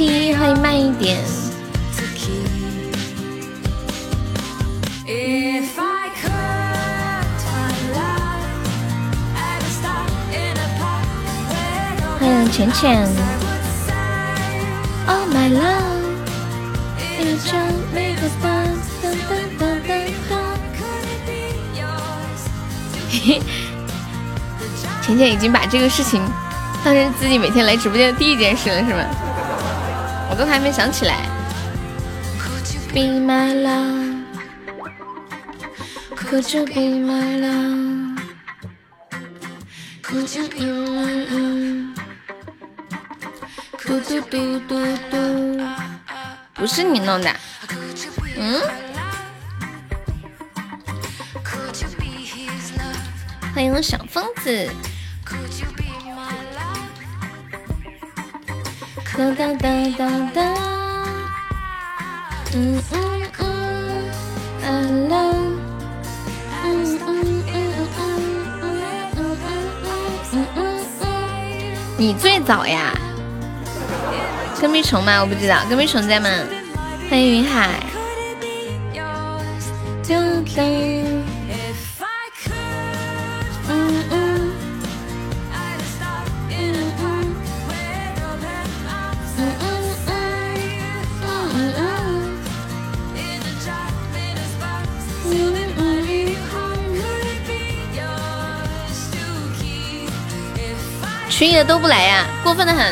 hear my call to keep if i could find love at a stop in a park with my love 我都还没想起来。Be my love, could you be my love? Could you be my love? 嘟嘟嘟嘟嘟，不是你弄的，早呀？跟屁虫吗？我不知道，跟屁虫在吗？欢迎云海，都不来呀过分的很。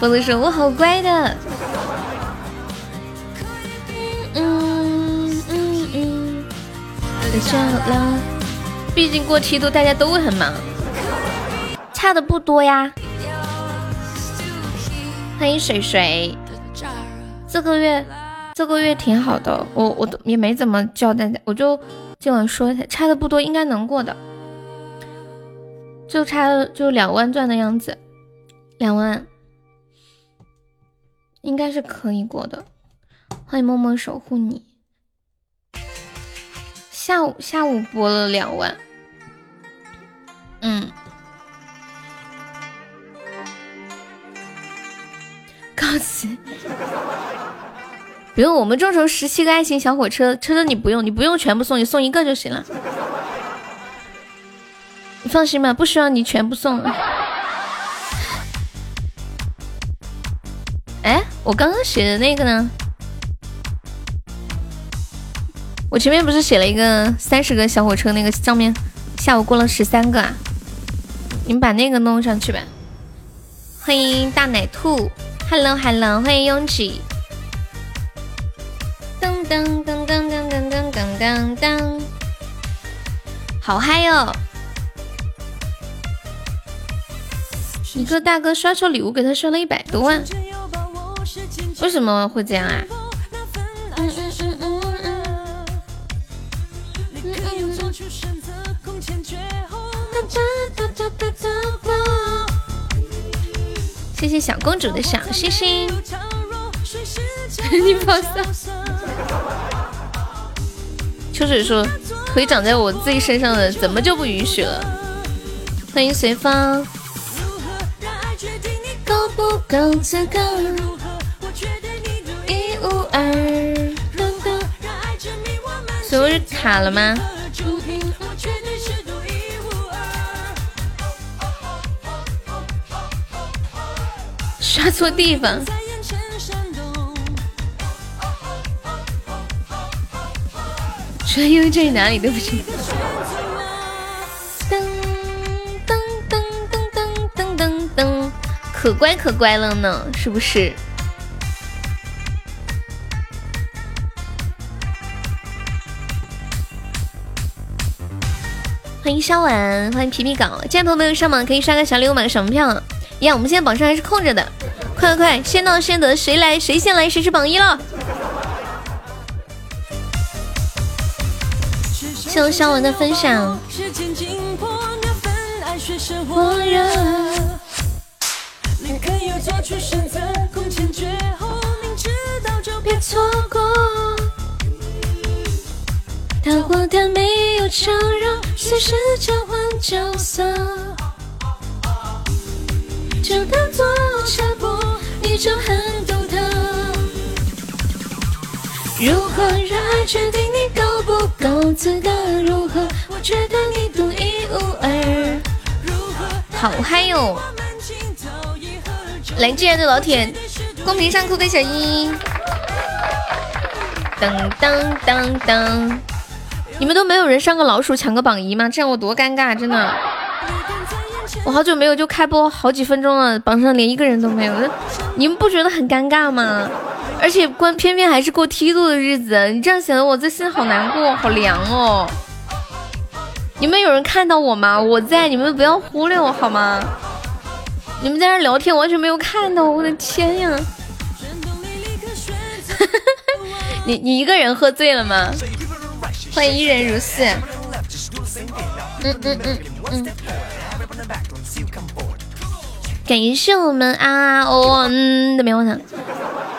At 说，我好乖的。嗯嗯嗯 room where no 差的不多呀。欢迎水水，这个月这个月挺好的，我我都也没怎么叫大家，我就今晚说一下，差的不多，应该能过的，就差就两万钻的样子，两万。应该是可以过的。欢迎默默守护你。下午下午播了两万，嗯，告辞。不用，我们众筹十七个爱心小火车，车车你不用，你不用全部送，你送一个就行了。你放心吧，不需要你全部送了。哎，我刚刚写的那个呢？我前面不是写了一个三十个小火车，那个上面下午过了十三个啊。你们把那个弄上去吧。欢迎大奶兔，Hello Hello，欢迎拥挤。噔噔噔噔噔噔噔噔噔噔，好嗨哟！一个大哥刷错礼物给他刷了一百多万，为什么会这样啊？谢谢小公主的小星星，你放松。秋水说：“腿长在我自己身上的，怎么就不允许了？”欢迎随风。够不够资格？一无二。所以我是卡了吗？刷错地方。说优在哪里都不行。噔噔噔噔噔噔噔，可乖可乖了呢，是不是？欢迎稍晚，欢迎皮皮狗，镜头没有上榜可以刷个小礼物买个小门票。呀，我们现在榜上还是空着的，快快快，先到先得，谁来谁先来谁是榜一了。谢谢小婉的分享。别错过。他或她没有承认，随时交换角色，就当做你就很懂得。如何让爱决定你够不够资格？如何我觉得你独一无二？好嗨哟！来，进来的老铁，公屏上扣个小一。噔噔噔噔。你们都没有人上个老鼠抢个榜一吗？这样我多尴尬，真的。我好久没有就开播好几分钟了，榜上连一个人都没有，你们不觉得很尴尬吗？而且关偏偏还是过梯度的日子，你这样显得我这心好难过，好凉哦。你们有人看到我吗？我在，你们不要忽略我好吗？你们在这聊天完全没有看到，我的天呀！你你一个人喝醉了吗？欢迎一人如是，嗯嗯嗯嗯，感谢我们啊哦嗯的棉花糖。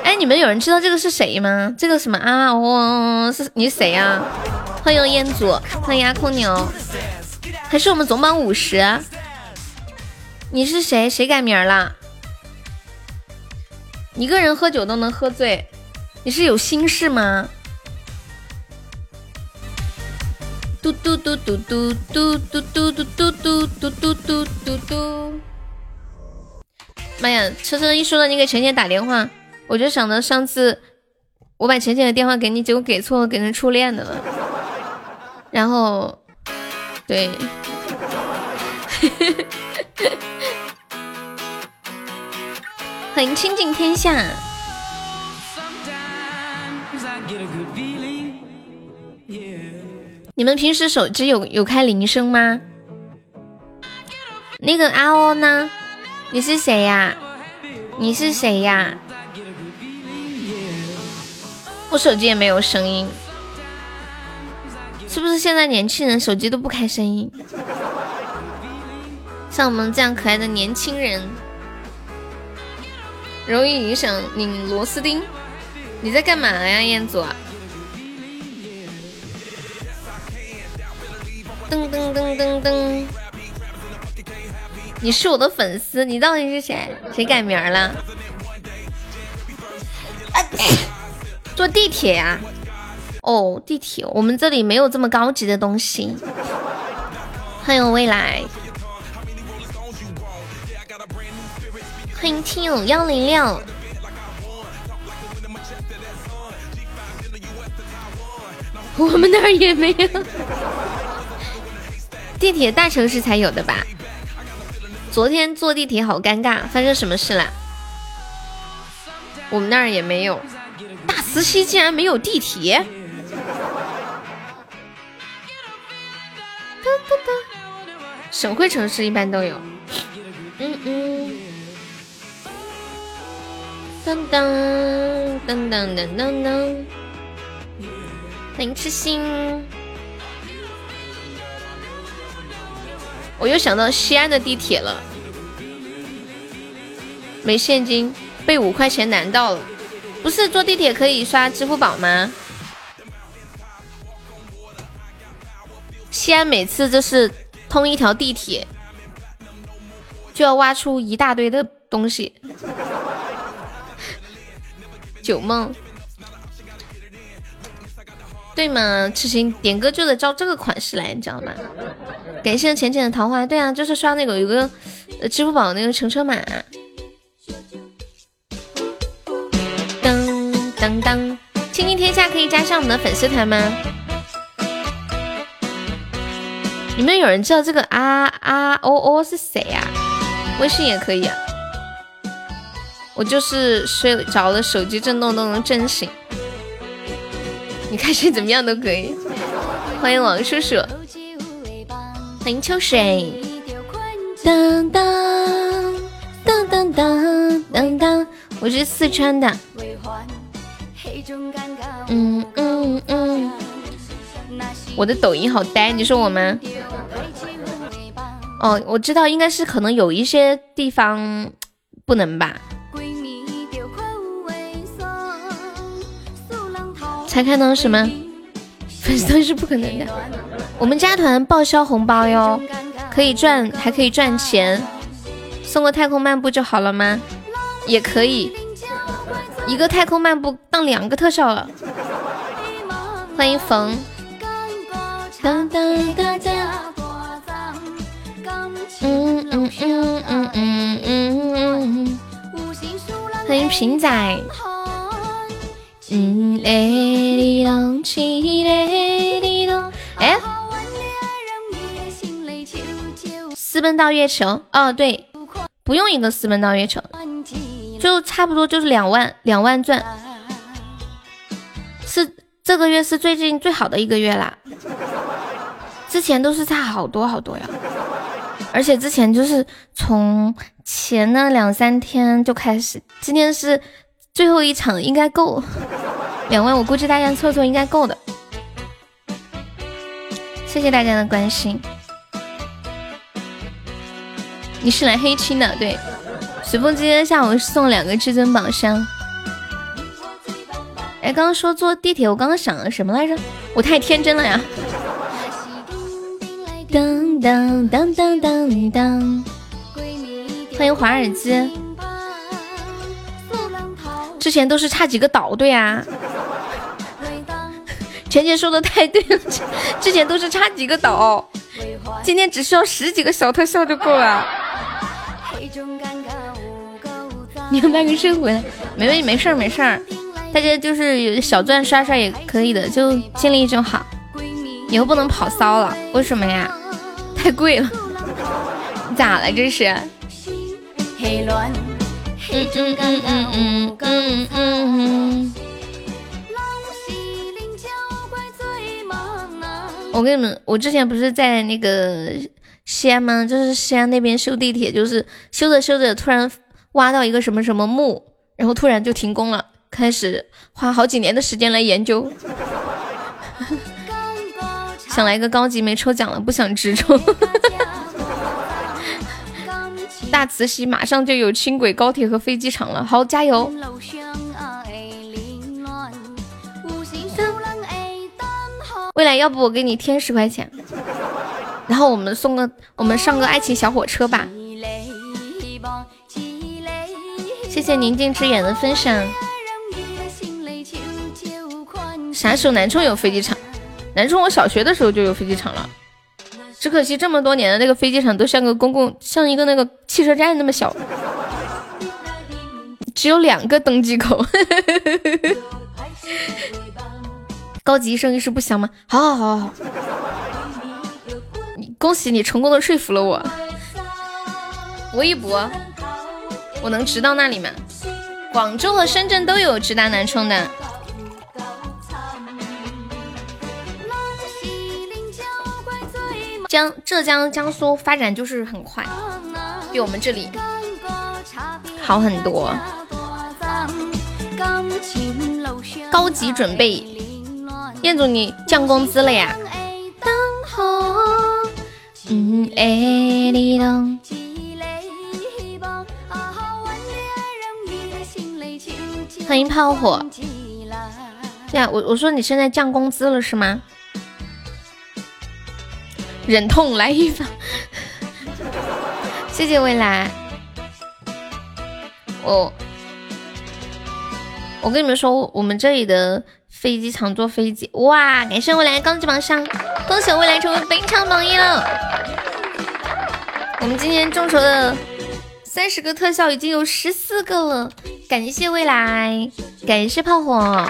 哎，你们有人知道这个是谁吗？这个什么啊哦是你是谁呀？欢迎彦祖，欢迎阿空牛，还是我们总榜五十？你是谁？谁改名了？一个人喝酒都能喝醉，你是有心事吗？嘟嘟嘟嘟嘟嘟嘟嘟嘟嘟嘟嘟嘟嘟嘟嘟！妈呀，车车一说到你给浅浅打电话，我就想到上次我把浅浅的电话给你，结果给错了，给人初恋的了。然后，对，欢迎倾尽天下。你们平时手机有有开铃声吗？那个阿欧呢？你是谁呀？你是谁呀？我手机也没有声音，是不是现在年轻人手机都不开声音？像我们这样可爱的年轻人，容易影响拧螺丝钉。你在干嘛呀，彦祖？噔噔噔噔噔！你是我的粉丝，你到底是谁？谁改名了？坐地铁呀？哦，地铁，我们这里没有这么高级的东西。欢迎未来，欢迎听友幺零六。我们那儿也没有。地铁大城市才有的吧？昨天坐地铁好尴尬，发生什么事了？我们那儿也没有，大慈溪竟然没有地铁。省会城市一般都有。嗯嗯。噔噔噔噔噔噔噔。欢迎痴心。我又想到西安的地铁了，没现金，被五块钱难到了。不是坐地铁可以刷支付宝吗？西安每次就是通一条地铁，就要挖出一大堆的东西。九梦。对嘛，痴心点歌就得照这个款式来，你知道吗？感谢浅浅的桃花，对啊，就是刷那个有个、呃、支付宝那个乘车码。当当当，倾听天下可以加上我们的粉丝团吗？你们有人知道这个啊啊哦哦是谁呀、啊？微信也可以啊。我就是睡着了，手机震动都能震醒。你开心怎么样都可以。欢迎王叔叔，欢迎秋水。当当当当当当当，我是四川的。嗯嗯嗯。我的抖音好呆，你说我吗？哦，我知道，应该是可能有一些地方不能吧。才看到什么？粉丝团是不可能的。我们加团报销红包哟，可以赚，还可以赚钱。送个太空漫步就好了吗？也可以，一个太空漫步当两个特效了。欢迎冯。嗯嗯嗯嗯嗯嗯嗯，欢迎平仔。嗯，哎，私奔到月球？哦，对，不用一个私奔到月球，就差不多就是两万两万钻，是这个月是最近最好的一个月啦。之前都是差好多好多呀，而且之前就是从前那两三天就开始，今天是最后一场，应该够两万，我估计大家凑凑应该够的。谢谢大家的关心。你是来黑青的，对？随风今天下午送两个至尊宝箱。哎，刚刚说坐地铁，我刚刚想了什么来着？我太天真了呀。当当当当当当，欢迎华尔兹。之前都是差几个岛，对呀。钱钱说的太对了，之前都是差几个岛，今天只需要十几个小特效就够了。你们半个肾回来，没问题，没事儿没事儿，大家就是有小钻刷刷也可以的，就尽力就好。以后不能跑骚了，为什么呀？太贵了，咋了这是？嗯嗯嗯嗯嗯嗯。我跟你们，我之前不是在那个西安吗？就是西安那边修地铁，就是修着修着，突然挖到一个什么什么墓，然后突然就停工了，开始花好几年的时间来研究。想来个高级没抽奖了，不想直抽。大慈溪马上就有轻轨、高铁和飞机场了，好加油！未来要不我给你添十块钱，然后我们送个我们上个爱情小火车吧。谢谢宁静之眼的分享。啥时候南充有飞机场？南充，我小学的时候就有飞机场了，只可惜这么多年的那个飞机场都像个公共，像一个那个汽车站那么小，只有两个登机口。高级生意是不香吗？好好好好，恭喜你成功的说服了我。搏一搏，我能直到那里吗？广州和深圳都有直达南充的。江浙江、江苏发展就是很快，比我们这里好很多。高级准备，彦祖你降工资了呀？嗯。欢迎炮火。对呀，我我说你现在降工资了是吗？忍痛来一发，谢谢未来。我我跟你们说，我们这里的飞机场坐飞机，哇！感谢未来高级榜上，恭喜未来成为本场榜一了。我们今天众筹的三十个特效已经有十四个了，感谢未来，感谢炮火。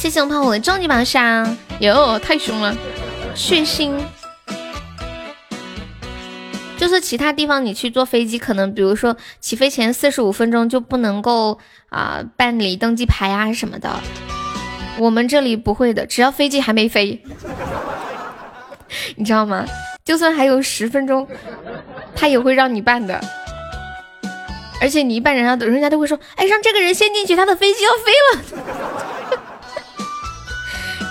谢谢我胖虎的终极宝箱，哟，太凶了，血腥。就是其他地方你去坐飞机，可能比如说起飞前四十五分钟就不能够啊办理登机牌啊什么的。我们这里不会的，只要飞机还没飞，你知道吗？就算还有十分钟，他也会让你办的。而且你一办，人家都人家都会说，哎，让这个人先进去，他的飞机要飞了。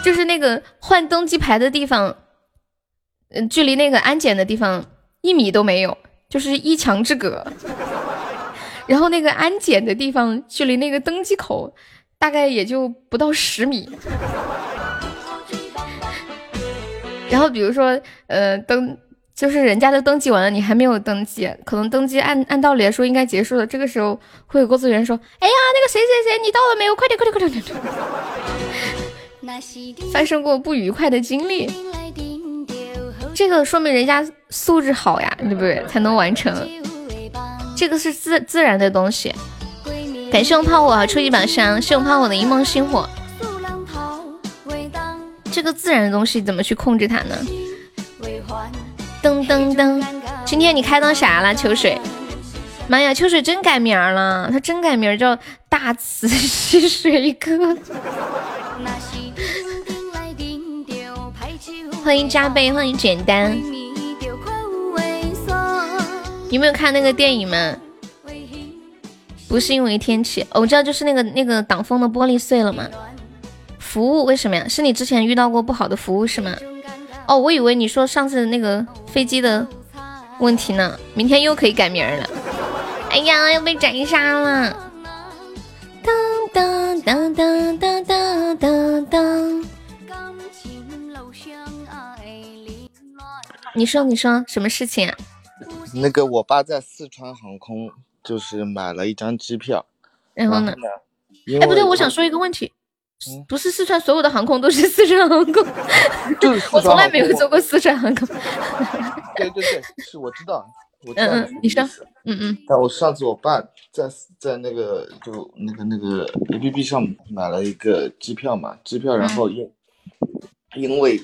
就是那个换登机牌的地方，嗯，距离那个安检的地方。一米都没有，就是一墙之隔。然后那个安检的地方距离那个登机口大概也就不到十米。然后比如说，呃，登就是人家都登记完了，你还没有登记，可能登记按按道理来说应该结束了。这个时候会有工作人员说：“哎呀，那个谁谁谁，你到了没有？快点快点快点快点！”发生过不愉快的经历。这个说明人家素质好呀，对不对？才能完成。这个是自自然的东西。感谢我炮火初级榜上，谢我炮火的一梦星火。这个自然的东西怎么去控制它呢？噔噔噔！今天你开到啥了？秋水？妈呀，秋水真改名了，他真改名叫大慈溪水哥。欢迎加倍，欢迎简单。有没有看那个电影吗？不是因为天气，我知道就是那个那个挡风的玻璃碎了吗？服务为什么呀？是你之前遇到过不好的服务是吗？哦，我以为你说上次那个飞机的问题呢。明天又可以改名了。哎呀，要被斩杀了！当当当当当当当当。你说，你说什么事情啊？那个我爸在四川航空就是买了一张机票，然后呢？哎，不对，我想说一个问题，不是四川所有的航空都是四川航空，我从来没有坐过四川航空。对对对，是我知道，我嗯嗯，你说，嗯嗯。但我上次我爸在在那个就那个那个 A P P 上买了一个机票嘛，机票，然后因因为。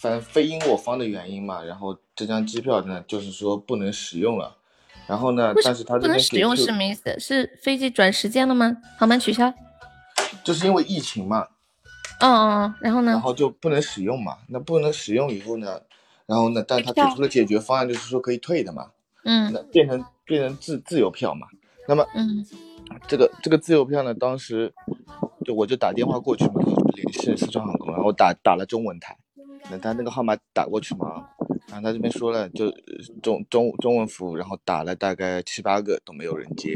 反正非因我方的原因嘛，然后这张机票呢，就是说不能使用了。然后呢，但是他不能使用是什么意思？是飞机转时间了吗？航班取消？就是因为疫情嘛。嗯嗯，然后呢？然后就不能使用嘛。那不能使用以后呢？然后呢？但他提出了解决方案，就是说可以退的嘛。嗯。那变成变成自自由票嘛。那么，嗯，这个这个自由票呢，当时就我就打电话过去嘛，联系四川航空，然后打打了中文台。那他那个号码打过去嘛，然后他这边说了，就中中中文服务，然后打了大概七八个都没有人接。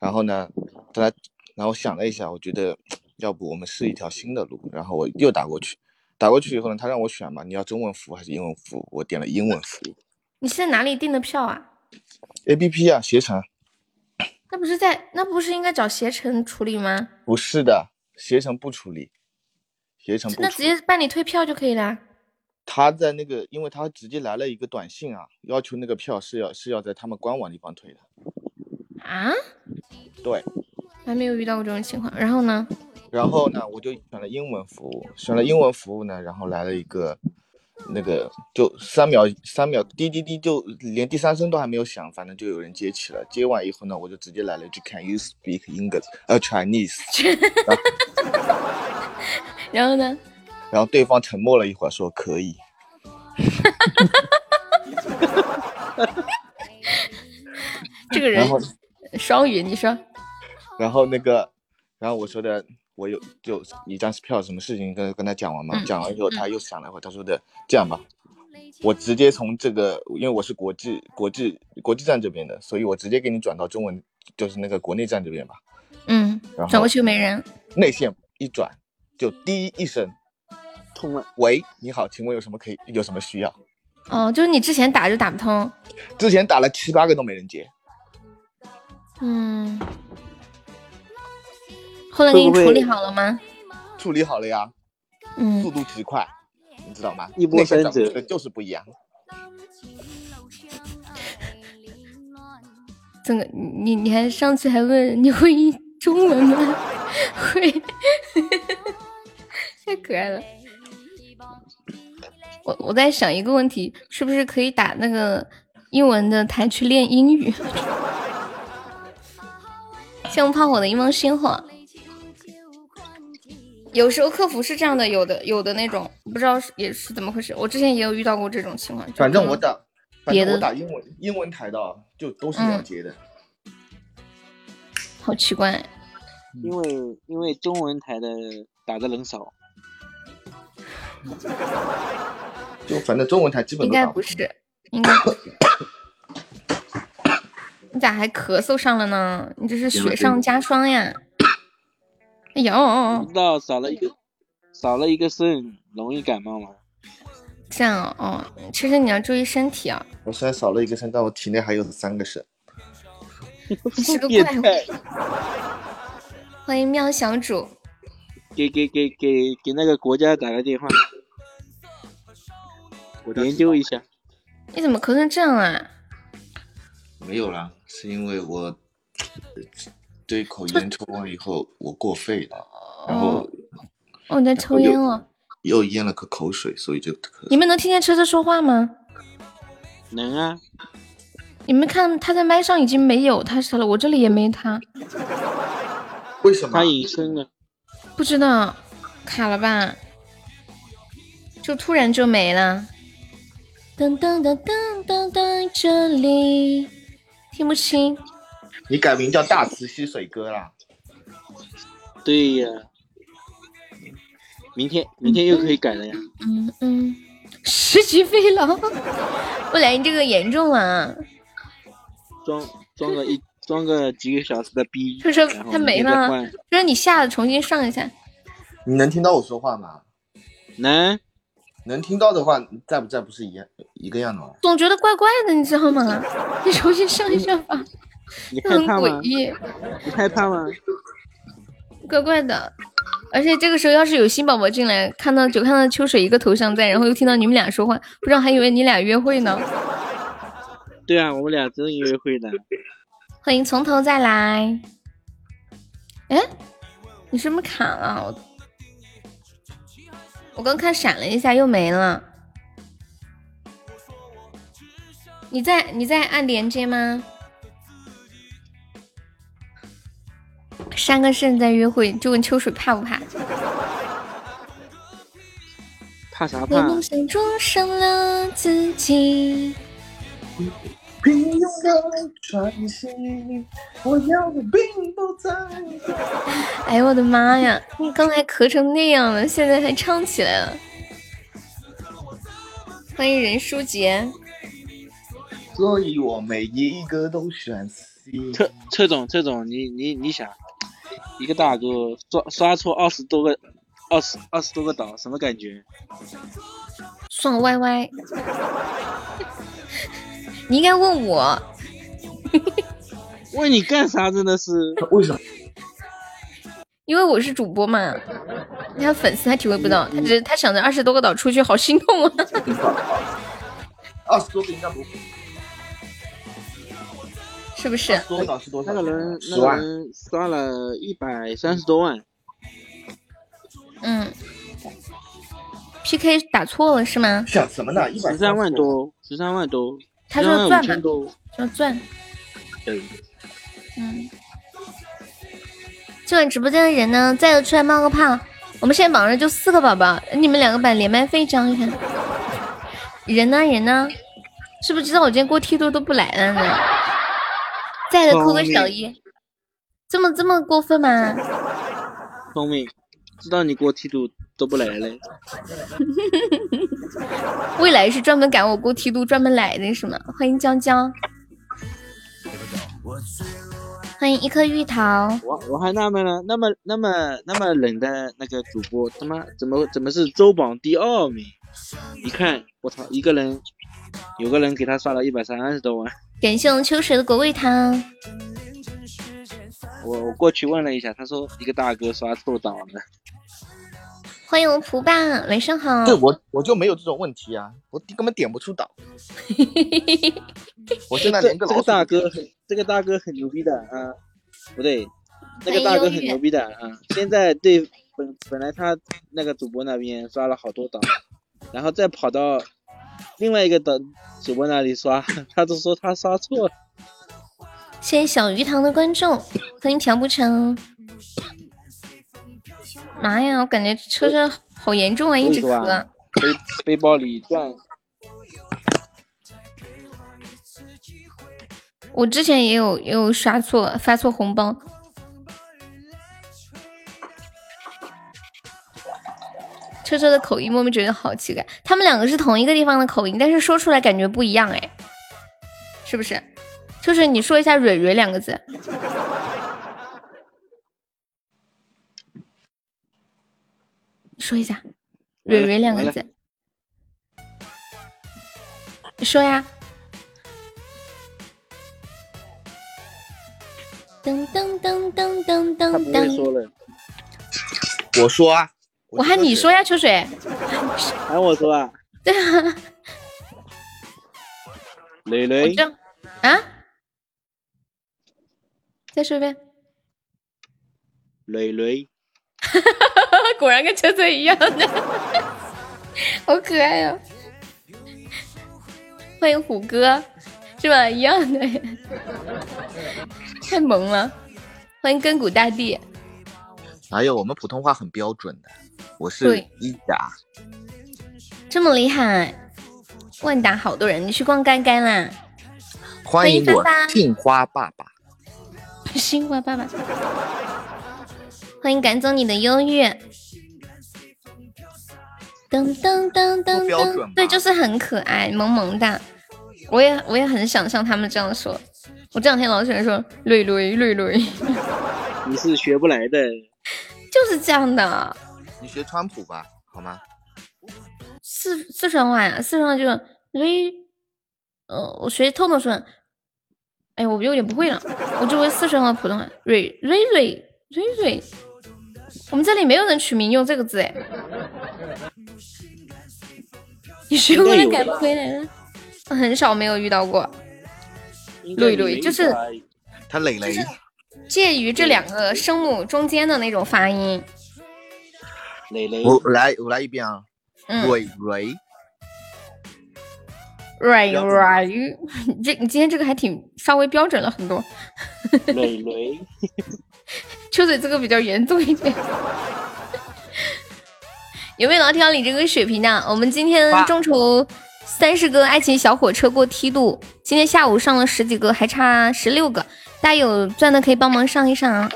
然后呢，他，然后想了一下，我觉得 要不我们试一条新的路，然后我又打过去，打过去以后呢，他让我选嘛，你要中文服务还是英文服务？我点了英文服务。你是在哪里订的票啊？A P P 啊，携程。那不是在那不是应该找携程处理吗？不是的，携程不处理。那直接办理退票就可以了。他在那个，因为他直接来了一个短信啊，要求那个票是要是要在他们官网地方退的。啊？对。还没有遇到过这种情况。然后呢？然后呢，我就选了英文服务，选了英文服务呢，然后来了一个，那个就三秒三秒滴滴滴，就连第三声都还没有响，反正就有人接起了。接完以后呢，我就直接来了一句 Can you speak English？呃，Chinese。然后呢？然后对方沉默了一会儿，说可以。这个人双语，你说。然后那个，然后我说的，我有就一张票，什么事情跟跟他讲完嘛？讲完以后，他又想了一会儿，他说的这样吧，我直接从这个，因为我是国际国际国际站这边的，所以我直接给你转到中文，就是那个国内站这边吧。嗯。转过去没人。内线一转。就滴一声，通了。喂，你好，请问有什么可以，有什么需要？哦，就是你之前打就打不通，之前打了七八个都没人接。嗯，后来给你处理好了吗？处理好了呀。嗯，速度极快，你知道吗？一波三折，就是不一样。这个你你还上次还问你会中文吗？会。太可爱了。我我在想一个问题，是不是可以打那个英文的台去练英语？谢我炮火的一梦星火。有时候客服是这样的，有的有的那种不知道是也是怎么回事。我之前也有遇到过这种情况。反正我打，反别的正我打英文英文台的啊就都是了结的。好奇怪，因为因为中文台的打的人少，就反正中文台基本应该不是，应该不是。你咋还咳嗽上了呢？你这是雪上加霜呀！哎呦，不知道少了一个少了一个肾，容易感冒吗？这样哦，哦，其实你要注意身体啊。我虽然少了一个肾，但我体内还有三个肾。你是个变怪物。欢迎喵小主，给给给给给那个国家打个电话，研究一下。你怎么咳成这样啊？没有啦，是因为我呃对口烟抽完以后我过肺了，然后哦，你在抽烟哦？又咽了个口水，所以就咳。你们能听见车车说话吗？能啊，你们看他在麦上已经没有他了，我这里也没他，为什么他？隐身了。不知道卡了吧？就突然就没了。噔噔噔噔噔噔，这里听不清。你改名叫大慈溪水哥啦？对呀，明天明天又可以改了呀。嗯嗯，十级飞了，不然你这个严重了。装装个一装个几个小时的逼，就说他没了就说你下了重新上一下。你能听到我说话吗？能能听到的话，在不在不是一样一个样的吗？总觉得怪怪的，你知道吗？你重新上一下吧，你很害怕吗？诡异，你害怕吗？怪怪的。而且这个时候要是有新宝宝进来，看到就看到秋水一个头像在，然后又听到你们俩说话，不知道还以为你俩约会呢。对啊，我们俩真约会的。欢迎从头再来。哎，你是不是卡了？我我刚看闪了一下，又没了。你在你在按连接吗？三个肾在约会，就问秋水怕不怕？怕啥怕？为梦想灼伤了自己。平庸的喘息，我要的并不在。哎呦我的妈呀！你刚才咳成那样了，现在还唱起来了。欢迎任书杰，所以我每一个都选 C。车车总，特总，你你你想，一个大哥刷刷出二十多个，二十二十多个岛，什么感觉？爽歪歪。你应该问我，问你干啥？真的是，为什么？因为我是主播嘛。你看粉丝他体会不到，他只是他想着二十多个岛出去，好心痛啊。二十多个应该不会。是不是？多少是多少？那个人那十万个。人刷了一百三十多万，嗯。PK 打错了是吗？想什么呢？一百十三万。多，十三万多，他13万五说钻嘛，说赚。对，嗯。今晚直播间的人呢，在的出来冒个泡。我们现在榜上就四个宝宝，你们两个把连麦费交一下。人呢？人呢？是不是知道我今天过梯度都不来了呢？在的扣个小一。这么这么过分吗？聪明，知道你过梯度都不来嘞。未来是专门赶我过梯度专门来的是吗？欢迎江江，欢迎一颗玉桃。我我还纳闷了，那么那么那么冷的那个主播，他妈怎么怎么是周榜第二名？一看，我操，一个人有个人给他刷了一百三十多万。感谢我们秋水的果味汤。我我过去问了一下，他说一个大哥刷错档了。欢迎我蒲爸，晚上好。对我我就没有这种问题啊，我根本点不出岛。我现在这连个这个大哥很这个大哥很牛逼的啊，不对，那个大哥很牛逼的啊。现在对本本来他那个主播那边刷了好多岛，然后再跑到另外一个的主播那里刷，他都说他刷错了。谢谢小鱼塘的观众，欢迎朴不成。妈呀，我感觉车车好严重啊，一直咳。背背包里转。我之前也有也有刷错发错红包。车车的口音，莫名觉得好奇怪。他们两个是同一个地方的口音，但是说出来感觉不一样哎，是不是？就是你说一下“蕊蕊”两个字，说一下“蕊蕊”两个字，说呀。噔噔噔噔噔噔噔。我说啊。我喊你说呀，秋水。喊我说啊。对啊。蕾蕾。啊？再说一遍。蕾蕾。果然跟车车一样的，好可爱呀！欢迎虎哥，是吧？一样的。太萌了！欢迎根古大帝。哪有我们普通话很标准的？我是一达，这么厉害，万达好多人，你去逛干干啦！欢迎我杏花爸爸，杏花爸爸，欢迎赶走你的忧郁。噔噔噔噔噔，对，就是很可爱，萌萌哒。我也我也很想像他们这样说。我这两天老喜欢说蕊蕊蕊蕊，你是学不来的，就是这样的。你学川普吧，好吗？四四川话呀，四川话就是瑞，呃，我学透透说，哎我有点不会了，我就会四川话普通话，瑞瑞瑞瑞瑞。我们这里没有人取名用这个字哎，你学会了改不回来了，很少没有遇到过。瑞瑞就是他磊磊，介于这两个声母中间的那种发音。我来，我来一遍啊！蕊蕊，蕊蕊，你 这你今天这个还挺稍微标准了很多。蕊 蕊，秋水这个比较严重一点。有没有老铁要领这个血瓶的？我们今天众筹三十个爱情小火车过梯度，今天下午上了十几个，还差十六个，大家有钻的可以帮忙上一上啊！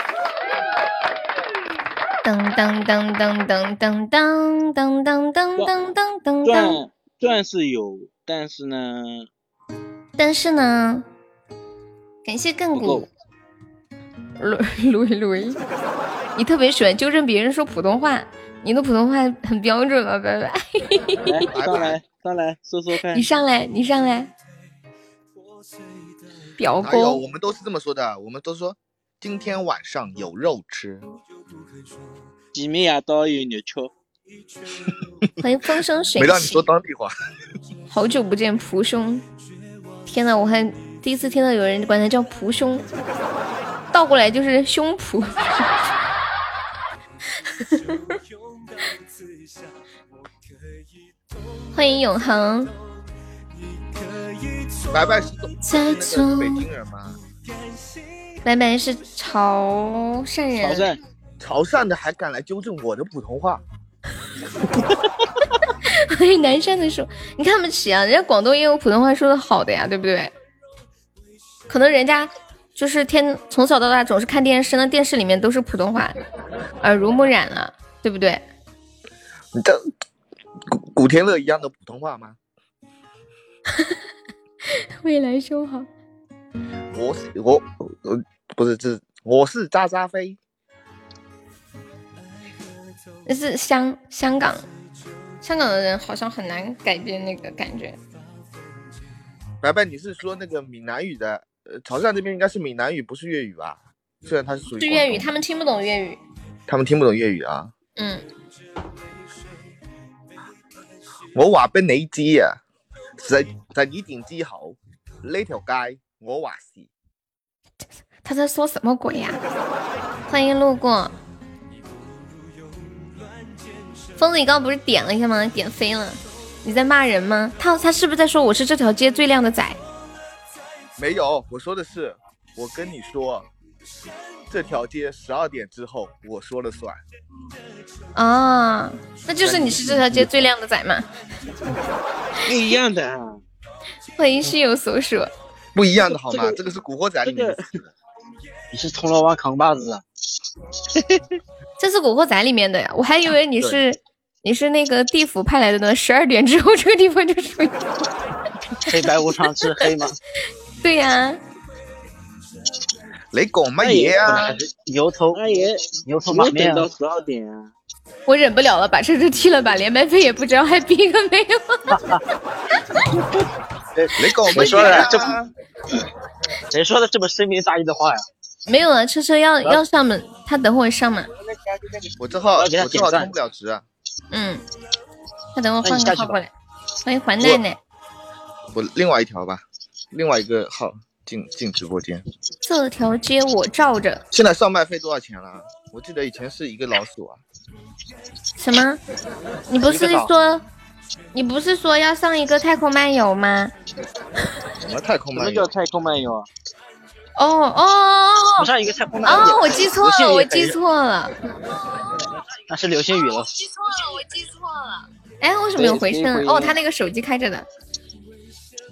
噔噔噔噔噔噔噔噔噔噔噔噔钻钻是有，但是呢，但是呢，感谢亘古，雷雷雷，你特别喜欢纠正别人说普通话，你的普通话很标准了，拜拜。上来上来说说看，你上来你上来，表哥，我们都是这么说的，我们都说。今天晚上有肉吃，鸡鸣呀，都有肉吃。欢迎风生水起。没让你说当地话。好久不见，蒲兄。天呐，我还第一次听到有人管他叫蒲兄，倒过来就是胸脯。欢迎永恒。白白是北京人吗？白白是潮汕人，潮汕，潮汕的还敢来纠正我的普通话？欢 迎南山的说，你看不起啊？人家广东也有普通话说的好的呀，对不对？可能人家就是天从小到大总是看电视，那电视里面都是普通话，耳濡目染了，对不对？你这古古天乐一样的普通话吗？未来修好，我是我呃。不是，这我是渣渣飞，那是香香港，香港的人好像很难改变那个感觉。白白，你是说那个闽南语的？呃，潮汕这边应该是闽南语，不是粤语吧？虽然它是属于是粤语，他们听不懂粤语。他们听不懂粤语啊？嗯。我话俾你知啊，在在你點之後呢条街，我话是。他在说什么鬼呀？欢迎路过。疯子，你刚刚不是点了一下吗？点飞了，你在骂人吗？他他是不是在说我是这条街最靓的仔？没有，我说的是，我跟你说，这条街十二点之后我说了算。啊，那就是你是这条街最靓的仔嘛？不一样的啊，欢迎心有所属。不一样的好吗？这个这个是《古惑仔》里面的。你是铜锣湾扛把子啊？这是《古惑仔》里面的呀，我还以为你是你是那个地府派来的呢。十二点之后这个地方就属于，黑白无常之黑吗？对呀、你讲乜嘢啊牛头牛头马没面啊？等到十二点啊。我忍不了了，把车车踢了，吧连麦费也不知道还逼个没有。你讲乜谁说的这嘢啊？谁说的这么深明大义的话呀？没有啊，车车要要上门，他等会上嘛。我这号我这号点充不了值啊！嗯，他等会换个号过来。欢迎环奈奈，我另外一条吧，另外一个号进进直播间。这条街我罩着。现在上麦费多少钱了？我记得以前是一个老鼠啊。什么？你不是说你不是说要上一个太空漫游吗？什么太空漫游什么漫游？叫太空漫游啊？哦哦哦不上一个太空漫哦！游哦，我记错了，我记错了。那是流星雨了。记错了，我记错了。哎，为什么有回声哦，他那个手机开着的。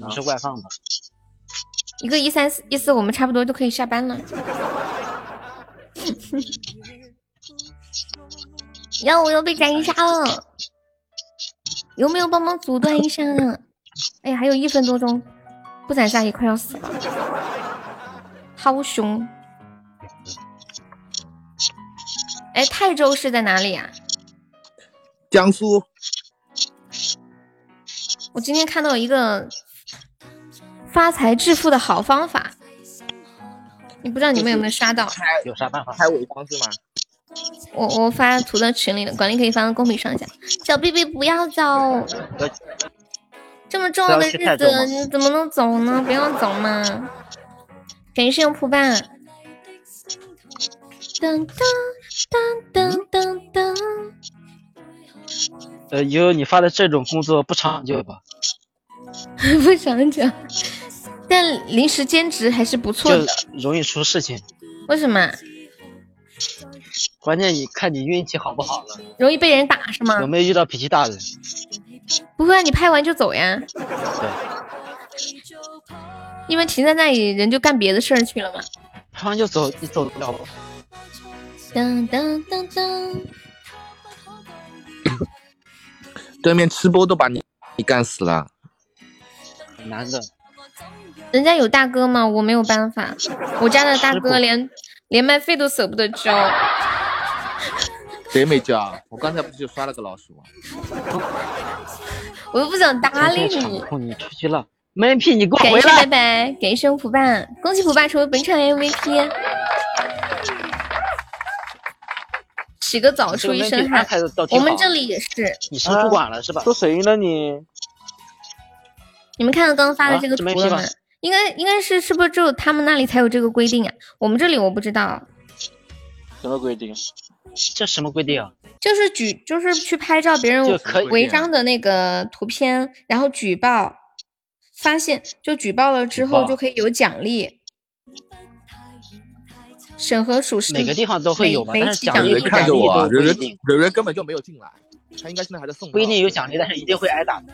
你是外放吧？一个一三四一四，我们差不多都可以下班了。呀，我又被斩杀了，有没有帮忙阻断一下啊？哎呀，还有一分多钟，不斩杀也快要死了，好凶！哎，泰州是在哪里啊？江苏我今天看到一个发财致富的好方法，你不知道你们有没有刷到？有啥办法？开违章是吗？我我发图到群里了，管理可以发到公屏上一下。小 B B 不要走，这么重要的日子你怎么能走呢？不要走嘛！感谢用蒲伴。噔噔噔噔噔噔，呃，以后你发的这种工作不长久吧？不想讲，但临时兼职还是不错就的。容易出事情。为什么？关键你看你运气好不好了，容易被人打是吗有？没有遇到脾气大的？不会啊，你拍完就走呀。对，因为停在那里，人就干别的事儿去了嘛。拍完就走，你走得了吗？噔噔噔噔，对面吃播都把你你干死了。很难的。人家有大哥吗，我没有办法。我家的大哥连连麦费都舍不得交。谁没交啊？我刚才不是就刷了个老鼠吗？我又不想搭理你你出去了，闷屁你给我感谢拜回来！拜，感谢普爸，恭喜普爸成为本场 MVP。洗个澡出一身汗。我们这里也是。你升主管了是吧？说谁呢你？你们看到刚刚发的啊这个图了吗？应该应该是是不是只有他们那里才有这个规定啊？我们这里我不知道。什么规定？这什么规定啊？就是举，就是去拍照别人违章的那个图片，然后举报，发现就举报了之后就可以有奖励。审核属实，每个地方都会有吧每但是每期有人奖励不看着我啊，人人不一定人人根本就没有进来，他应该现在还在送。不一定有奖励，但是一定会挨打的。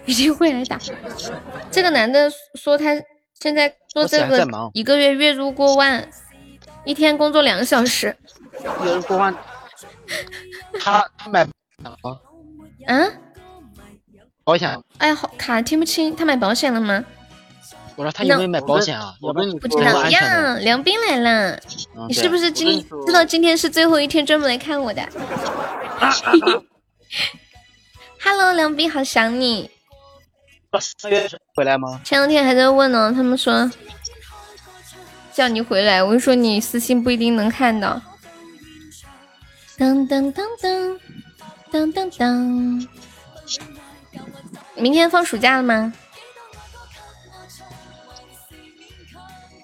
一定会来打。这个男的说他现在做这个一个月月入过万，一天工作两个小时。月入过万，他他买 啊？保险，哎，好卡听不清，他买保险了吗？我说他有没有买保险啊？我不知道呀。梁斌来了，嗯你是不是今知道今天是最后一天专门来看我的？Hello，梁斌，好想你。三月回来吗？前两天还在问呢，他们说叫你回来，我就说你私信不一定能看到。当当当当当当当，明天放暑假了吗？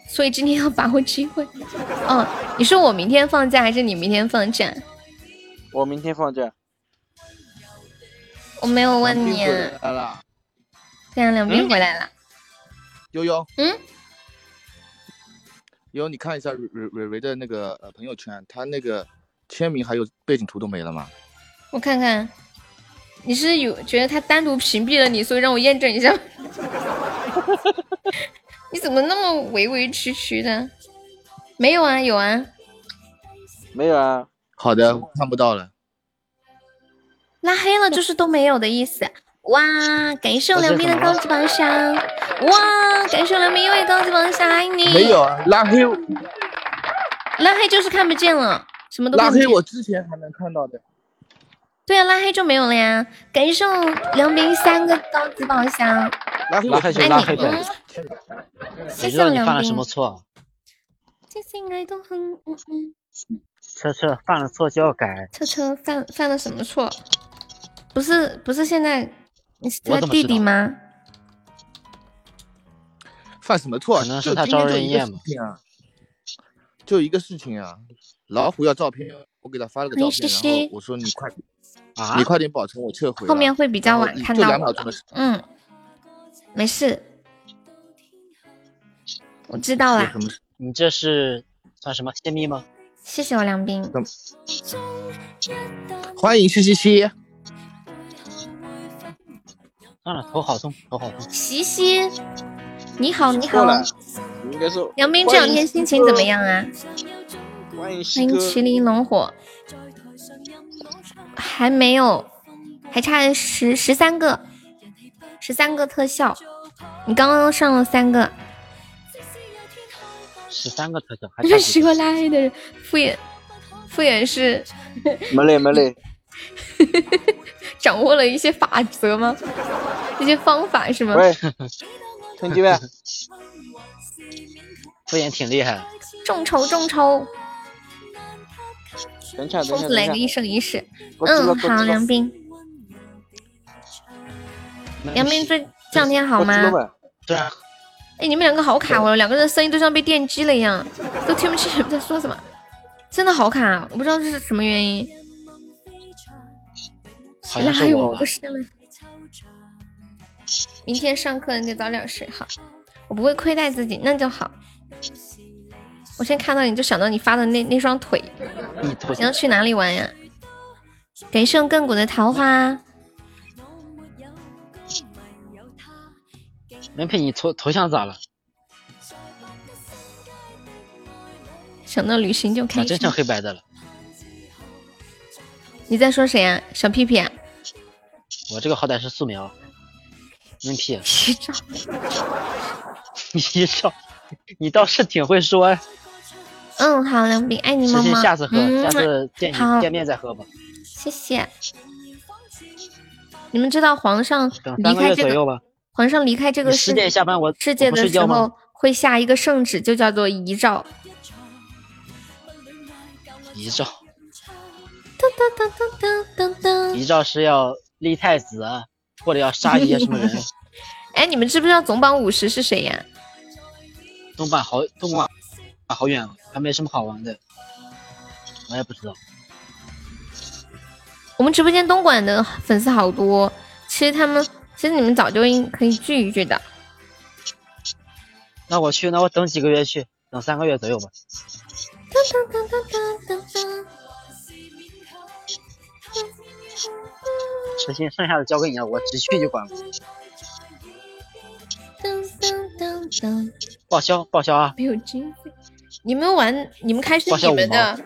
所以今天要把握机会。哦，你说我明天放假还是你明天放假？我明天放假。我没有问你。来了，对啊，两兵回来了。悠悠，嗯，悠悠，你看一下蕊蕊蕊蕊的那个呃朋友圈，他那个签名还有背景图都没了吗？我看看，你是有觉得他单独屏蔽了你，所以让我验证一下。你怎么那么委委屈屈的？没有啊，有啊，没有啊。好的，看不到了。拉黑了就是都没有的意思。哇，感谢我梁斌的高级宝箱。哇，感谢我梁斌又一高级宝箱，爱你。没有啊，拉黑。拉黑就是看不见了，什么都拉黑。我之前还能看到的。对啊，拉黑就没有了呀。感谢我梁斌三个高级宝箱。拉黑拉黑就拉黑呗。谢谢我梁斌。犯了什么错？这些爱都很嗯嗯。车车犯了错就要改。车车犯犯了什么错？不是不是现在你是他弟弟吗？犯什么错？可能是他招人厌嘛。就一个事情啊，老虎要照片，我给他发了个照片，然后我说你快点，你快点保存我撤回。后面会比较晚看到。就两秒钟的事。嗯，没事，我知道了。你这是算什么泄密吗？谢谢我梁斌。欢迎西西西。算了，头好痛，头好痛。西西，你好，你好。应该说。杨斌这两天心情怎么样啊？欢迎欢迎麒麟龙火。还没有，还差十十三个，十三个特效。你刚刚上了三个。十三个特效。还是十个拉黑的人，敷衍，敷衍是。没嘞，没嘞。掌握了一些法则吗？一些方法是吗？喂，兄弟们？敷衍挺厉害。众筹众筹。等下疯子来个一生一世。嗯，好，梁斌。梁斌这这两天好吗？对啊。哎，你们两个好卡哦，两个人声音都像被电击了一样，都听不清你 们在说什么，真的好卡，我不知道这是什么原因。原来还有我的事了。明天上课你得早点睡哈，我不会亏待自己，那就好。我先看到你就想到你发的那那双腿，你要去哪里玩呀？感谢亘古的桃花。连佩，你头头像咋了？想到旅行就开心。真成黑白的了。你在说谁啊？小屁屁。我这个好歹是素描。连屁。遗照。遗照，你倒是挺会说。嗯，好，梁斌，爱你么么。下次喝，下次见见面再喝吧。谢谢。你们知道皇上离开这个？皇上离开这个世界下班我世界的时候会下一个圣旨，就叫做遗诏。遗诏。遗诏是要立太子，或者要杀一些什么人。哎，你们知不知道总榜五十是谁呀？东莞好，东莞好远啊，还没什么好玩的。我也不知道。我们直播间东莞的粉丝好多，其实他们。其实你们早就应可以聚一聚的。那我去，那我等几个月去，等三个月左右吧。这些剩下的交给你了，我只去就管了。报销报销啊！没有经费，你们玩你们开是你们的，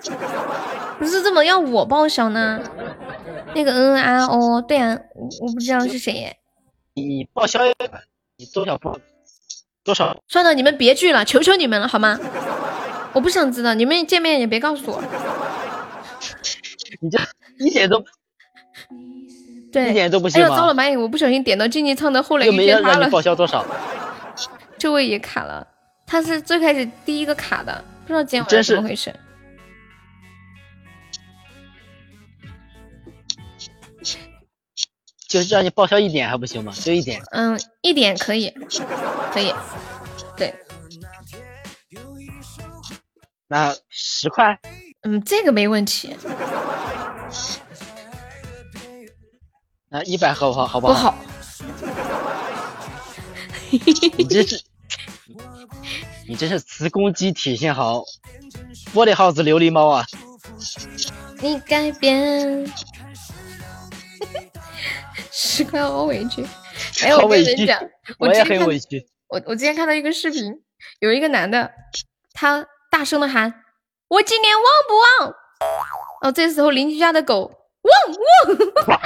不是怎么要我报销呢？那个嗯啊哦，对啊，我我不知道是谁。你报销，你多少报多少？算了，你们别聚了，求求你们了，好吗？我不想知道，你们见面也别告诉我。你这一点都对，一点都不行哎呀，糟了，妈呀！我不小心点到竞技唱的后来遇见他了。报销多少？这位也卡了，他是最开始第一个卡的，不知道今晚怎么回事。就是让你报销一点还不行吗？就一点。嗯，一点可以，可以。对。那十块？嗯，这个没问题。那一百好不好？好不不好？你这是，你这是雌攻击体现好，玻璃耗子琉璃猫啊！你改变，十块好委屈。哎，我跟好 委屈你们讲，我也很委屈。我我今天看到一个视频，有一个男的，他大声的喊：“我今年旺不旺？”哦，这时候邻居家的狗汪汪，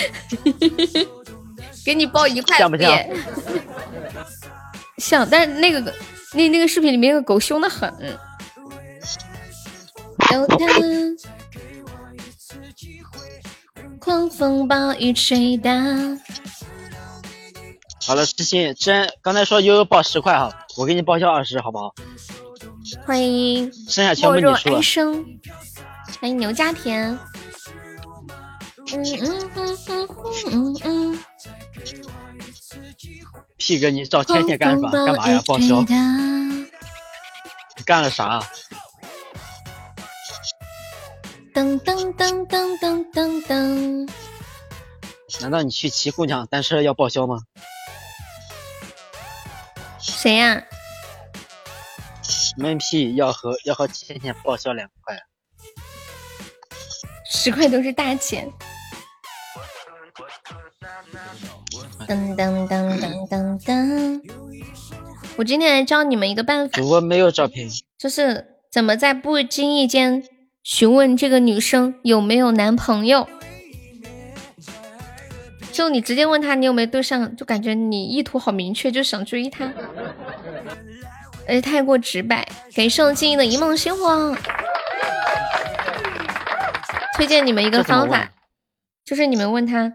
给你报一块像不像。像，但是那个那那个视频里面那个狗凶的很。有天，狂风暴雨吹打。好了，知心，真刚才说悠悠报十块哈，我给你报销二十，好不好？欢迎剩下全部莫若你出了哀。生，欢迎牛家田。嗯嗯嗯嗯嗯嗯。屁哥，你找天天干什么？干嘛呀？报销？你干了啥？噔噔噔噔噔噔噔。难道你去骑姑娘单车要报销吗？谁呀、闷屁要和要和倩倩报销两块。十块都是大钱。噔噔噔噔噔噔。我今天来教你们一个办法，主播没有照片，就是怎么在不经意间询问这个女生有没有男朋友。就你直接问她你有没有对象，就感觉你意图好明确，就想追她，而且太过直白。给盛静怡的一梦星火，推荐你们一个方法，就是你们问她，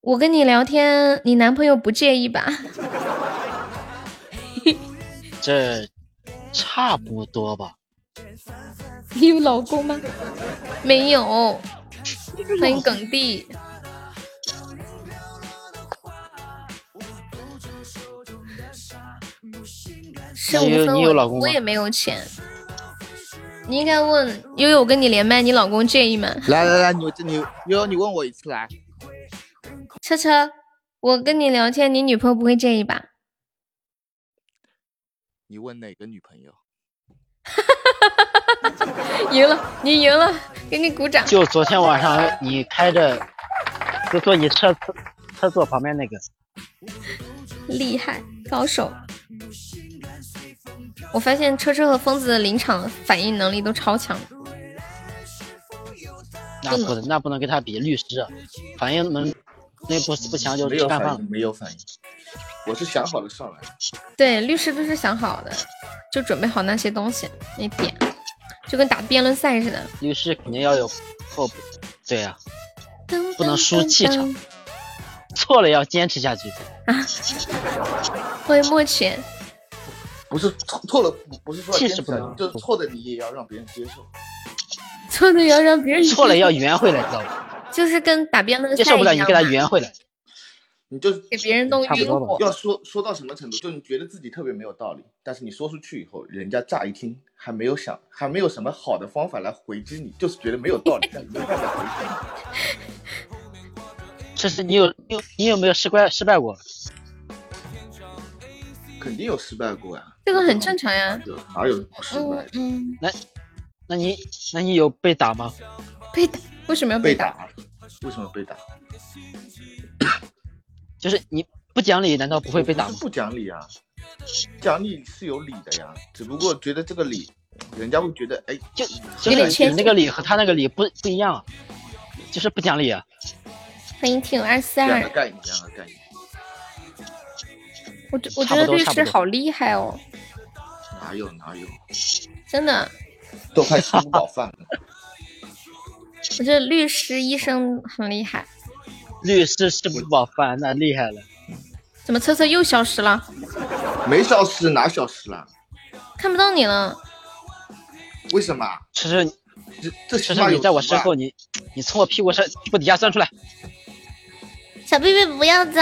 我跟你聊天，你男朋友不介意吧？这差不多吧。你有老公吗？没有。欢迎耿弟。剩你有五分我你有老公我也没有钱。你应该问悠悠，我跟你连麦，你老公介意吗？来来来，你你悠悠，你问我一次来。车车，我跟你聊天，你女朋友不会介意吧？你问哪个女朋友？赢了，你赢了，给你鼓掌。就昨天晚上你开着，就坐你车车座旁边那个，厉害，高手。我发现车车和疯子的临场反应能力都超强。那不能那不能跟他比。律师啊反应能那不不强就没。有反应，没有反应。我是想好了上来。对，律师都是想好的，就准备好那些东西，那点，就跟打辩论赛似的。律师肯定要有后，对呀、不能输气场，错了要坚持下去。啊欢迎莫浅，不是错错了，不不是说坚持气势不能就是错的你也要让别人接受。错的要让别人错了要圆回来，知道吧？就是跟打辩论赛接受不了你给他圆回来。你就给别人弄差不多吧晕火。要说说到什么程度，就你觉得自己特别没有道理，但是你说出去以后，人家乍一听还没有想，还没有什么好的方法来回击你，就是觉得没有道理，但是没办法回击 这是你有你有你有没有失败失败过？肯定有失败过呀。这个很正常呀。有哪有失败嗯？嗯，那你那你有被打吗？被打为什么要？被打？为什么被打？就是你不讲理，难道不会被打吗不？不讲理啊，讲理是有理的呀，只不过觉得这个理，人家会觉得，哎，就就是有点谦你那个理和他那个理不不一样啊，就是不讲理啊。欢迎听二四二，这样的概念，概念，我觉我觉得律师好厉害哦，哪有哪有，真的，都快吃不饱饭了。我觉得律师、医生很厉害。律师吃不饱饭，那厉害了。怎么测测又消失了？没消失，哪消失了？看不到你了。为什么？其实这这吃起码有吃你在我身后，你你从我屁股上屁股底下钻出来。小贝贝不要走，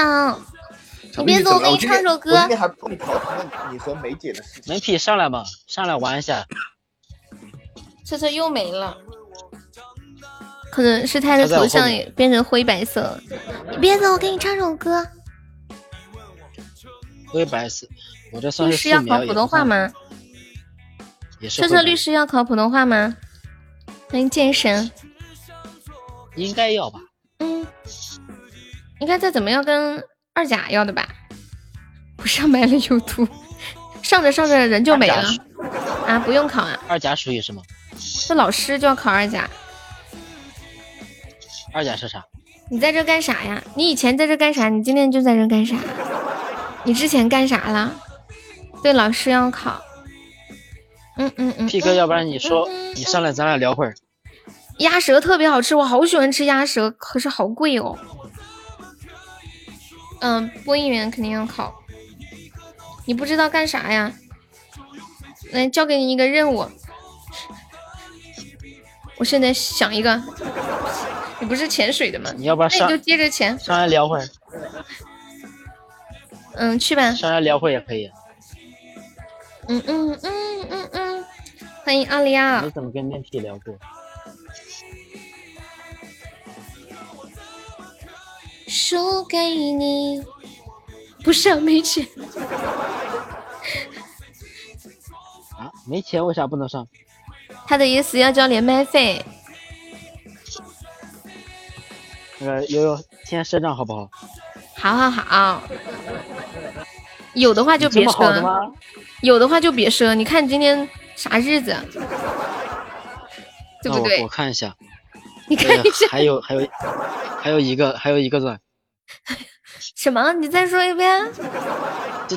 你别走，我给你唱首歌我今天还帮你调停了你和梅姐的事情。门屁上来嘛，上来玩一下。测测又没了。可能是他的头像也变成灰白色了。你别走，我给你唱首歌。灰白色，我这算律是素描也师要考普通话吗？车车律师要考普通话吗？欢迎剑神。应该要吧？嗯，应该再怎么要跟二甲要的吧？不上麦了有毒，上着上着人就没了啊！不用考啊，二甲属于什么？这老师就要考二甲。二甲是啥？你在这干啥呀？你以前在这干啥？你今天就在这干啥？你之前干啥了？对，老师要考。嗯嗯嗯。P 哥，要不然你说你上来，咱俩聊会儿。鸭舌特别好吃，我好喜欢吃鸭舌，可是好贵哦。嗯，播音员肯定要考。你不知道干啥呀？来，交给你一个任务。我现在想一个，你不是潜水的吗？你要不然上那你就接着潜。上来聊会儿，嗯，去吧。上来聊会儿也可以。嗯嗯嗯嗯嗯，欢迎奥利奥没。怎么跟面 P 聊过。输给你，不是啊，没钱。啊，没钱为啥不能上？他的意思要交连麦费。那个悠悠，先赊账好不好？好好好，有的话就别赊，有的话就别赊。你看今天啥日子，对不对那我我？看一下，你看一下还有还有还有一个还有一个钻，什么？你再说一遍。这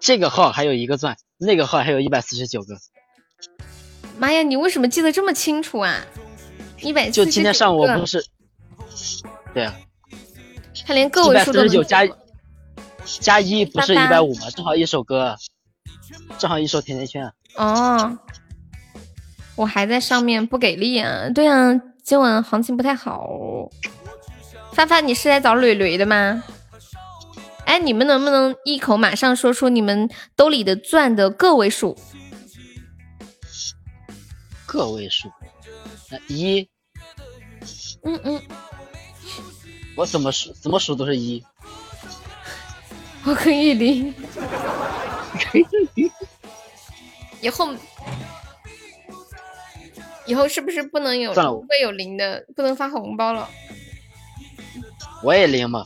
这个号还有一个钻，那个号还有一百四十九个。妈呀，你为什么记得这么清楚啊？一百就今天上午我不是，对啊，他连个位数都能四十九加加一不是一百五吗？正好一首歌，正好一首甜甜圈。哦，我还在上面不给力啊！对啊，今晚行情不太好。发发，你是来找蕊蕊的吗？哎，你们能不能一口马上说出你们兜里的钻的个位数？个位数，那一嗯嗯，我怎么数怎么数都是一，我可以零。以后，以后是不是不能有不会有零的，不能发红包了？我也零嘛。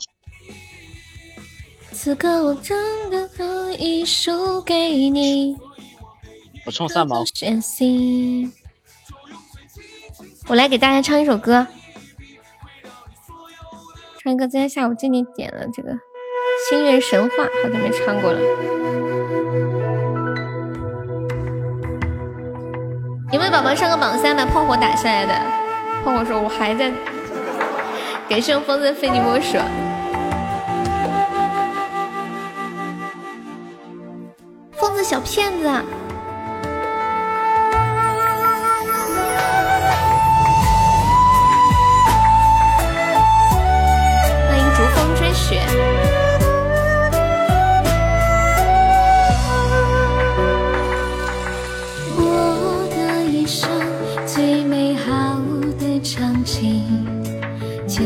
此刻我真的可以输给你。我充三毛，我来给大家唱一首歌，唱一个今天下午静静点了这个《星月神话》，好久没唱过了。有没有宝宝上个榜三把炮火打下来的？炮火说：“我还在。”感谢我风筝非你莫属。疯子小骗子。我的一生最美好的场景，就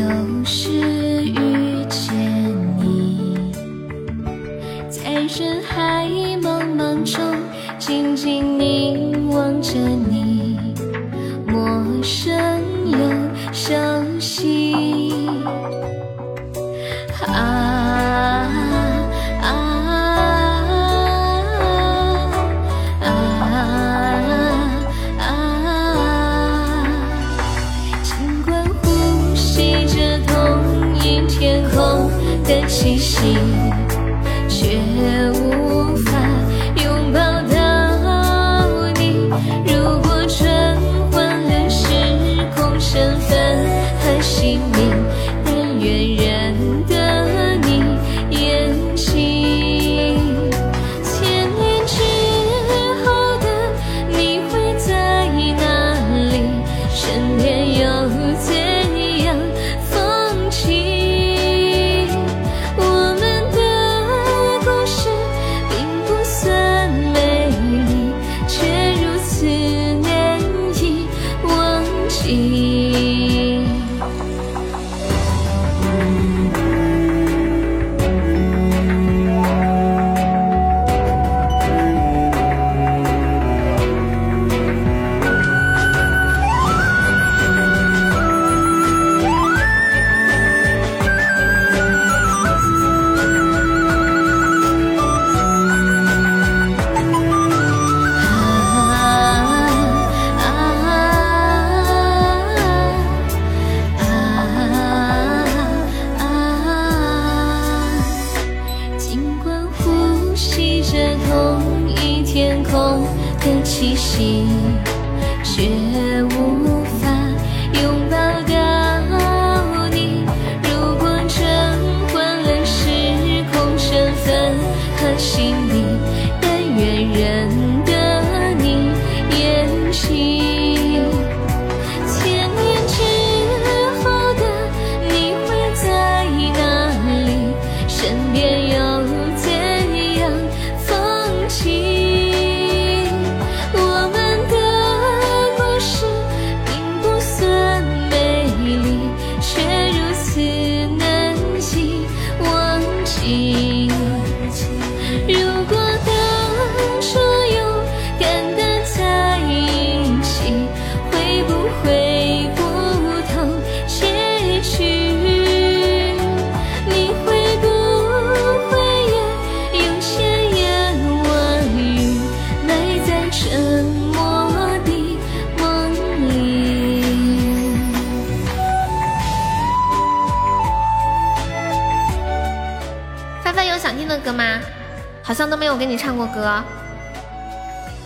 哥。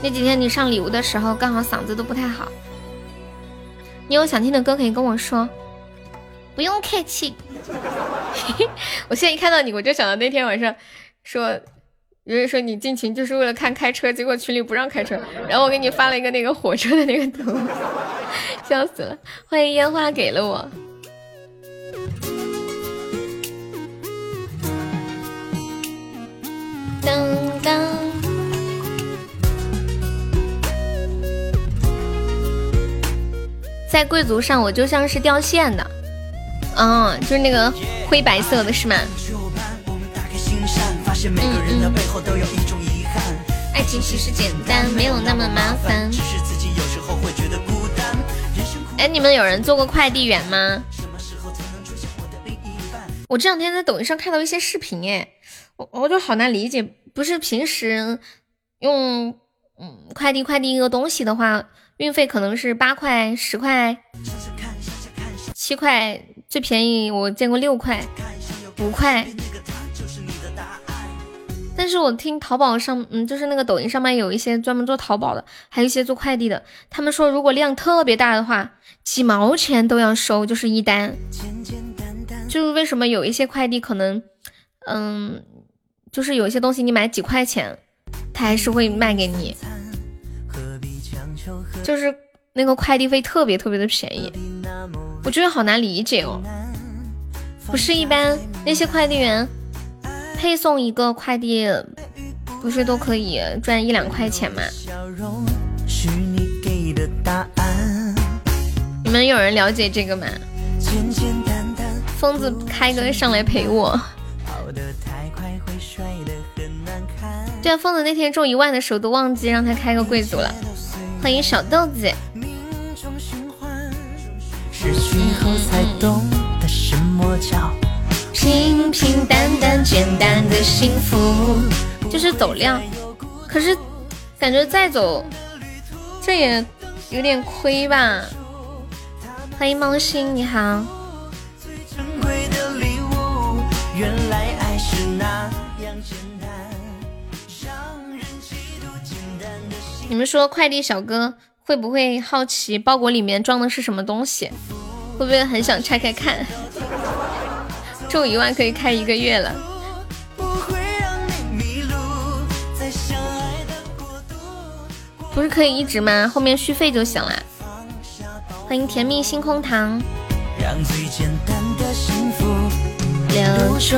那几天你上礼物的时候，刚好嗓子都不太好。你有想听的歌可以跟我说，不用客气。我现在一看到你，我就想到那天晚上说，有人说你进群就是为了看开车，结果群里不让开车，然后我给你发了一个那个火车的那个图，笑死了。欢迎烟花给了我。当当。在贵族上，我就像是掉线的，嗯，就是那个灰白色的是吗？嗯嗯。爱情其实简单，没有那么麻烦。哎，你们有人做过快递员吗？我这两天在抖音上看到一些视频，哎，我我就好难理解，不是平时用嗯快递快递一个东西的话，运费可能是八块、十块、七块，最便宜我见过六块、五块。但是我听淘宝上，嗯，就是那个抖音上面有一些专门做淘宝的，还有一些做快递的，他们说如果量特别大的话，几毛钱都要收，就是一单。就是为什么有一些快递可能，嗯，就是有一些东西你买几块钱，他还是会卖给你，就是那个快递费特别特别的便宜，我觉得好难理解哦。不是一般那些快递员配送一个快递，不是都可以赚一两块钱吗？你们有人了解这个吗？疯子开个上来陪我。对啊，疯子那天中一万的时候都忘记让他开个贵族了。欢迎小豆子。平平淡淡简单的幸福，就是走量。可是感觉再走，这也有点亏吧。欢迎猫星，你好。你们说快递小哥会不会好奇包裹里面装的是什么东西？会不会很想拆开看？中一万可以开一个月了。不是可以一直吗？后面续费就行了。欢迎甜蜜星空糖。留住。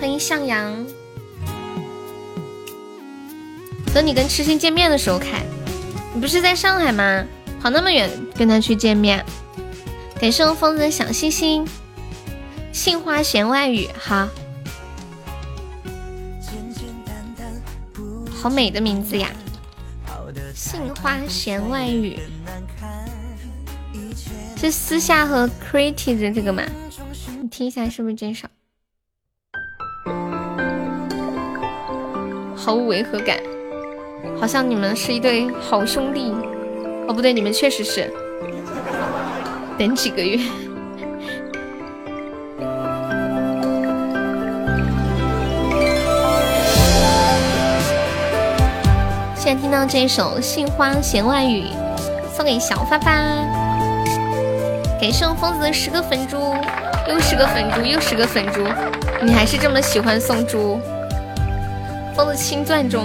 欢迎向阳。等你跟痴心见面的时候开。你不是在上海吗？跑那么远跟他去见面。感谢我疯子的小心心。杏花弦外语，好。好美的名字呀！杏花弦外语。是私下和 creative 的这个吗？你听一下是不是这首？毫无违和感，好像你们是一对好兄弟。哦，不对，你们确实是。等几个月。现在听到这首《杏花弦外语》，送给小发发。感谢我疯子的十个粉猪，又十个粉猪，又十个粉猪，你还是这么喜欢送猪？疯子青钻中。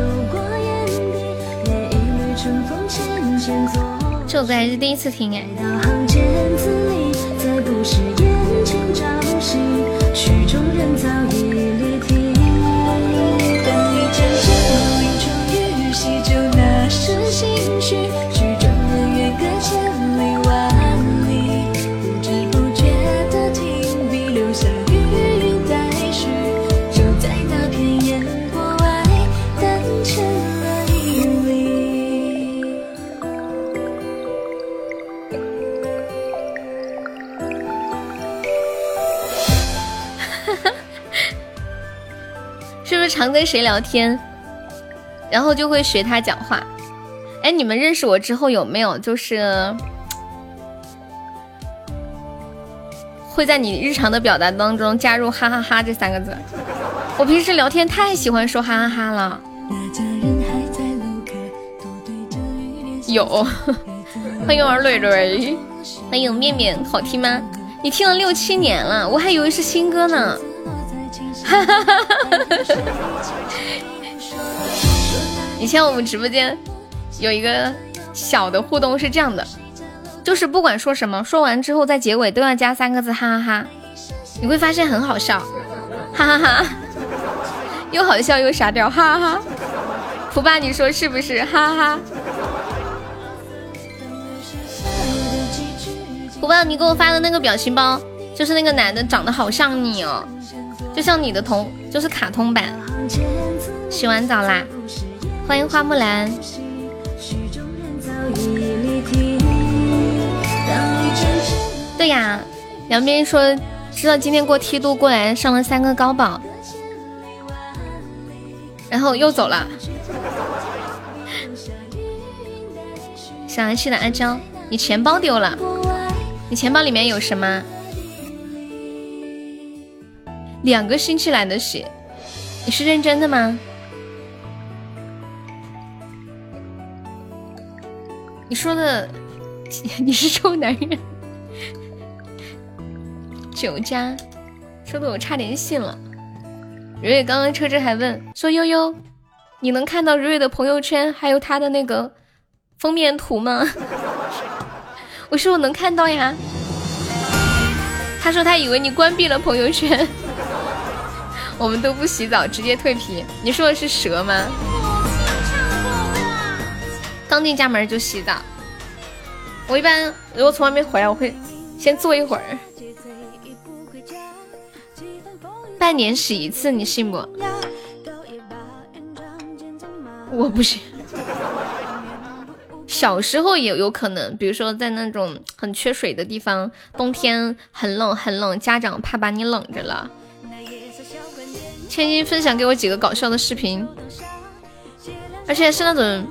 这首歌还是第一次听哎。常跟谁聊天，然后就会学他讲话。哎，你们认识我之后有没有就是会在你日常的表达当中加入“哈哈哈”这三个字？我平时聊天太喜欢说“哈哈哈”了。有，欢迎儿蕊蕊，欢迎面面，好听吗？你听了六七年了，我还以为是新歌呢。哈哈哈哈！以前我们直播间有一个小的互动是这样的，就是不管说什么，说完之后在结尾都要加三个字哈哈哈，你会发现很好笑，哈哈哈，又好笑又傻屌，哈哈哈！福爸你说是不是？哈哈！福爸你给我发的那个表情包，就是那个男的长得好像你哦。就像你的同就是卡通版，洗完澡啦，欢迎花木兰。对呀，杨斌说知道今天过梯度过来上了三个高保，然后又走了。小安气的阿娇，你钱包丢了，你钱包里面有什么？两个星期来的血，你是认真的吗？你说的 你是臭男人，酒家说的我差点信了。蕊蕊刚刚车车还问说悠悠，你能看到蕊蕊的朋友圈还有他的那个封面图吗？我说我能看到呀。他说他以为你关闭了朋友圈。我们都不洗澡，直接蜕皮。你说的是蛇吗？刚进家门就洗澡。我一般如果从外面回来，我会先坐一会儿。半年洗一次，你信不？我不信。小时候也有可能，比如说在那种很缺水的地方，冬天很冷很冷，家长怕把你冷着了。千金分享给我几个搞笑的视频，而且是那种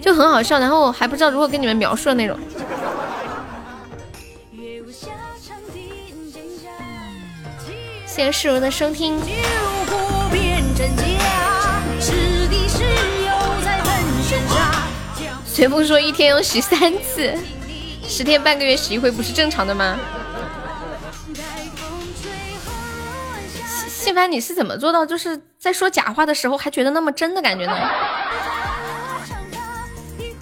就很好笑，然后还不知道如何跟你们描述的那种。谢谢世如的收听。随风说一天要洗三次，十天半个月洗一回不是正常的吗？一般你是怎么做到，就是在说假话的时候还觉得那么真的感觉呢？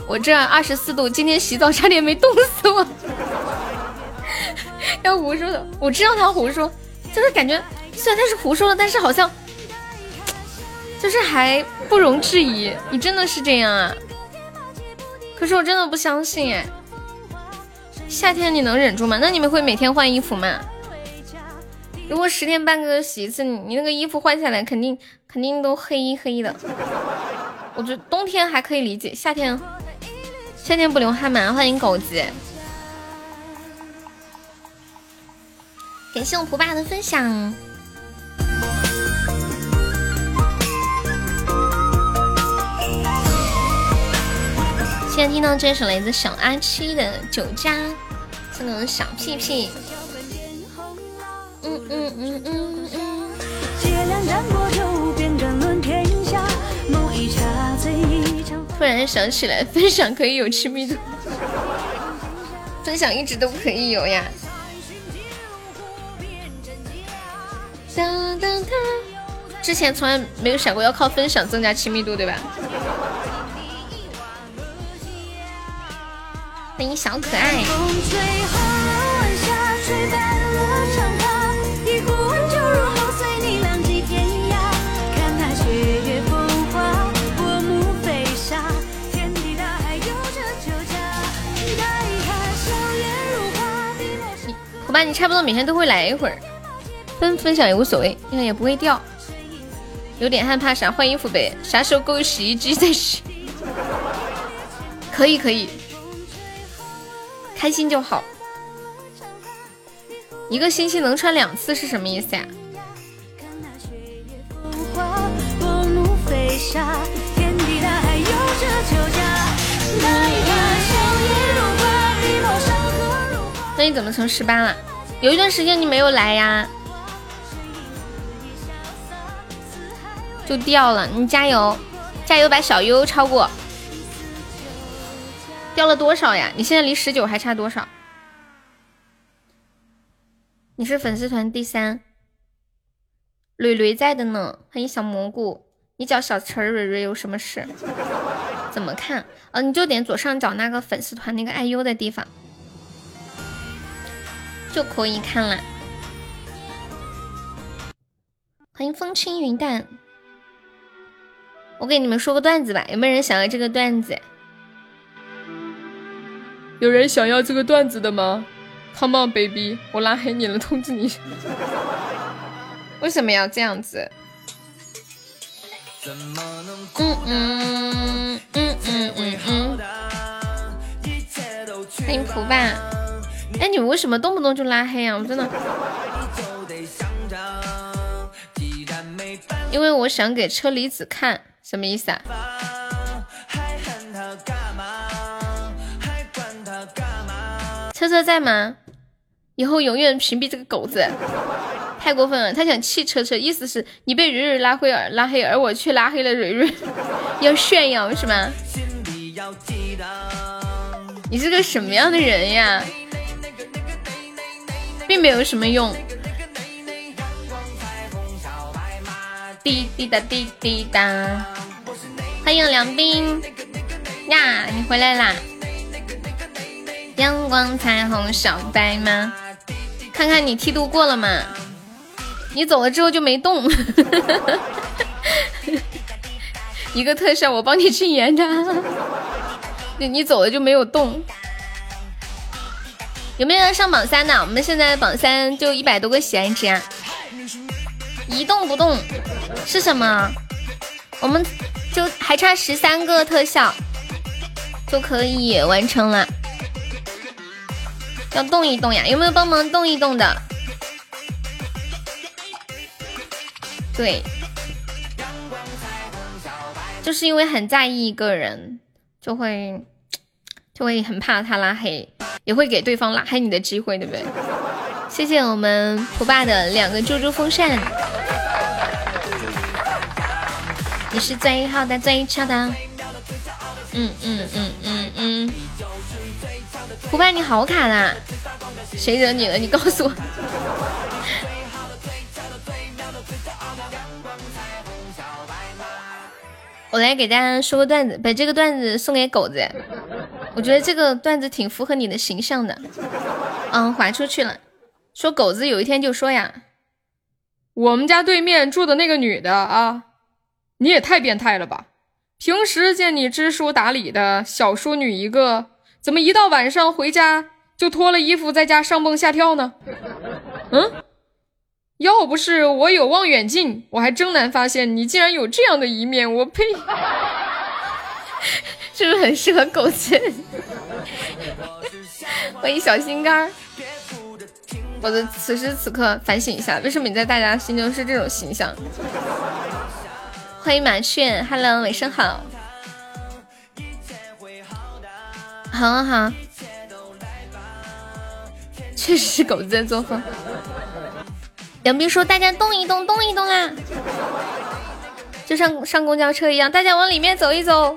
我这二十四度，今天洗澡差点没冻死我。要胡说的，我知道他胡说，就是感觉虽然他是胡说的，但是好像就是还不容置疑。你真的是这样啊？可是我真的不相信哎。夏天你能忍住吗？那你们会每天换衣服吗？如果十天半个月洗一次，你那个衣服换下来肯定肯定都黑黑的。我觉得冬天还可以理解，夏天夏天不流汗吗？欢迎狗子，感谢我蒲爸的分享。现在听到这首来自小阿七的《酒家》，这个小屁屁。嗯嗯嗯嗯嗯。突然想起来，分享可以有亲密度，分享一直都可以有呀。哒哒哒。之前从来没有想过要靠分享增加亲密度，对吧？欢迎小可爱。吧，你差不多每天都会来一会儿，分分享也无所谓，应该也不会掉。有点害怕啥？换衣服呗，啥时候够洗衣机再洗？可以可以。开心就好，一个星期能穿两次是什么意思呀？那你怎么成十八了？有一段时间你没有来呀，就掉了。你加油，加油，把小优超过。掉了多少呀？你现在离十九还差多少？你是粉丝团第三，蕊蕊在的呢。欢迎小蘑菇，你叫小陈蕊蕊有什么事？怎么看？呃，你就点左上角那个粉丝团那个爱优的地方，就可以看了。欢迎风轻云淡，我给你们说个段子吧，有没有人想要这个段子？有人想要这个段子的吗？Come on, baby，我拉黑你了，通知你。为什么要这样子？嗯嗯嗯嗯嗯嗯。欢迎蒲爸。哎，你们为什么动不动就拉黑啊？我真的。因为我想给车厘子看，什么意思啊？车车在吗？以后永远屏蔽这个狗子，太过分了！他想气车车，意思是你被蕊蕊拉黑而拉黑，而我却拉黑了蕊蕊，要炫耀是吗？你是个什么样的人呀？并没有什么用。滴滴答滴滴答，欢迎梁斌呀，你回来啦！阳光彩虹小白马，看看你梯度过了吗？你走了之后就没动，一个特效我帮你去延展。你你走了就没有动，有没有要上榜三的？我们现在榜三就一百多个喜爱值啊！一动不动是什么？我们就还差十三个特效就可以完成了。要动一动呀，有没有帮忙动一动的？对，就是因为很在意一个人，就会就会很怕他拉黑，也会给对方拉黑你的机会，对不对？谢谢我们蒲爸的两个猪猪风扇，你是最好的最俏的，嗯嗯嗯嗯嗯。胡爸，你好卡啦！谁惹你了？你告诉我。我来给大家说个段子，把这个段子送给狗子。我觉得这个段子挺符合你的形象的。嗯，划出去了。说狗子有一天就说呀：“我们家对面住的那个女的啊，你也太变态了吧！平时见你知书达理的小淑女一个，怎么一到晚上回家就脱了衣服在家上蹦下跳呢？嗯。”要不是我有望远镜，我还真难发现你竟然有这样的一面。我呸！是不是很适合狗子？欢迎小心肝儿。我的此时此刻反省一下，为什么你在大家心中是这种形象？欢迎马炫，Hello，晚上好。好好，确实是狗子在作风。杨斌说：“大家动一动，动一动啦，就像上公交车一样，大家往里面走一走。”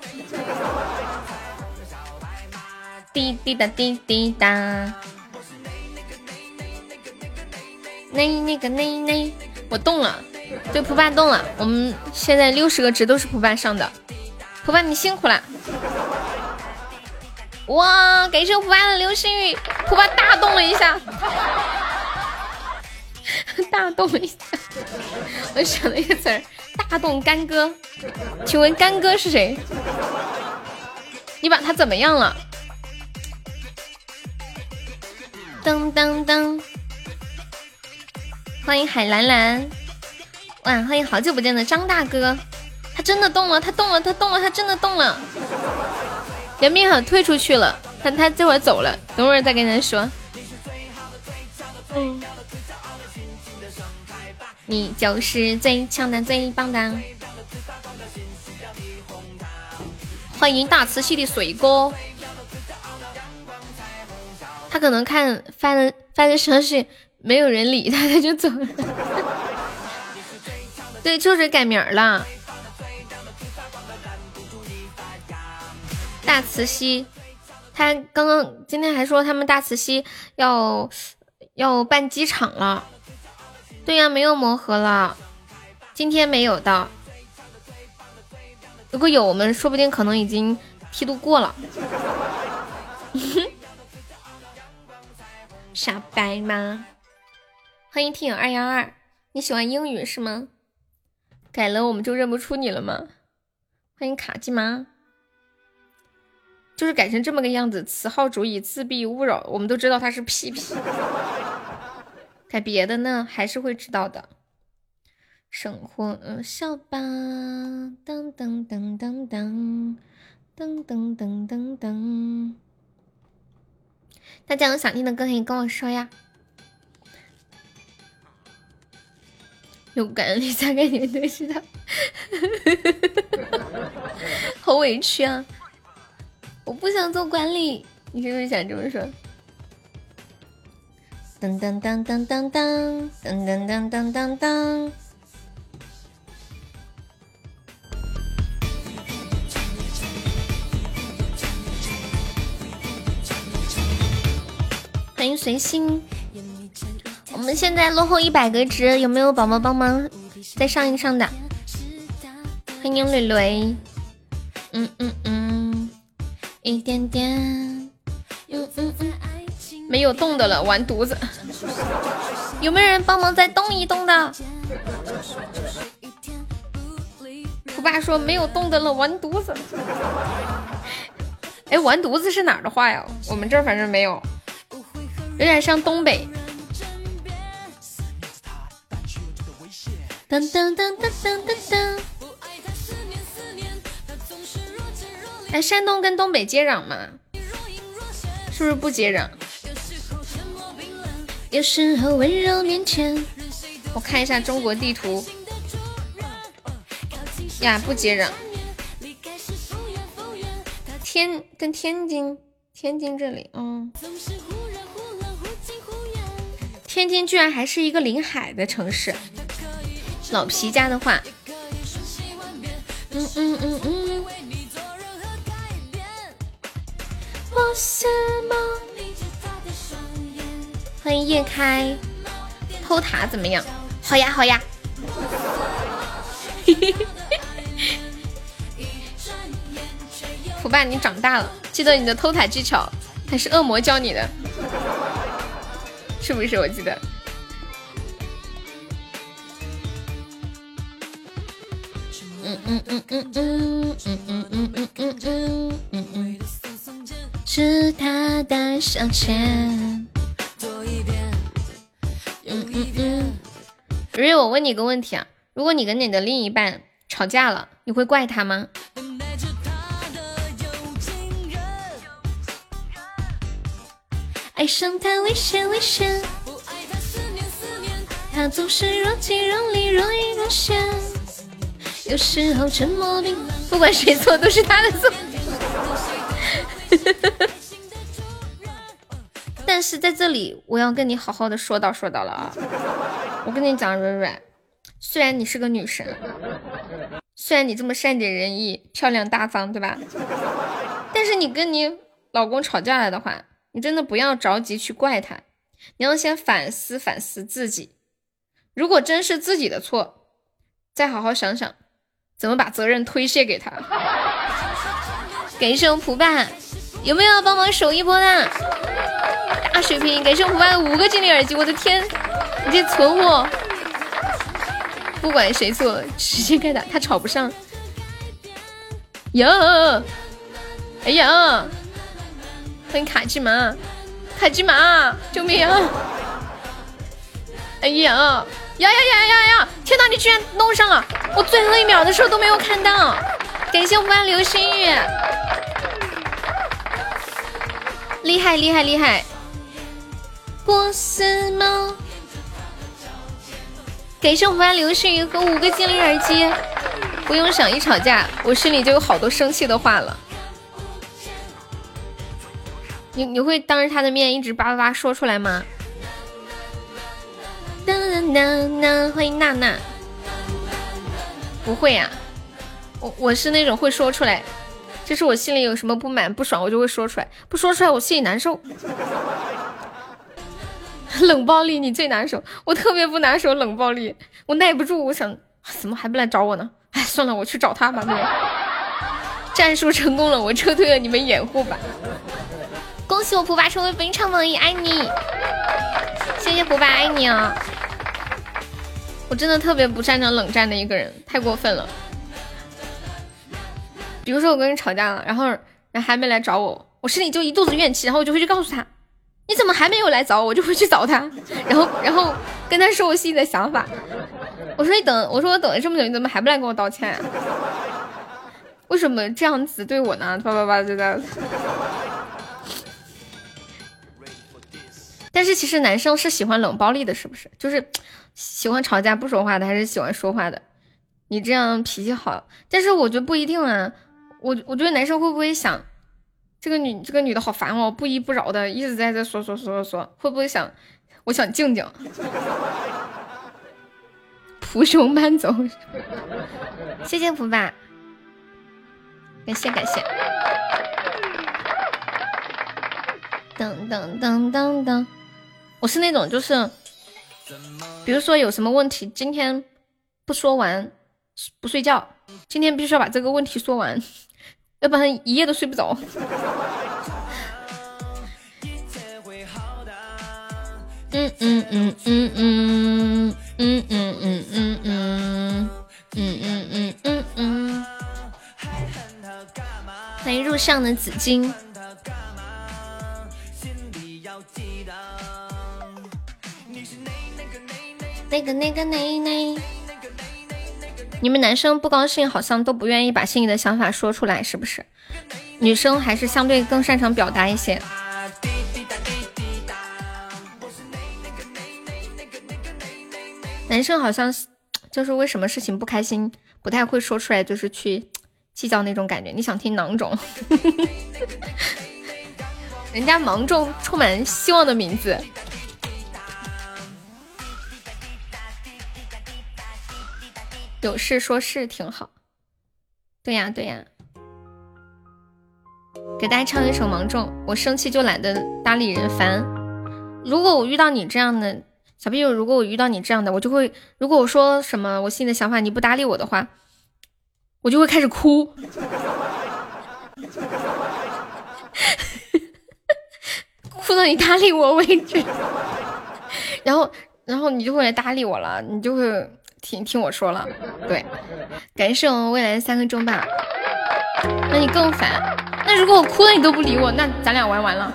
滴滴答，滴滴答。那那个那那，我动了，对，蒲爸动了。我们现在六十个值都是蒲爸上的，蒲爸你辛苦了。哇，感谢蒲爸的流星雨，蒲爸大动了一下。大动一下，我想了一个词儿，大动干戈。请问干戈是谁？你把他怎么样了？噔噔噔！欢迎海蓝蓝，哇！欢迎好久不见的张大哥，他真的动了，他动了，他动了，他真的动了。杨明好退出去了，他他这会儿走了，等会儿再跟他说。嗯。你就是最强的、最棒的。欢迎大慈溪的水哥，他可能看发的发的消息没有人理他，他就走了。对，就是改名了。大慈溪，他刚刚今天还说他们大慈溪要要办机场了。对呀，没有魔盒了，今天没有的。如果有，我们说不定可能已经梯度过了。傻白吗？欢迎听友二幺二，你喜欢英语是吗？改了我们就认不出你了吗？欢迎卡基吗？就是改成这么个样子，此号主以自闭勿扰，我们都知道他是屁屁。改别的呢，还是会知道的。生活，嗯，笑吧，噔噔噔噔噔噔噔噔噔噔。大家有想听的歌可以跟我说呀。有管理才感觉对视的，好委屈啊！我不想做管理，你是不是想这么说？噔噔噔噔噔噔噔噔噔噔噔噔！欢迎随心，我们现在落后一百个值，有没有宝宝帮忙再上一上的？欢迎蕊蕊，嗯嗯嗯，一点点，嗯嗯嗯。没有动的了，完犊子！有没有人帮忙再动一动的？我爸说没有动的了，完犊子！哎，完犊子是哪儿的话呀？我们这儿反正没有，有点像东北。噔噔噔噔噔噔噔。哎，山东跟东北接壤吗？是不是不接壤？有时候温柔面前，我看一下中国地图呀，不接壤。天跟天津，天津这里，嗯，天津居然还是一个临海的城市。老皮家的话，嗯嗯嗯嗯。欢迎叶开，偷塔怎么样？好呀好呀。福爸，你长大了，记得你的偷塔技巧还是恶魔教你的，是不是？我记得。嗯嗯嗯嗯嗯嗯嗯嗯嗯嗯嗯嗯，是他的向前。嗯嗯嗯。瑞，我问你个问题啊，如果你跟你的另一半吵架了，你会怪他吗？爱上他危险危险，他总是若即若离若隐若现。有时候沉默并不管谁错都是他的错，是在这里我要跟你好好的说道说道了啊！我跟你讲，蕊蕊，虽然你是个女神，虽然你这么善解人意、漂亮大方，对吧？但是你跟你老公吵架了的话，你真的不要着急去怪他，你要先反思反思自己。如果真是自己的错，再好好想想。怎么把责任推卸给他？感谢我蒲爸，有没有帮忙守一波的？水瓶，感谢我蒲爸五个精灵耳机，我的天，你这存货！不管谁错，直接开打，他吵不上。哟，哎呀，欢迎卡基玛，卡基玛，救命啊！哎呀！呀呀呀呀呀！天哪，你居然弄上了！我最后一秒的时候都没有看到。感谢我们班流星雨，厉害厉害厉害！波斯猫，感谢我们班刘诗雨和五个精灵耳机。不用想，一吵架，我心里就有好多生气的话了。你你会当着他的面一直叭叭叭说出来吗？欢迎娜娜。不会呀，我我是那种会说出来，就是我心里有什么不满不爽，我就会说出来，不说出来我心里难受。冷暴力你最难受，我特别不难受，冷暴力我耐不住，我想怎么还不来找我呢？哎，算了，我去找他吧。战术成功了，我撤退了，你们掩护吧。恭喜我普巴成为本场榜一，爱你，谢谢普巴，爱你啊。我真的特别不擅长冷战的一个人，太过分了。比如说我跟人吵架了，然后人还没来找我，我心里就一肚子怨气，然后我就会去告诉他，你怎么还没有来找我？我就会去找他，然后然后跟他说我心里的想法。我说你等，我说我等了这么久，你怎么还不来跟我道歉？为什么这样子对我呢？叭叭叭，就在。但是其实男生是喜欢冷暴力的，是不是？就是。喜欢吵架不说话的，还是喜欢说话的？你这样脾气好，但是我觉得不一定啊。我我觉得男生会不会想，这个女这个女的好烦哦，不依不饶的，一直在这说说说说说，会不会想，我想静静，蒲熊搬走。谢谢蒲爸，感谢感谢。噔噔噔噔噔，我是那种就是。比如说有什么问题，今天不说完不睡觉，今天必须要把这个问题说完，要不然一夜都睡不着。嗯嗯嗯嗯嗯嗯嗯嗯嗯嗯嗯嗯嗯嗯。欢迎入上的紫金。那个那个那那，你们男生不高兴，好像都不愿意把心里的想法说出来，是不是？女生还是相对更擅长表达一些。男生好像是，就是为什么事情不开心，不太会说出来，就是去计较那种感觉。你想听囊肿？人家芒种充满希望的名字。有事说事挺好，对呀对呀，给大家唱一首《芒种》。我生气就懒得搭理人，烦。如果我遇到你这样的小屁友，如果我遇到你这样的，我就会，如果我说什么我心里的想法你不搭理我的话，我就会开始哭。哭到你搭理我为止。然后，然后你就会来搭理我了，你就会听听我说了。对，感谢我们未来三个中霸。那你更烦。那如果我哭了你都不理我，那咱俩玩完了。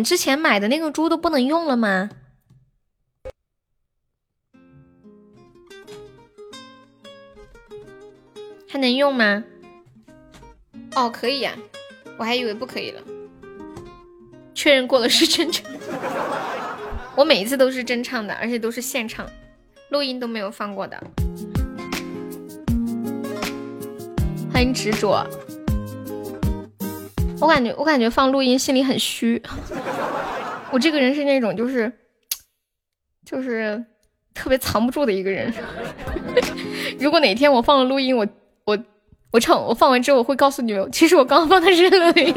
们之前买的那个猪都不能用了吗？还能用吗？哦，可以呀、我还以为不可以了。确认过了是真唱，我每一次都是真唱的，而且都是现唱。录音都没有放过的。欢迎执着，我感觉我感觉放录音心里很虚。我这个人是那种就是就是特别藏不住的一个人。如果哪天我放了录音，我我我唱我放完之后，我会告诉你们，其实我刚放的是录音。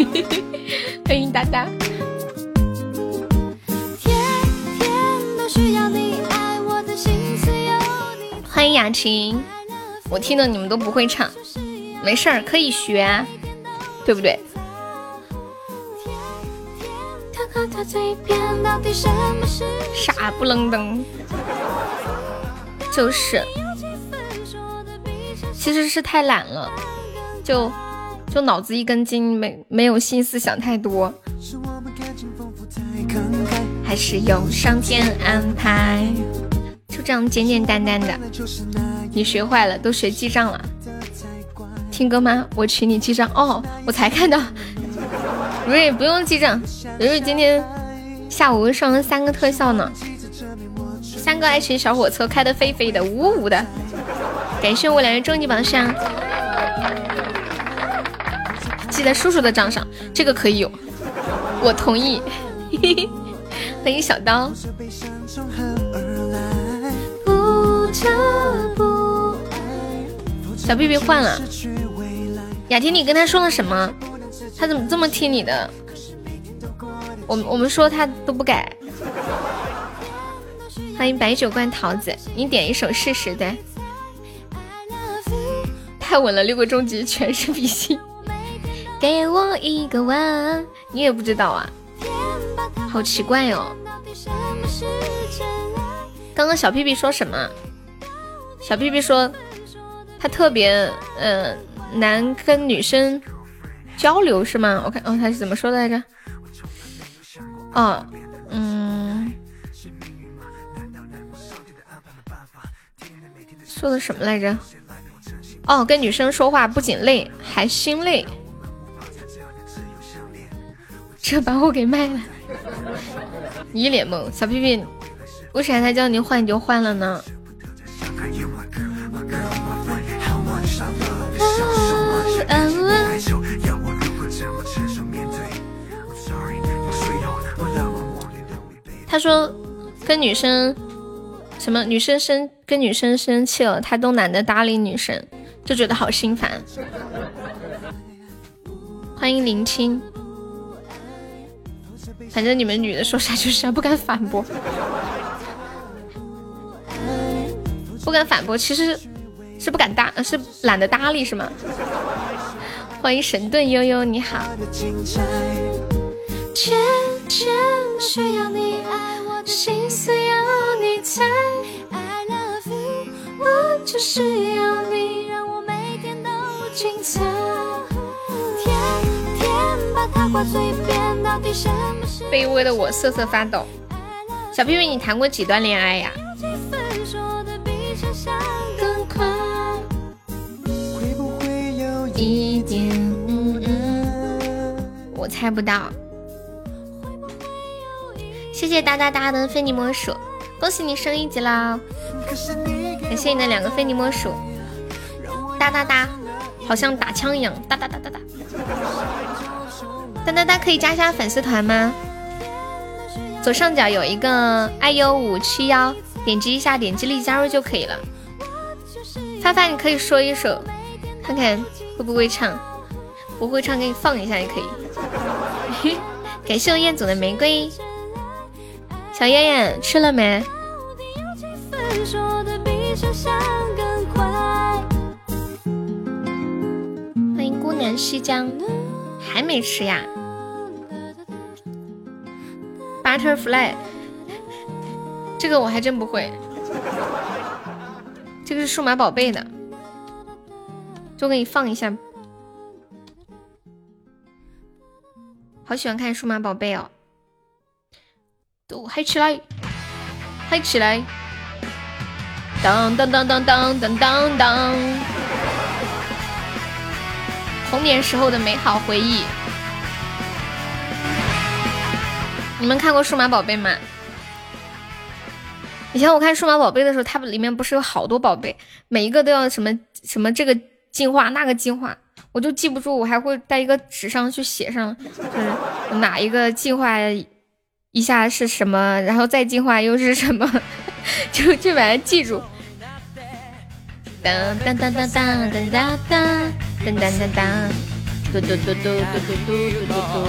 欢迎哒哒。欢迎雅琴，我听的你们都不会唱，没事儿，可以学，对不对？傻不愣登，就是，其实是太懒了，就就脑子一根筋，没没有心思想太多，还是有上天安排，就这样简简单单的。你学坏了，都学记账了。听歌吗？我群里记账哦，我才看到。蕊蕊不用记账，蕊蕊今天下午上了三个特效呢，三个爱情小火车开的飞飞的，呜呜的。感谢我两人终极榜上，记在叔叔的账上，这个可以有，我同意。欢迎小刀。小屁屁换了，雅婷，你跟他说了什么？他怎么这么听你的？我我们说他都不改。欢迎白酒罐桃子，你点一首试试对。太稳了，六个终极全是比心。给我一个吻，你也不知道啊？好奇怪哟。刚刚小屁屁说什么？小屁屁说。他特别嗯难跟女生交流是吗？我看哦他是怎么说的来着？哦嗯，说的什么来着？哦跟女生说话不仅累还心累，这把我给卖了，你 一脸懵。小屁屁，为啥他叫你换你就换了呢？他说跟女生什么女生生跟女生生气了，他都懒得搭理女生，就觉得好心烦。欢迎林青，反正你们女的说啥就是啥，不敢反驳，不敢反驳，其实。是不敢搭，是懒得搭理是吗？欢迎神盾悠悠，你好。真需要你爱我的心思有你猜。I love you，我就是要你让我每天都精彩。天天把它挂嘴边，到底什么是？卑微的我瑟瑟发抖。小屁屁，你谈过几段恋爱呀、我猜不到。谢谢哒哒哒的非你莫属，恭喜你升一级啦！感谢你的两个非你莫属，哒哒哒，好像打枪一样，哒哒哒哒哒。哒哒哒，可以加一下粉丝团吗？左上角有一个 iu 五七幺，点击一下，点击立即加入就可以了。发发，你可以说一首，看看。会不会唱？不会唱，给你放一下也可以。感谢我彦祖的玫瑰，小燕燕吃了没？欢迎姑娘西江，还没吃呀？Butterfly，这个我还真不会。这个是数码宝贝的。就给你放一下，好喜欢看数码宝贝哦！都嗨起来，嗨起来！当当当当当当当当！童年时候的美好回忆，你们看过数码宝贝吗？以前我看数码宝贝的时候，它里面不是有好多宝贝，每一个都要什么什么这个。进化那个进化，我就记不住，我还会带一个纸上去写上，就是哪一个进化一下是什么，然后再进化又是什么，就就把它记住。当当当当当当当当当当当，嘟嘟嘟嘟嘟嘟嘟嘟嘟嘟。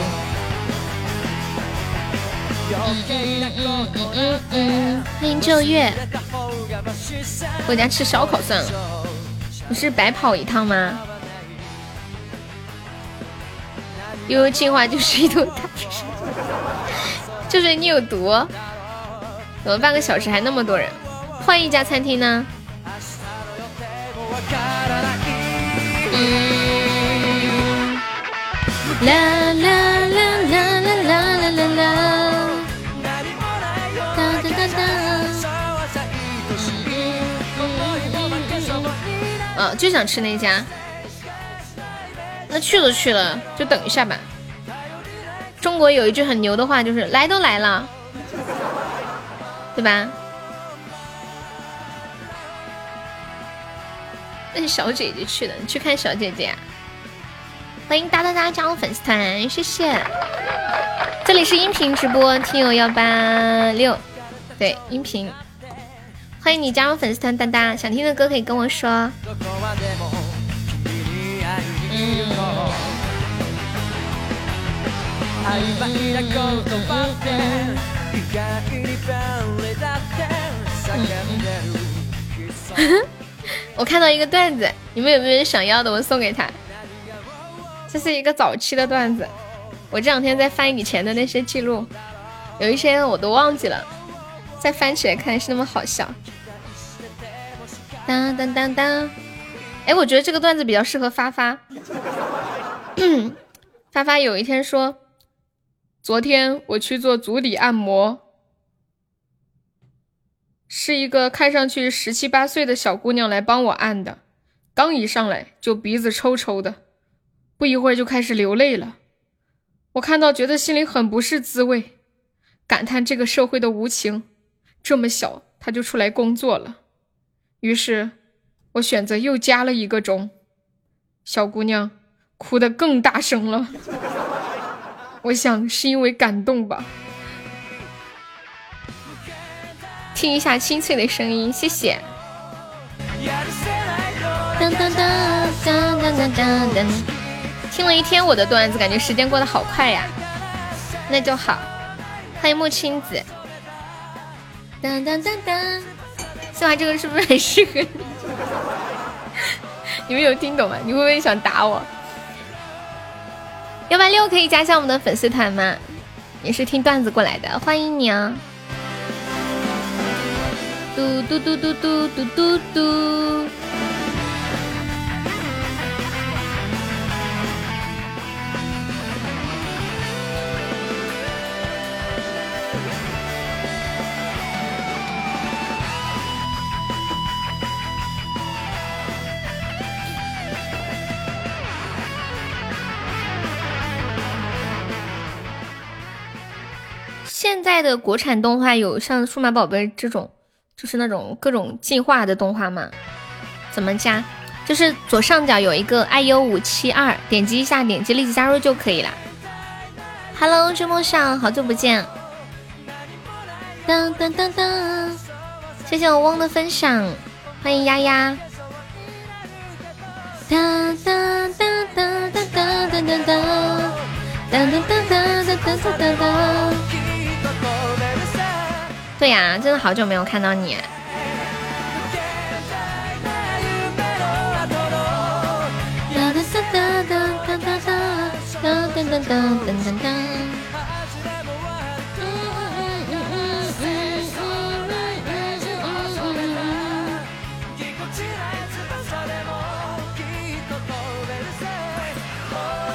嗯嗯嗯嗯嗯，欢迎旧月，回家吃烧烤算了。你是白跑一趟吗？悠悠进化就是一头大蛇，就是你有毒，怎么半个小时还那么多人？换一家餐厅呢？啦啦啦啦啦啦啦啦啦！哒哒哒哒。嗯，就想吃那家，那去都去了，就等一下吧。中国有一句很牛的话，就是来都来了，对吧？那是小姐姐去的，你去看小姐姐。欢迎哒哒哒加入粉丝团，谢谢。这里是音频直播，听友幺八六，对，音频。欢迎你加入粉丝团，哒哒，想听的歌可以跟我说。嗯。我看到一个段子，你们有没有人想要的？我送给他。这是一个早期的段子，我这两天在翻以前的那些记录，有一些我都忘记了，再翻起来看是那么好笑。当当当当，哎，我觉得这个段子比较适合发发。发发有一天说，昨天我去做足底按摩。是一个看上去十七八岁的小姑娘来帮我按的，刚一上来就鼻子抽抽的，不一会儿就开始流泪了。我看到觉得心里很不是滋味，感叹这个社会的无情。这么小她就出来工作了，于是我选择又加了一个钟。小姑娘哭得更大声了，我想是因为感动吧。听一下清脆的声音，谢谢。当当当当当当当，听了一天我的段子，感觉时间过得好快呀。那就好，欢迎木青子。当当当当，希望这个是不是很适合你？你们有听懂吗？你会不会想打我？幺八六可以加下我们的粉丝团吗？也是听段子过来的，欢迎你啊。嘟嘟嘟嘟嘟嘟嘟嘟。在的国产动画有像数码宝贝这种。就是那种各种进化的动画吗，怎么加？就是左上角有一个 iu 五七二，点击一下，点击立即加入就可以了。Hello，追梦上，好久不见。当当当当，谢谢我汪的分享，欢迎丫丫。当当当当当当当当当当当当当当当。对呀，真的好久没有看到你。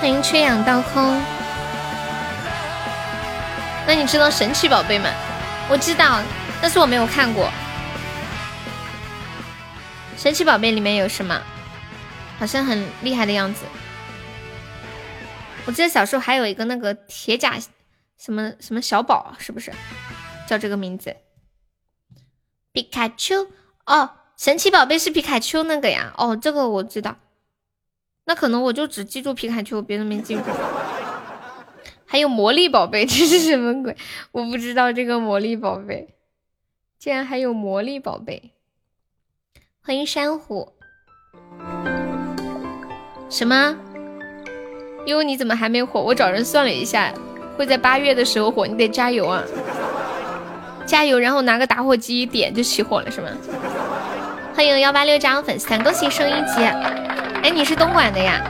欢迎缺氧倒空。那你知道神奇宝贝吗？我知道，但是我没有看过。神奇宝贝里面有什么？好像很厉害的样子。我记得小时候还有一个那个铁甲什么什么小宝，是不是叫这个名字？皮卡丘哦，神奇宝贝是皮卡丘那个呀？哦，这个我知道。那可能我就只记住皮卡丘，别的没记住。还有魔力宝贝，这是什么鬼？我不知道这个魔力宝贝，竟然还有魔力宝贝！欢迎珊瑚。什么？哟，你怎么还没火？我找人算了一下，会在八月的时候火，你得加油啊！加油，然后拿个打火机一点就起火了，是吗？欢迎幺八六加粉丝团，恭喜升一级！哎，你是东莞的呀？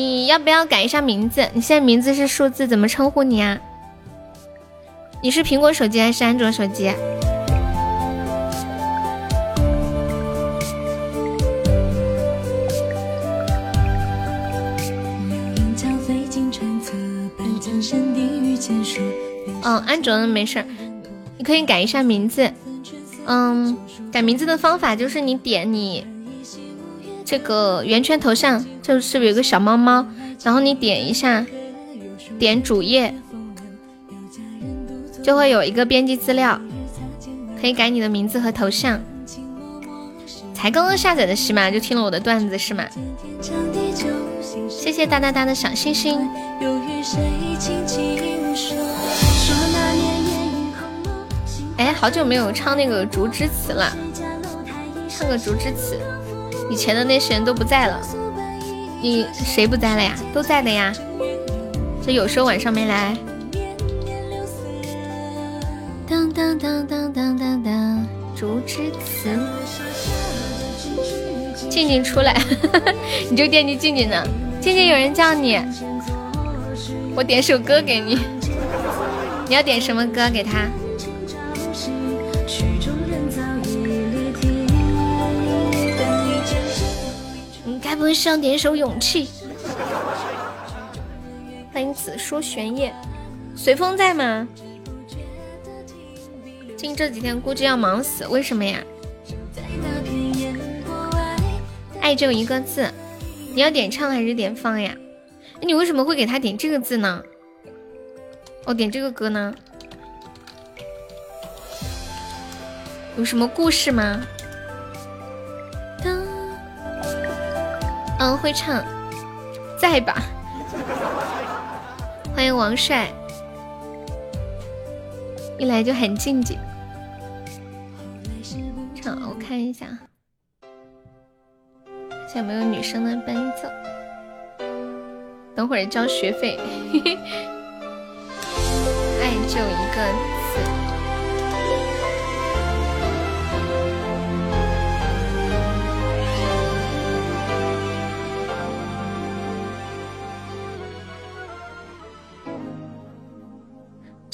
你要不要改一下名字？你现在名字是数字，怎么称呼你啊？你是苹果手机还是安卓手机？嗯，安卓的没事，你可以改一下名字。嗯，改名字的方法就是你点你。这个圆圈头像就是有个小猫猫，然后你点一下，点主页，就会有一个编辑资料，可以改你的名字和头像。才刚刚下载的喜马就听了我的段子是吗？谢谢哒哒哒的小星星。哎，好久没有唱那个竹枝词了，唱个竹枝词。以前的那些人都不在了，你谁不在了呀？都在的呀。这有时候晚上没来。当当当当当当当，竹枝词。静静出来，你就惦记静静呢。静静有人叫你，我点首歌给你。你要点什么歌给他？不会是要点首《勇气》？欢迎紫说玄烨，随风在吗？近这几天估计要忙死，为什么呀？爱就一个字，你要点唱还是点放呀？你为什么会给他点这个字呢？哦，点这个歌呢？有什么故事吗？嗯，会唱，在吧？欢迎王帅，一来就很静静。唱，我看一下。有没有女生的伴奏？等会儿交学费。爱就一个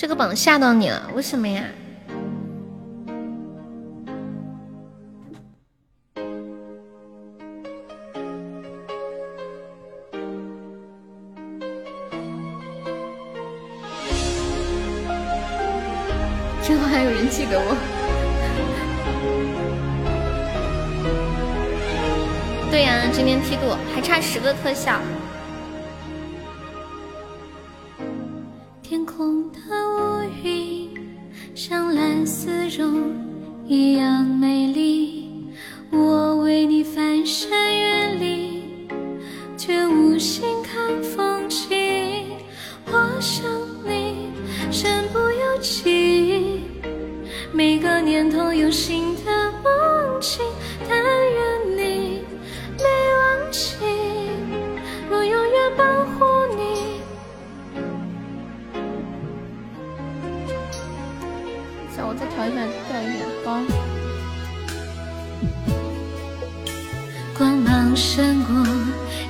这个榜吓到你了？为什么呀？之后还有人记得我，对呀，今天梯度还差十个特效。丝绒一样美丽，我为你翻山越岭，却无心看风景。我想你身不由己。每个念头有新的梦境，但愿一下，调一点高。光芒胜过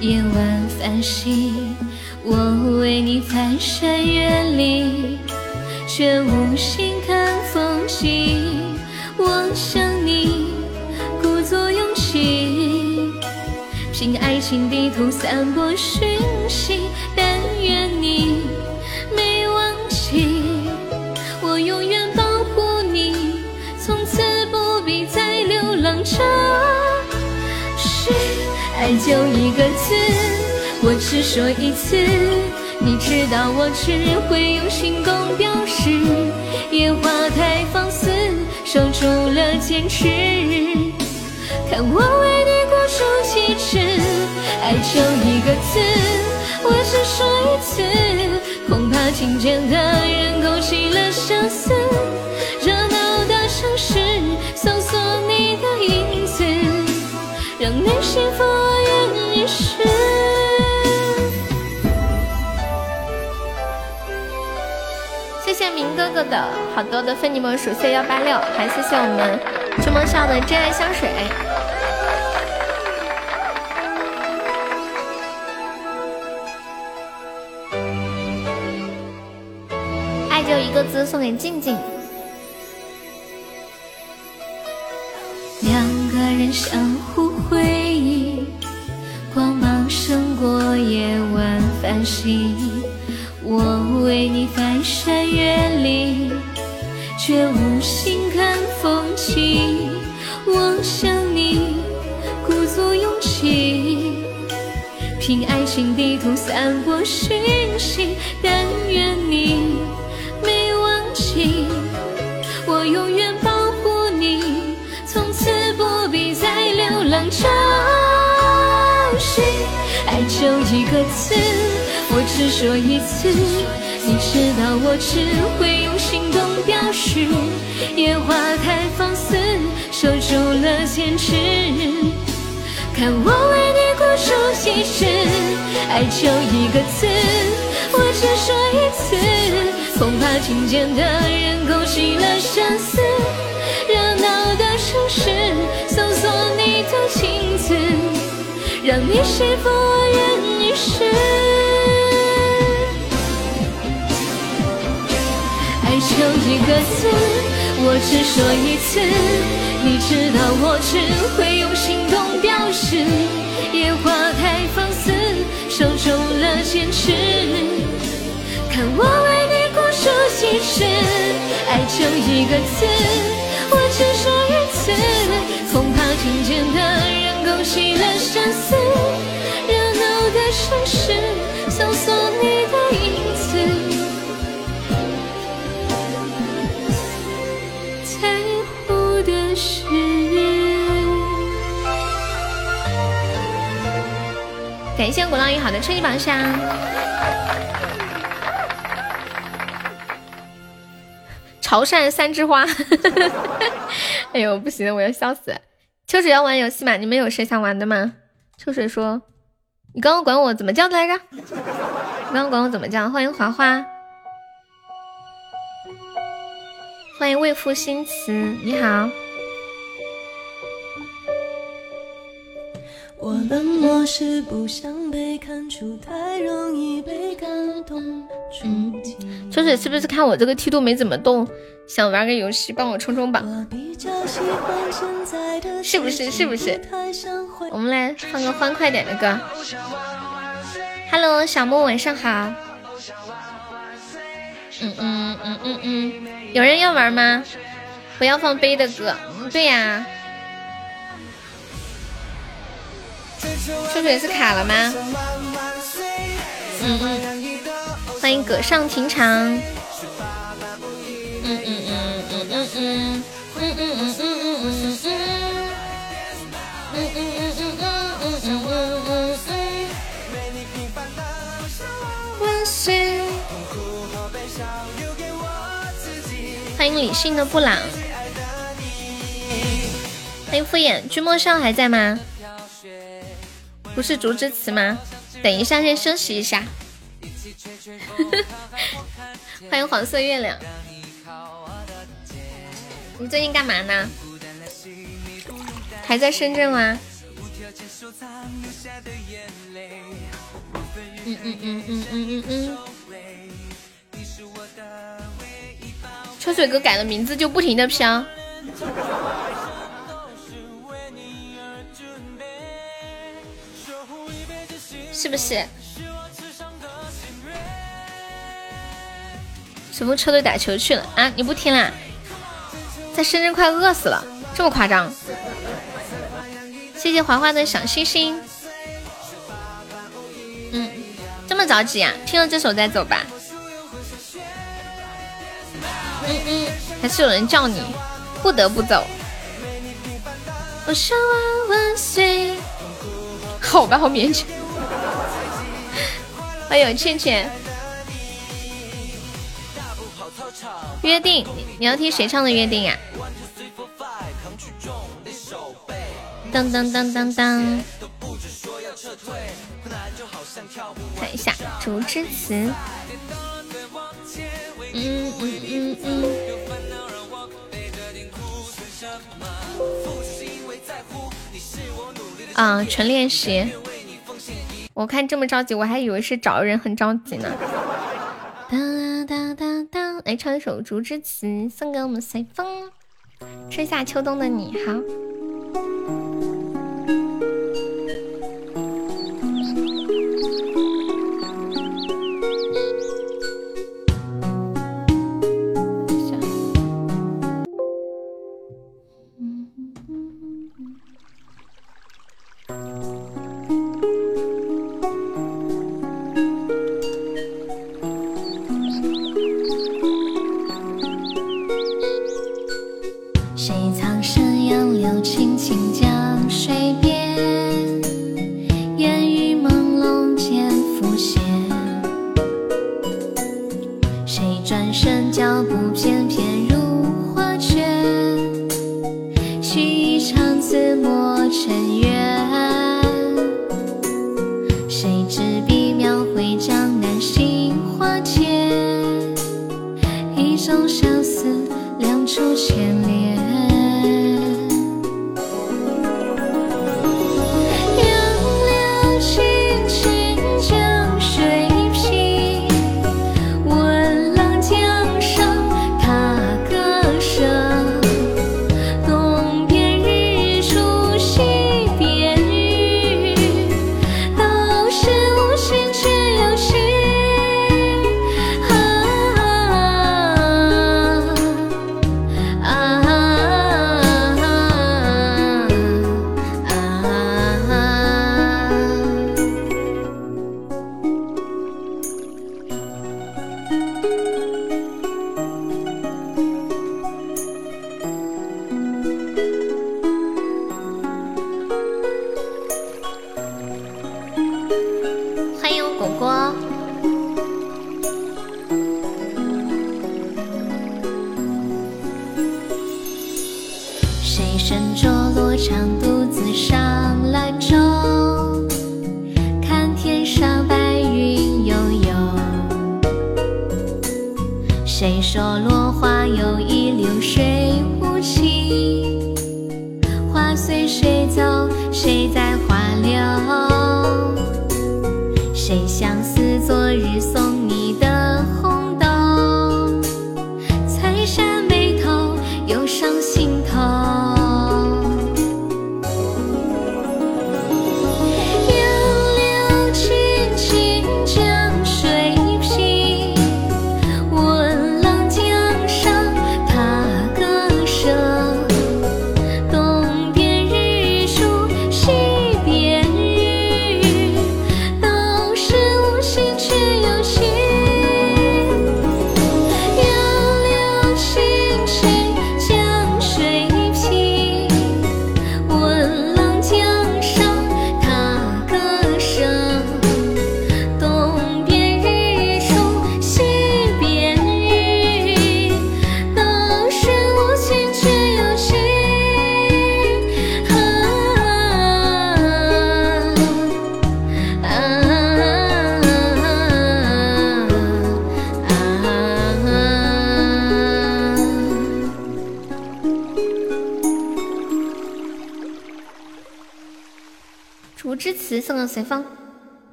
夜晚繁星，我为你翻山越岭，却无心看。风景，我想你，故作勇气，凭爱情地图散播讯息。这是爱就一个字，我只说一次，你知道我只会用行动表示。野花太放肆，守住了坚持。看我为你孤注一掷，爱就一个字，我只说一次，恐怕听见的人勾起了相思。热闹的城市，搜索幸福，愿一世。谢谢明哥哥的好多的非你莫属，谢幺八六，还谢谢我们追梦笑的真爱香水。爱就一个字，送给静静。两个人相繁星，我为你翻山越岭，却无心看风景。我想你，鼓足勇气，凭爱情地图散播讯息，但愿你没忘记，我永远保护你，从此不必再流浪。找寻爱就一个字。我只说一次。你知道我只会用行动表示。野花太放肆，守住了坚持。看我为你孤注一掷，爱就一个字，我只说一次。恐怕听见的人勾起了相思。热闹的城市，搜索你的镜子，让你幸福，我愿意试。就一个字，我只说一次。你知道我只会用行动表示。野花太放肆，守住了坚持。看我为你孤注一掷，爱就一个字，我只说一次。恐怕听见的人勾起了相思。热闹的城市，搜索你的影子。感谢鼓浪屿好的初级榜上。潮汕三枝花，哎呦不行，我要笑死！秋水要玩游戏吗？你们有谁想玩的吗？秋水说：“你刚刚管我怎么叫的来着？你刚刚管我怎么叫？”欢迎华华，欢迎未赋新词，你好。我冷漠是不想被看出，太容易被感动。秋水是不是看我这个梯度没怎么动，想玩个游戏帮我冲冲榜？是不是？是不是？我们来放个欢快点的歌。Hello，小木，晚上好。嗯嗯嗯嗯嗯，有人要玩吗？不要放悲的歌。对呀。秋水是卡了吗？嗯嗯，欢迎葛上庭长。嗯嗯嗯嗯嗯嗯嗯嗯嗯嗯嗯嗯嗯嗯嗯嗯嗯嗯。万岁！欢迎理性的布朗。欢迎敷衍，君莫笑还在吗？不是竹之词吗？等一下，先休息一下。欢迎黄色月亮。你最近干嘛呢？还在深圳吗？嗯嗯嗯嗯嗯嗯嗯。秋水哥改了名字就不停的飘。是不是？什么车队打球去了啊？你不听啦？在深圳快饿死了，这么夸张？谢谢华华的小星星。嗯，这么着急呀？听了这首再走吧。嗯嗯，还是有人叫你，不得不走。我想万万岁。好吧，好勉强。欢迎倩倩。约定，你要听谁唱的约定呀？当当当当当。看一下《竹之词》。嗯嗯嗯嗯。啊，纯练习。我看这么着急，我还以为是找人很着急呢。当当当当，来唱一首《竹之词》，送给我们随风。春夏秋冬的你好。一种相思两处牵连。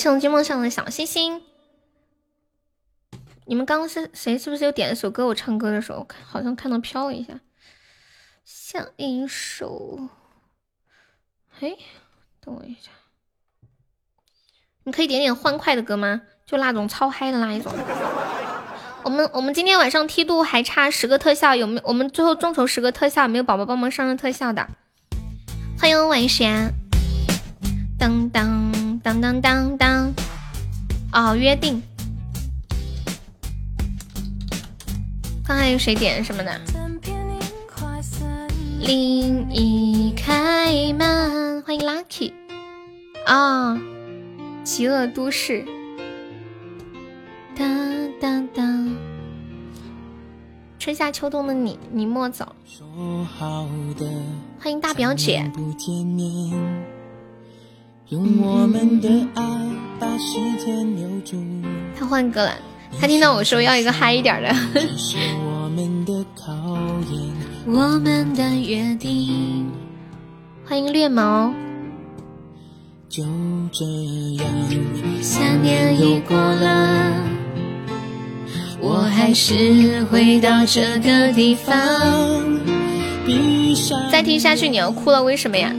谢我君梦上的小心心。你们刚刚是谁？是不是又点一首歌？我唱歌的时候看好像看到飘了一下，像一首……哎，等我一下，你可以点点欢快的歌吗？就那种超嗨的那一种。我们我们今天晚上梯度还差十个特效，有没有？我们最后众筹十个特效，没有宝宝帮忙上上特效的？欢迎晚霞，当当当当当当，哦，约定。刚才有谁点什么的？另一开门，欢迎 Lucky 啊、极恶都市。当当当，春夏秋冬的你，你莫走。欢迎大表姐。用我们的爱把时间留住，他换歌了，他听到我说要一个嗨一点的。我们的考验。我们的约定。欢迎略毛，就这样，三年已过了，我还是回到这个地方。再听下去你要哭了，为什么呀？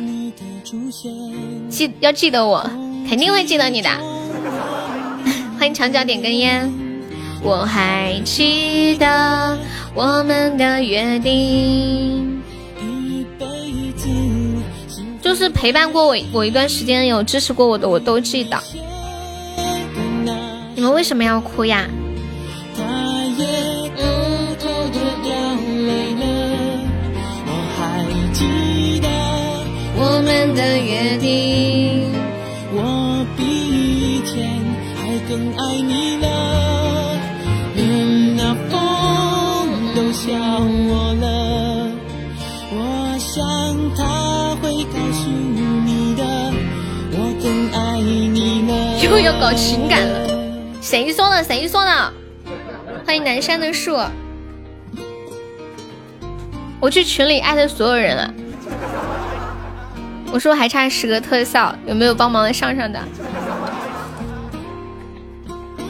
记要记得我，肯定会记得你的。欢迎墙角点根烟，我还记得我们的约定。就是陪伴过我我一段时间，有支持过我的，我都记得。你们为什么要哭呀？的约定，我比以前还更爱你了，连那风都笑我了。我想他会告诉你的，我更爱你了。又要搞情感了，谁说的？谁说的？欢迎南山的树。我去群里艾特所有人了。我说还差十个特效，有没有帮忙的上上的？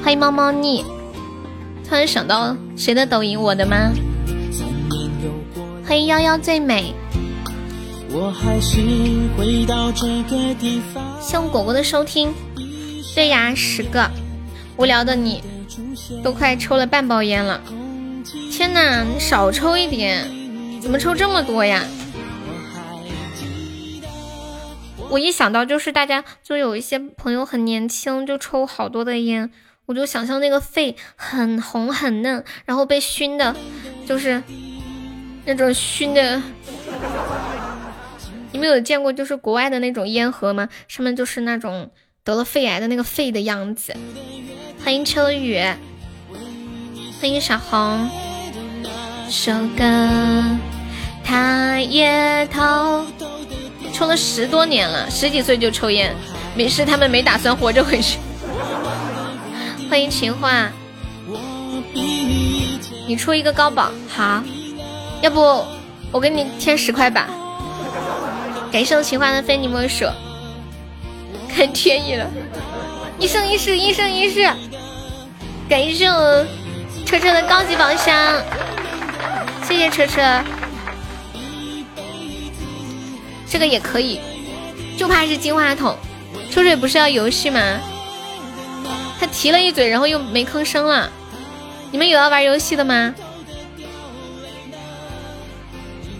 欢迎猫猫腻。突然想到谁的抖音？我的吗？欢迎幺幺最美。谢我果果的收听。对呀，十个。无聊的你，都快抽了半包烟了。天哪，你少抽一点，怎么抽这么多呀？我一想到就是大家就有一些朋友很年轻就抽好多的烟，我就想象那个肺很红很嫩，然后被熏的，就是那种熏的。你们有见过就是国外的那种烟盒吗？上面就是那种得了肺癌的那个肺的样子。欢迎秋雨，欢迎小红。首歌，他也偷，抽了十多年了，十几岁就抽烟，没事，他们没打算活着回去。欢迎情话，你出一个高保好，要不我给你添十块吧。感谢我情话的非你莫属，看天意了，一生一世，一生一世。感谢我车车的高级宝箱，谢谢车车。这个也可以，就怕是金话筒。秋水不是要游戏吗？他提了一嘴，然后又没吭声了。你们有要玩游戏的吗？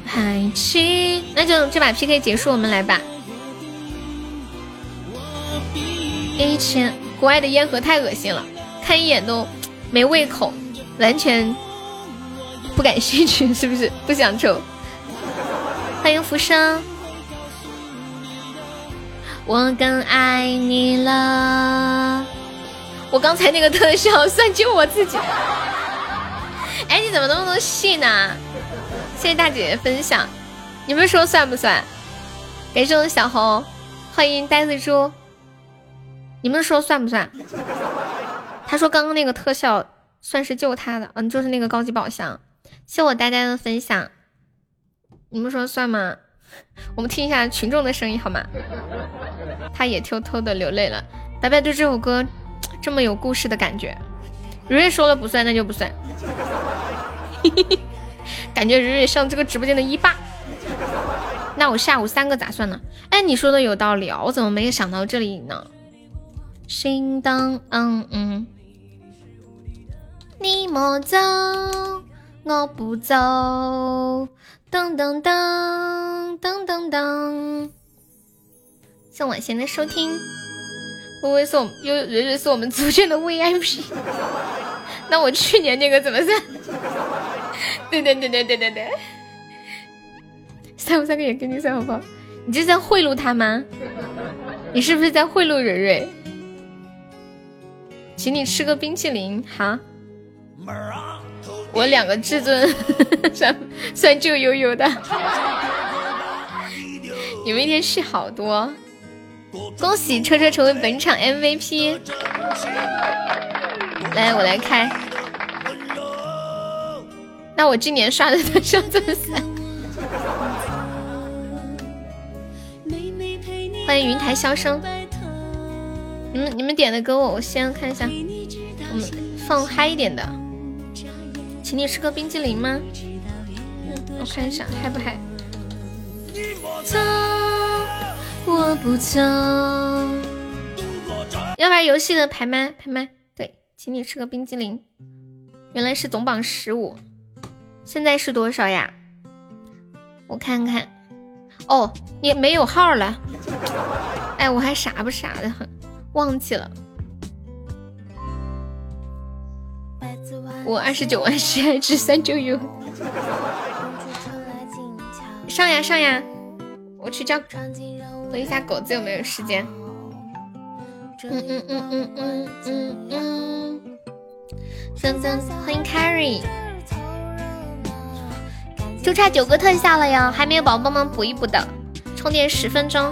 海气，那就这把 PK 结束，我们来吧。一千，国外的烟盒太恶心了。看一眼都 没胃口，完全不感兴趣，是不是？不想抽。欢迎浮生，我更爱你了。我刚才那个特效算救我自己。哎，你怎么那么多戏呢？谢谢大姐姐分享，你们说算不算？感谢我的小红，欢迎呆子猪。你们说算不算？他说：“刚刚那个特效算是救他的，嗯，就是那个高级宝箱。谢我呆呆的分享，你们说算吗？我们听一下群众的声音好吗？他也偷偷的流泪了。白白对这首歌 这么有故事的感觉，蕊蕊说了不算，那就不算。感觉蕊蕊像这个直播间的一霸。那我下午三个咋算呢？哎，你说的有道理哦，我怎么没有想到这里呢？心当嗯嗯。”你莫走，我不走。噔噔噔噔噔噔。谢晚贤的收听。微微送，又蕊蕊是我们组建的 VIP。那我去年那个怎么算？对对对对对对对。三五三个也给你算好不好？你这是在贿赂他吗？你是不是在贿赂蕊蕊？请你吃个冰淇淋，好。我两个至尊 算算就悠悠的，你们一天戏好多，恭喜车车成为本场 MVP。来，我来开。那我今年刷的特效怎么算？欢迎云台箫声。你们你们点的歌我我先看一下，我们放嗨一点的。请你吃个冰激凌吗？我看一下嗨不嗨。走，我不走。要玩游戏的排麦排麦，对，请你吃个冰激凌。原来是总榜十五，现在是多少呀？我看看。哦，你没有号了。哎，我还傻不傻的很，忘记了。我二十九万十爱值三九九，上呀上呀！我去叫等一下狗子有没有时间。嗯嗯嗯嗯嗯嗯嗯。噔噔，欢迎 Carry，就差九个特效了哟，还没有宝宝帮忙补一补的，充电十分钟。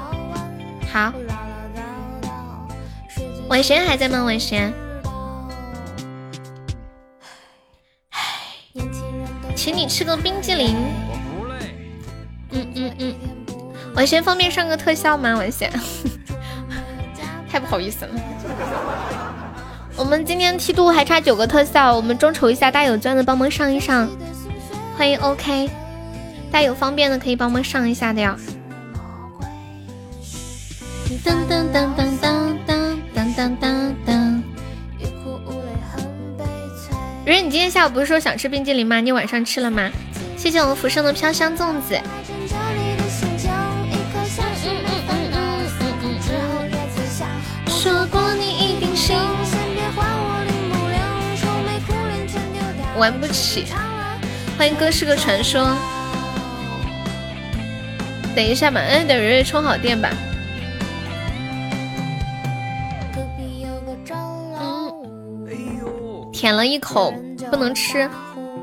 好，晚贤还在吗？晚贤。请你吃个冰激凌。嗯嗯嗯，我先方便上个特效吗？我先，太不好意思了。我们今天梯度还差九个特效，我们众筹一下，大家有钻的帮忙上一上。欢迎 OK，大家有方便的可以帮忙上一下的呀。噔噔噔噔噔噔噔噔噔当。如你今天下午不是说想吃冰激凌吗？你晚上吃了吗？谢谢我们福生的飘香粽子。玩不起。欢迎哥是个传说。等一下吧，嗯，等蕊蕊充好电吧。舔了一口，不能吃，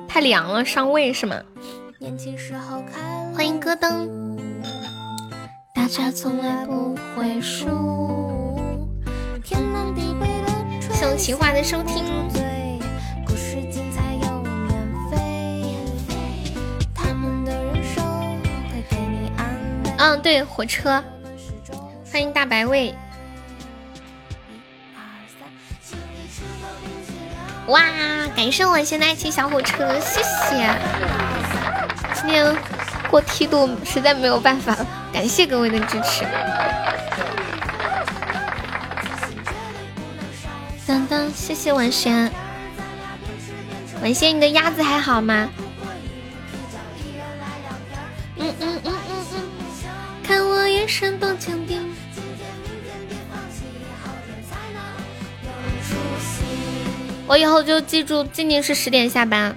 太凉了，伤胃是吗？欢迎咯噔。大家从来不会输。谢谢情话的收听。嗯，对，火车。欢迎大白胃。哇，感谢我现在骑小火车，谢谢。今天过梯度实在没有办法了，感谢各位的支持。当当，谢谢文轩。文轩，你的鸭子还好吗？嗯嗯嗯嗯嗯，看我眼神多坚定。我以后就记住，静静是十点下班。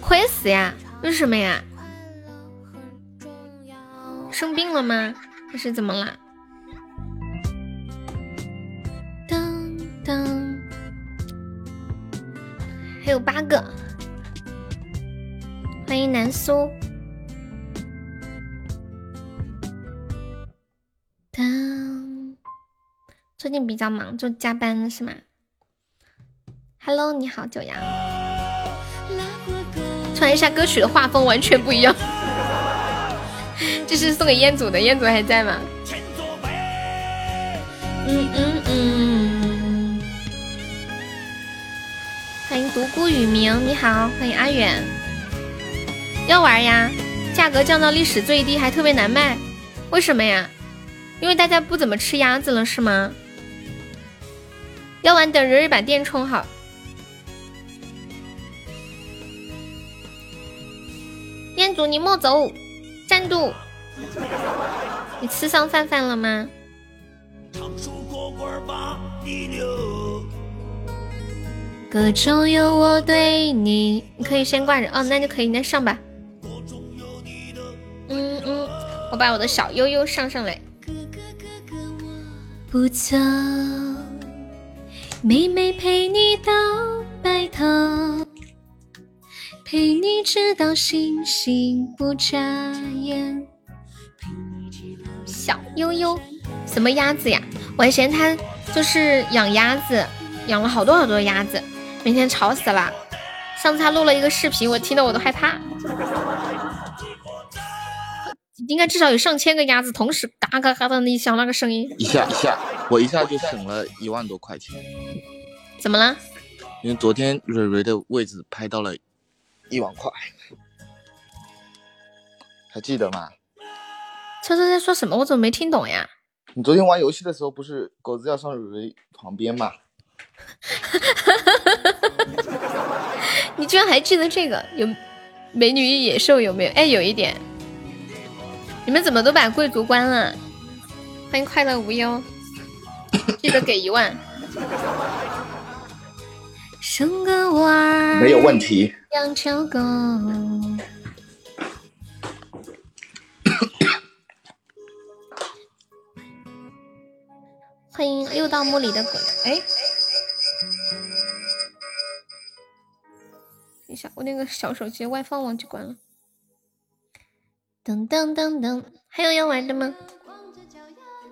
亏死呀！为什么呀？生病了吗？还是怎么啦？噔噔，还有八个。欢迎南苏。当，最近比较忙，就加班是吗？Hello，你好，九阳。突然一下歌曲的画风完全不一样，这是送给彦祖的，彦祖还在吗？嗯嗯嗯。欢迎独孤雨明，你好，欢迎阿远。要玩呀？价格降到历史最低，还特别难卖，为什么呀？因为大家不怎么吃鸭子了，是吗？要玩等蕊蕊把电充好。彦祖，你莫走，站住！你吃上饭饭了吗？歌中有我对你，你可以先挂着哦，那就可以，那上吧。嗯嗯，我把我的小悠悠上上来。哥哥哥哥我不走，妹妹陪你到白头。陪你直到星星不眨眼。小悠悠，什么鸭子呀？我还嫌他就是养鸭子，养了好多好多鸭子，每天吵死了。上次他录了一个视频，我听得我都害怕。应该至少有上千个鸭子同时嘎嘎嘎的那响那个声音。一下一下，我一下就省了一万多块钱。怎么了？因为昨天蕊蕊的位置拍到了。一万块，还记得吗？车车在说什么？我怎么没听懂呀？你昨天玩游戏的时候，不是狗子要上蕊蕊旁边吗？你居然还记得这个？有美女与野兽有没有？哎，有一点。你们怎么都把贵族关了？欢迎快乐无忧，记得给一万。生个娃儿没有问题。养条狗。欢迎又到墓里的鬼。哎，等一下，我那个小手机外放忘记关了。噔噔噔噔，还有要玩的吗？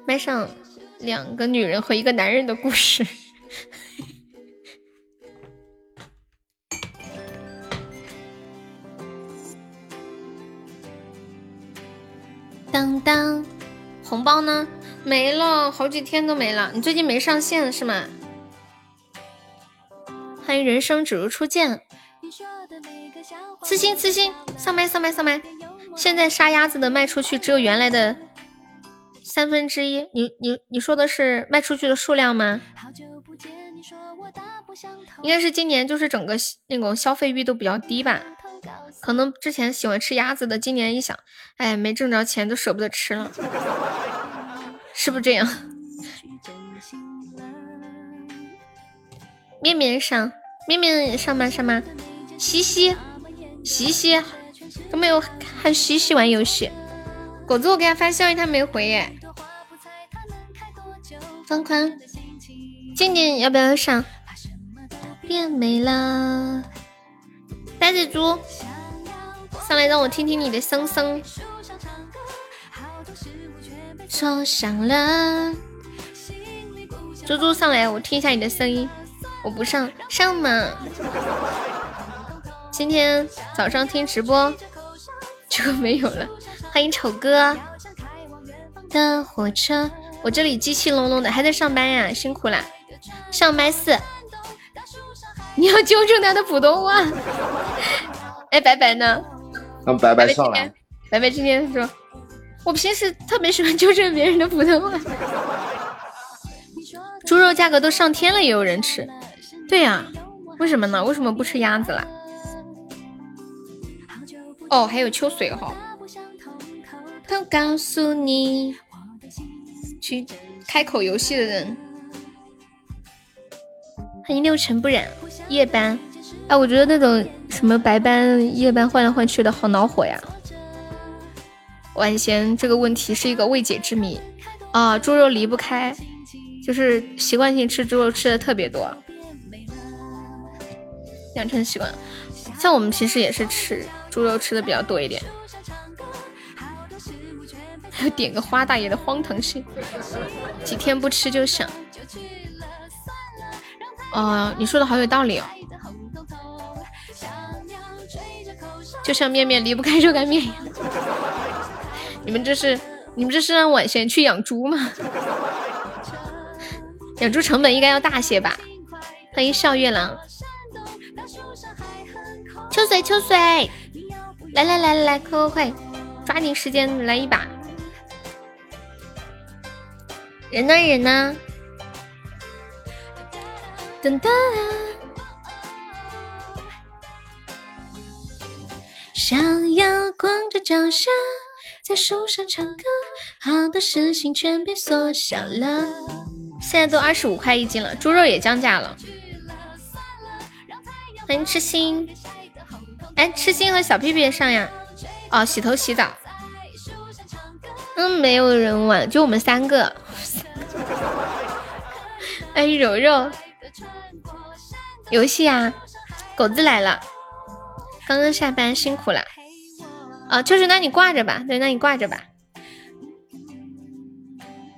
麦上两个女人和一个男人的故事。当当，红包呢？没了，好几天都没了。你最近没上线是吗？欢迎人生只如初见。刺心刺心，上麦上麦上麦。现在杀鸭子的卖出去只有原来的三分之一。你你你说的是卖出去的数量吗？应该是今年就是整个那种消费欲都比较低吧。可能之前喜欢吃鸭子的，今年一想，哎，没挣着钱都舍不得吃了，是不是这样？面面上，面面上吗？上吗？西西，西西都没有看西西玩游戏。果子，我给他发消息，他没回耶。方宽，静静要不要上？变美了，呆子猪。上来让我听听你的声声，说响了。猪猪上来，我听一下你的声音。我不上上嘛。今天早上听直播就没有了。欢迎丑哥的火车，我这里机器隆隆的，还在上班呀，辛苦啦。上麦四，你要纠正他的普通话。哎，白白呢？让白白上来。白白今天说，我平时特别喜欢纠正别人的普通话。猪肉价格都上天了，也有人吃。对呀，为什么呢？为什么不吃鸭子啦？哦，还有秋水哈。都告诉你，去开口游戏的人。欢迎六尘不染，夜班。哎，我觉得那种什么白班、夜班换来换去的好恼火呀！晚贤这个问题是一个未解之谜啊，猪肉离不开，就是习惯性吃猪肉吃的特别多，养成习惯。像我们平时也是吃猪肉吃的比较多一点。还 要点个花大爷的荒唐事，几天不吃就想。哦，你说的好有道理哦。就像面面离不开热干面一样，你们这是你们这是让晚贤去养猪吗？养猪成本应该要大些吧？欢迎笑月郎，秋水秋水，来来来来来，快快快，抓紧时间来一把！人呢人呢？噔噔。想要光着脚下在树上唱歌，好多事情全被缩小了。现在都二十五块一斤了，猪肉也降价了。欢迎痴心，哎，痴心和小屁屁上呀？哦，洗头洗澡。嗯，没有人玩，就我们三个。哎，柔柔，游戏啊，狗子来了。刚刚下班辛苦了，啊，就是那你挂着吧，对，那你挂着吧。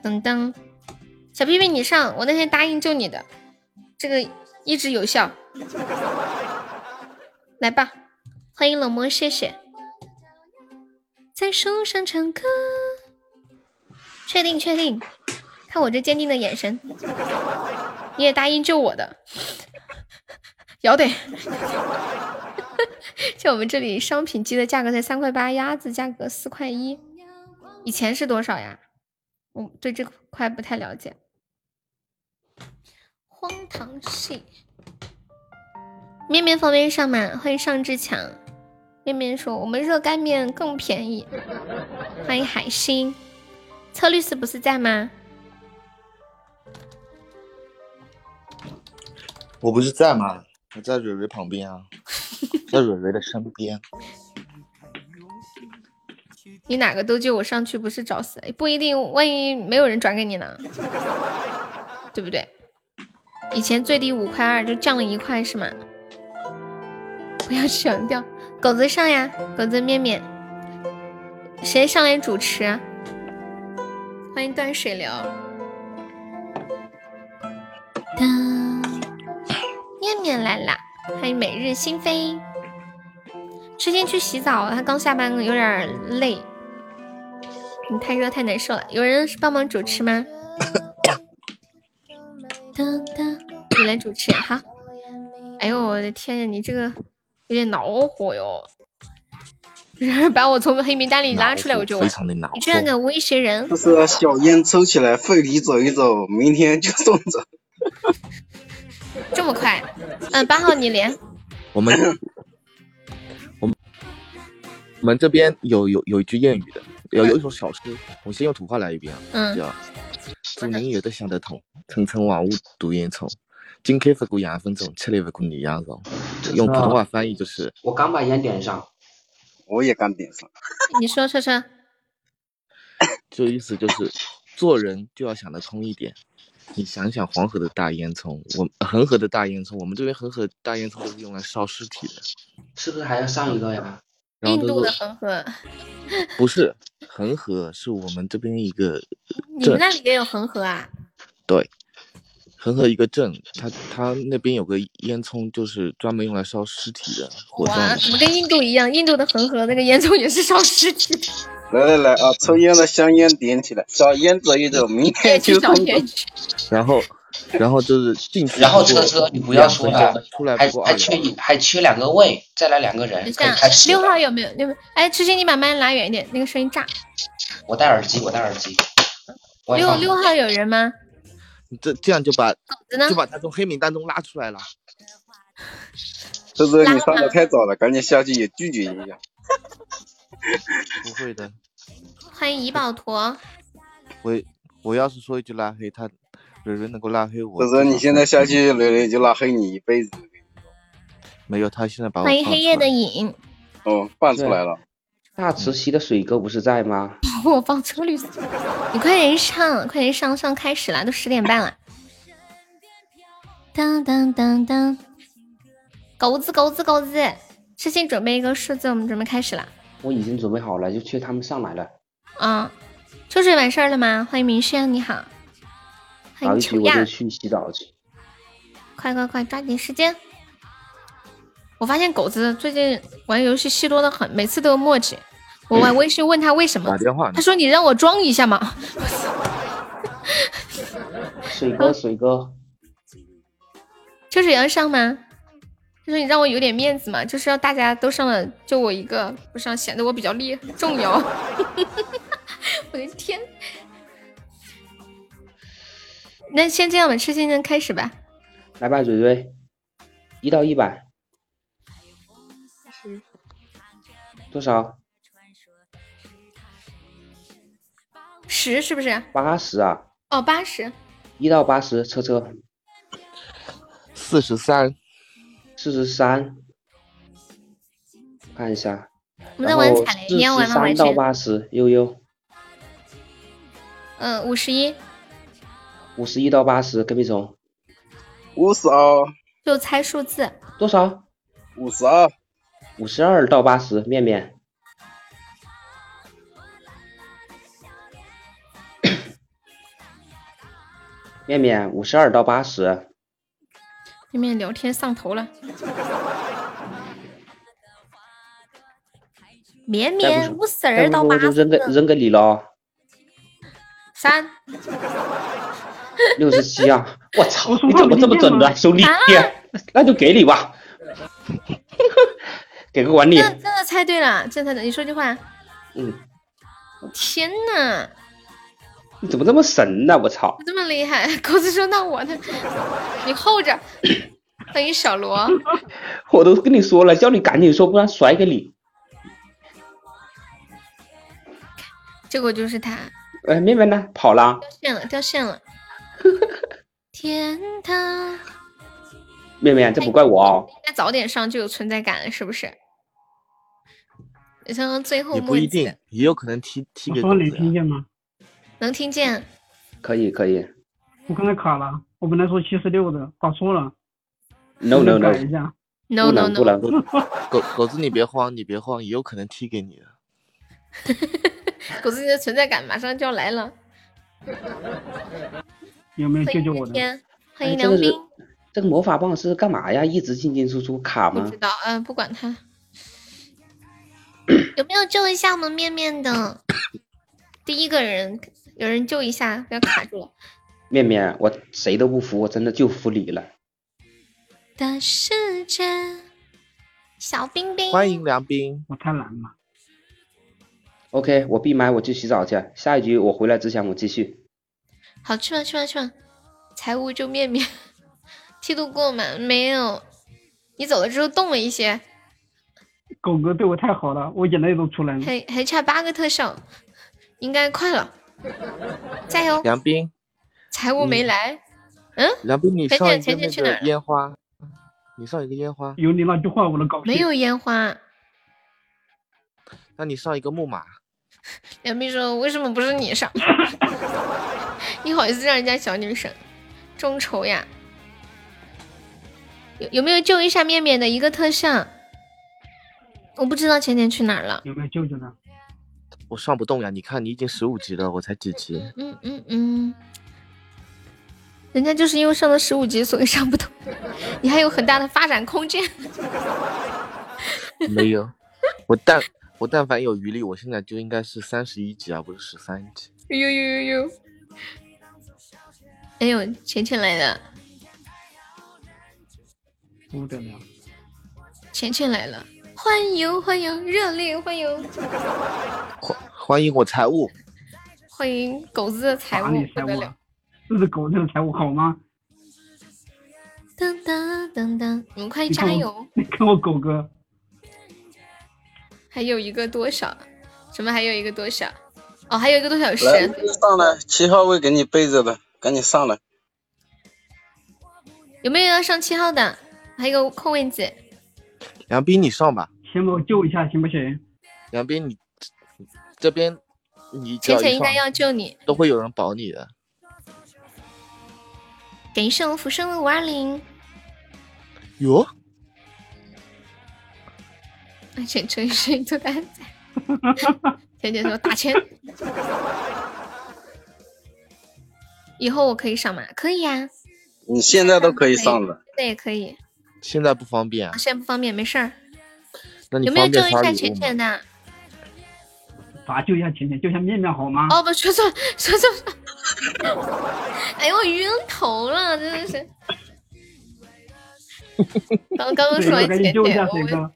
噔噔，小屁屁你上，我那天答应救你的，这个一直有效。来吧，欢迎冷漠，谢谢。在树上唱歌，确定确定，看我这坚定的眼神，你也答应救我的，要得。像我们这里商品鸡的价格才三块八，鸭子价格四块一，以前是多少呀？我对这块不太了解。荒唐戏，面面方便上吗？欢迎尚志强。面面说我们热干面更便宜。欢迎海星，车律师不是在吗？我不是在吗？我在蕊蕊旁边啊。在蕊蕊的身边，你哪个都救我上去，不是找死？不一定，万一没有人转给你呢，对不对？以前最低五块二，就降了一块是吗？不要强调，狗子上呀，狗子面面，谁上来主持？欢迎断水流，面面来啦！欢迎每日心飞。之前去洗澡，他刚下班，有点累。你太热太难受了，有人帮忙主持吗？你来主持哈。哎呦我的天呀，你这个有点恼火哟！把我从黑名单里拉出来，我就非常的恼你这样敢威胁人就，是小烟抽起来，费力走一走，明天就送走。这么快？嗯，八号你连。我们 我们我们这边有有有一句谚语的，有有一首小诗，我先用土话来一遍啊，嗯叫“做人有的想得通，层层万物独烟囱，进口不过两分钟，吃力不过你两肉”。用普通话翻译就是我刚把烟点上，我也刚点上。你说车车，就意思就是做人就要想得通一点。你想想黄河的大烟囱，我恒河的大烟囱，我们这边恒河大烟囱都是用来烧尸体的。是不是还要上一个呀？印度的恒河，不是恒河，是我们这边一个你们，那里也有恒河啊？对，恒河一个镇，它它那边有个烟囱，就是专门用来烧尸体的火葬哇，的。怎么跟印度一样？印度的恒河那个烟囱也是烧尸体的，来来来啊，抽烟的香烟点起来，小烟走一走，明天就送走。烟去。然后，然后就是进去然后车车，你不要说了两分钟，出来还。缺一还缺两个位，再来两个人等一下可以开，始六。号有没有？六哎，痴心，你把麦拉远一点，那个声音炸。我戴耳机，我戴耳机。六六号有人吗？这这样就把就把他从黑名单中拉出来了。这是你上的太早了，赶紧下去也拒绝一下。不会的，欢迎怡宝坨。我我要是说一句拉黑他，蕊蕊能够拉黑我。这是你现在下去，蕊蕊就拉黑你一辈子。没有，他现在把我欢迎黑夜的影，哦，放出来了。大慈溪的水哥不是在吗？我放车绿色。你快点上，快点上上，开始了，都十点半了。当当当当，狗子狗子狗子，事先准备一个数字，我们准备开始了。我已经准备好了，就缺他们上来了。啊，秋水完事儿了吗？欢迎明轩，你好。欢打一局我就迎秋亚，去洗澡去。快快快，抓紧时间。我发现狗子最近玩游戏戏多的很，每次都有墨迹。我玩微信问他为什么打，电话他说你让我装一下嘛。水哥，水哥，秋水要上吗？他说你让我有点面子嘛，就是要大家都上了，就我一个不上，显得我比较厉重要。我的天！那先这样吧，吃先生开始吧。来吧，蕊蕊，一到一百，多少？十是不是？八十啊，哦，八十。一到八十，车车四十三，四十三，看一下。我们在玩踩雷，你要玩吗？三到。八十，悠悠，嗯，五十一，五十一到八十，跟屁虫，五十二，就猜数字。多少？五十二，五十二到八十，面面，面面五十二到八十，对面聊天上头了。绵绵五十二到八扔给，扔给你了，三。六十七啊！我操，你怎么这么准的，兄弟？啊那就给你吧，给个管理。真的真的猜对了，真的猜对。你说句话。嗯，天呐，你怎么这么神呢？我操！这么厉害！狗子说：“那我呢？你候着。”欢迎小罗。我都跟你说了，叫你赶紧说，不然甩给你。这个就是他哎，妹妹呢？跑了。掉线了，掉线了。天堂，妹妹，这不怪我哦。应该早点上就有存在感了，是不是？你像最后也不一定，也有可能踢踢给我说能狗子呀。听见吗？能听见。可以，可以。我刚才卡了，我本来说七十六的，搞错了。No no 能 no，改一下。No no no，不能。狗狗子你别慌，你别慌，也有可能踢给你的。狗子你的存在感马上就要来了。有没有救救我的？天，欢迎梁斌。这个魔法棒是干嘛呀？一直进进出出卡吗不知？道，嗯、不管他。有没有救一下我们面面的？第一个人，有人救一下，不要卡住了。面面，我谁都不服，我真的就服你了。的世界，小冰冰，欢迎梁冰。我太懒了。OK，我闭麦，我去洗澡去。下一局我回来之前我继续。好，去吧去吧去吧。财务就面面，梯度过吗？没有。你走了之后动了一些，狗哥对我太好了，我眼泪都出来了。还还差八个特效，应该快了，加油！梁斌，财务没来，嗯？梁斌，你上一个？烟花，你上一个烟花，有你那句话我都高兴。没有烟花。那你上一个木马。梁斌说：“为什么不是你上？你好意思让人家小女生众筹呀？有有没有救一下面面的一个特效？我不知道浅浅去哪儿了。有没有救救他？我上不动呀！你看你已经十五级了，我才几级？嗯嗯嗯，人家就是因为上了十五级，所以上不动。你还有很大的发展空间。没有，我但我但凡有余力，我现在就应该是三十一级而不是十三级。呦呦呦呦！哎呦，浅浅来了，不得了！浅浅来了，欢迎欢迎，热烈欢迎欢欢迎我财务，欢迎狗子的财务打你财务不得了！，这是狗子的财务好吗？噔噔噔噔，你们快你看我加油！你看我狗哥，还有一个多少？什么还有一个多少？哦，还有一个多小时。来上来，七号位给你备着的，赶紧上来。有没有要上七号的？还有个空位子。梁斌你上吧。先把我救一下行不行？梁斌你这边你只要一上浅浅应该要救你。都会有人保你的。感谢我浮生的五二零。哟，那浅浅是一头蛋仔。浅浅说打钱。以后我可以上吗？可以呀、你现在都可以上了。现在也可以。现在不方便啊？现在不方便，没事儿。那你有没有救一下浅？浅的？咋救一下浅浅？救一下面面好吗？哦，不，说错了，说错了。哎呦，我晕头了，真的是。刚刚刚说浅浅，我谁哥？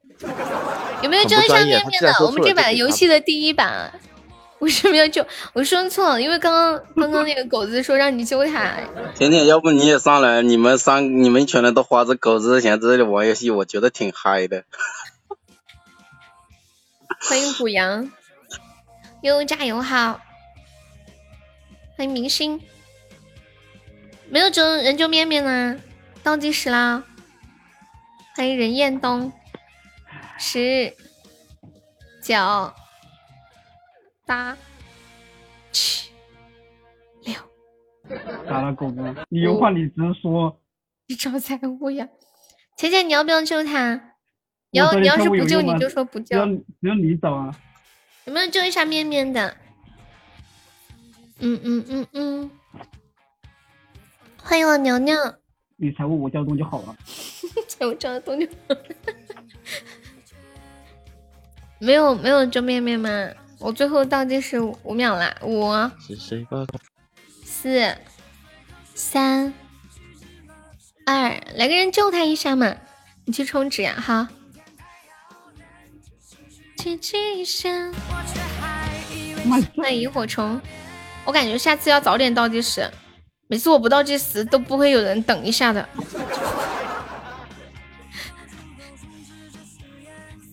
有没有救一下面面的？我们这把游戏的第一把，为什么要救？我说错了，因为刚刚刚刚那个狗子说让你救他，甜甜，要不你也上来？你们三，你们全人都花着狗子的钱在这里玩游戏，我觉得挺嗨的。欢迎虎阳，悠加油好，欢迎明星，没有救人救面面啦，倒计时啦，欢迎任彦东，十九八七六，咋了，狗哥？你有话你直说。你找财务呀？浅浅，你要不要救他？你要你要是不救你就说不救只要。只要你找啊。有没有救一下面面的？嗯嗯嗯嗯，欢迎我牛牛，你财务我叫东就好了。财务找东牛。没有没有救面面吗？我最后倒计时五秒啦，五、是谁把四、三、二，来个人救他一下嘛！你去充值呀，哈。奇迹声。欢迎萤火虫，我感觉下次要早点倒计时，每次我不倒计时都不会有人等一下的。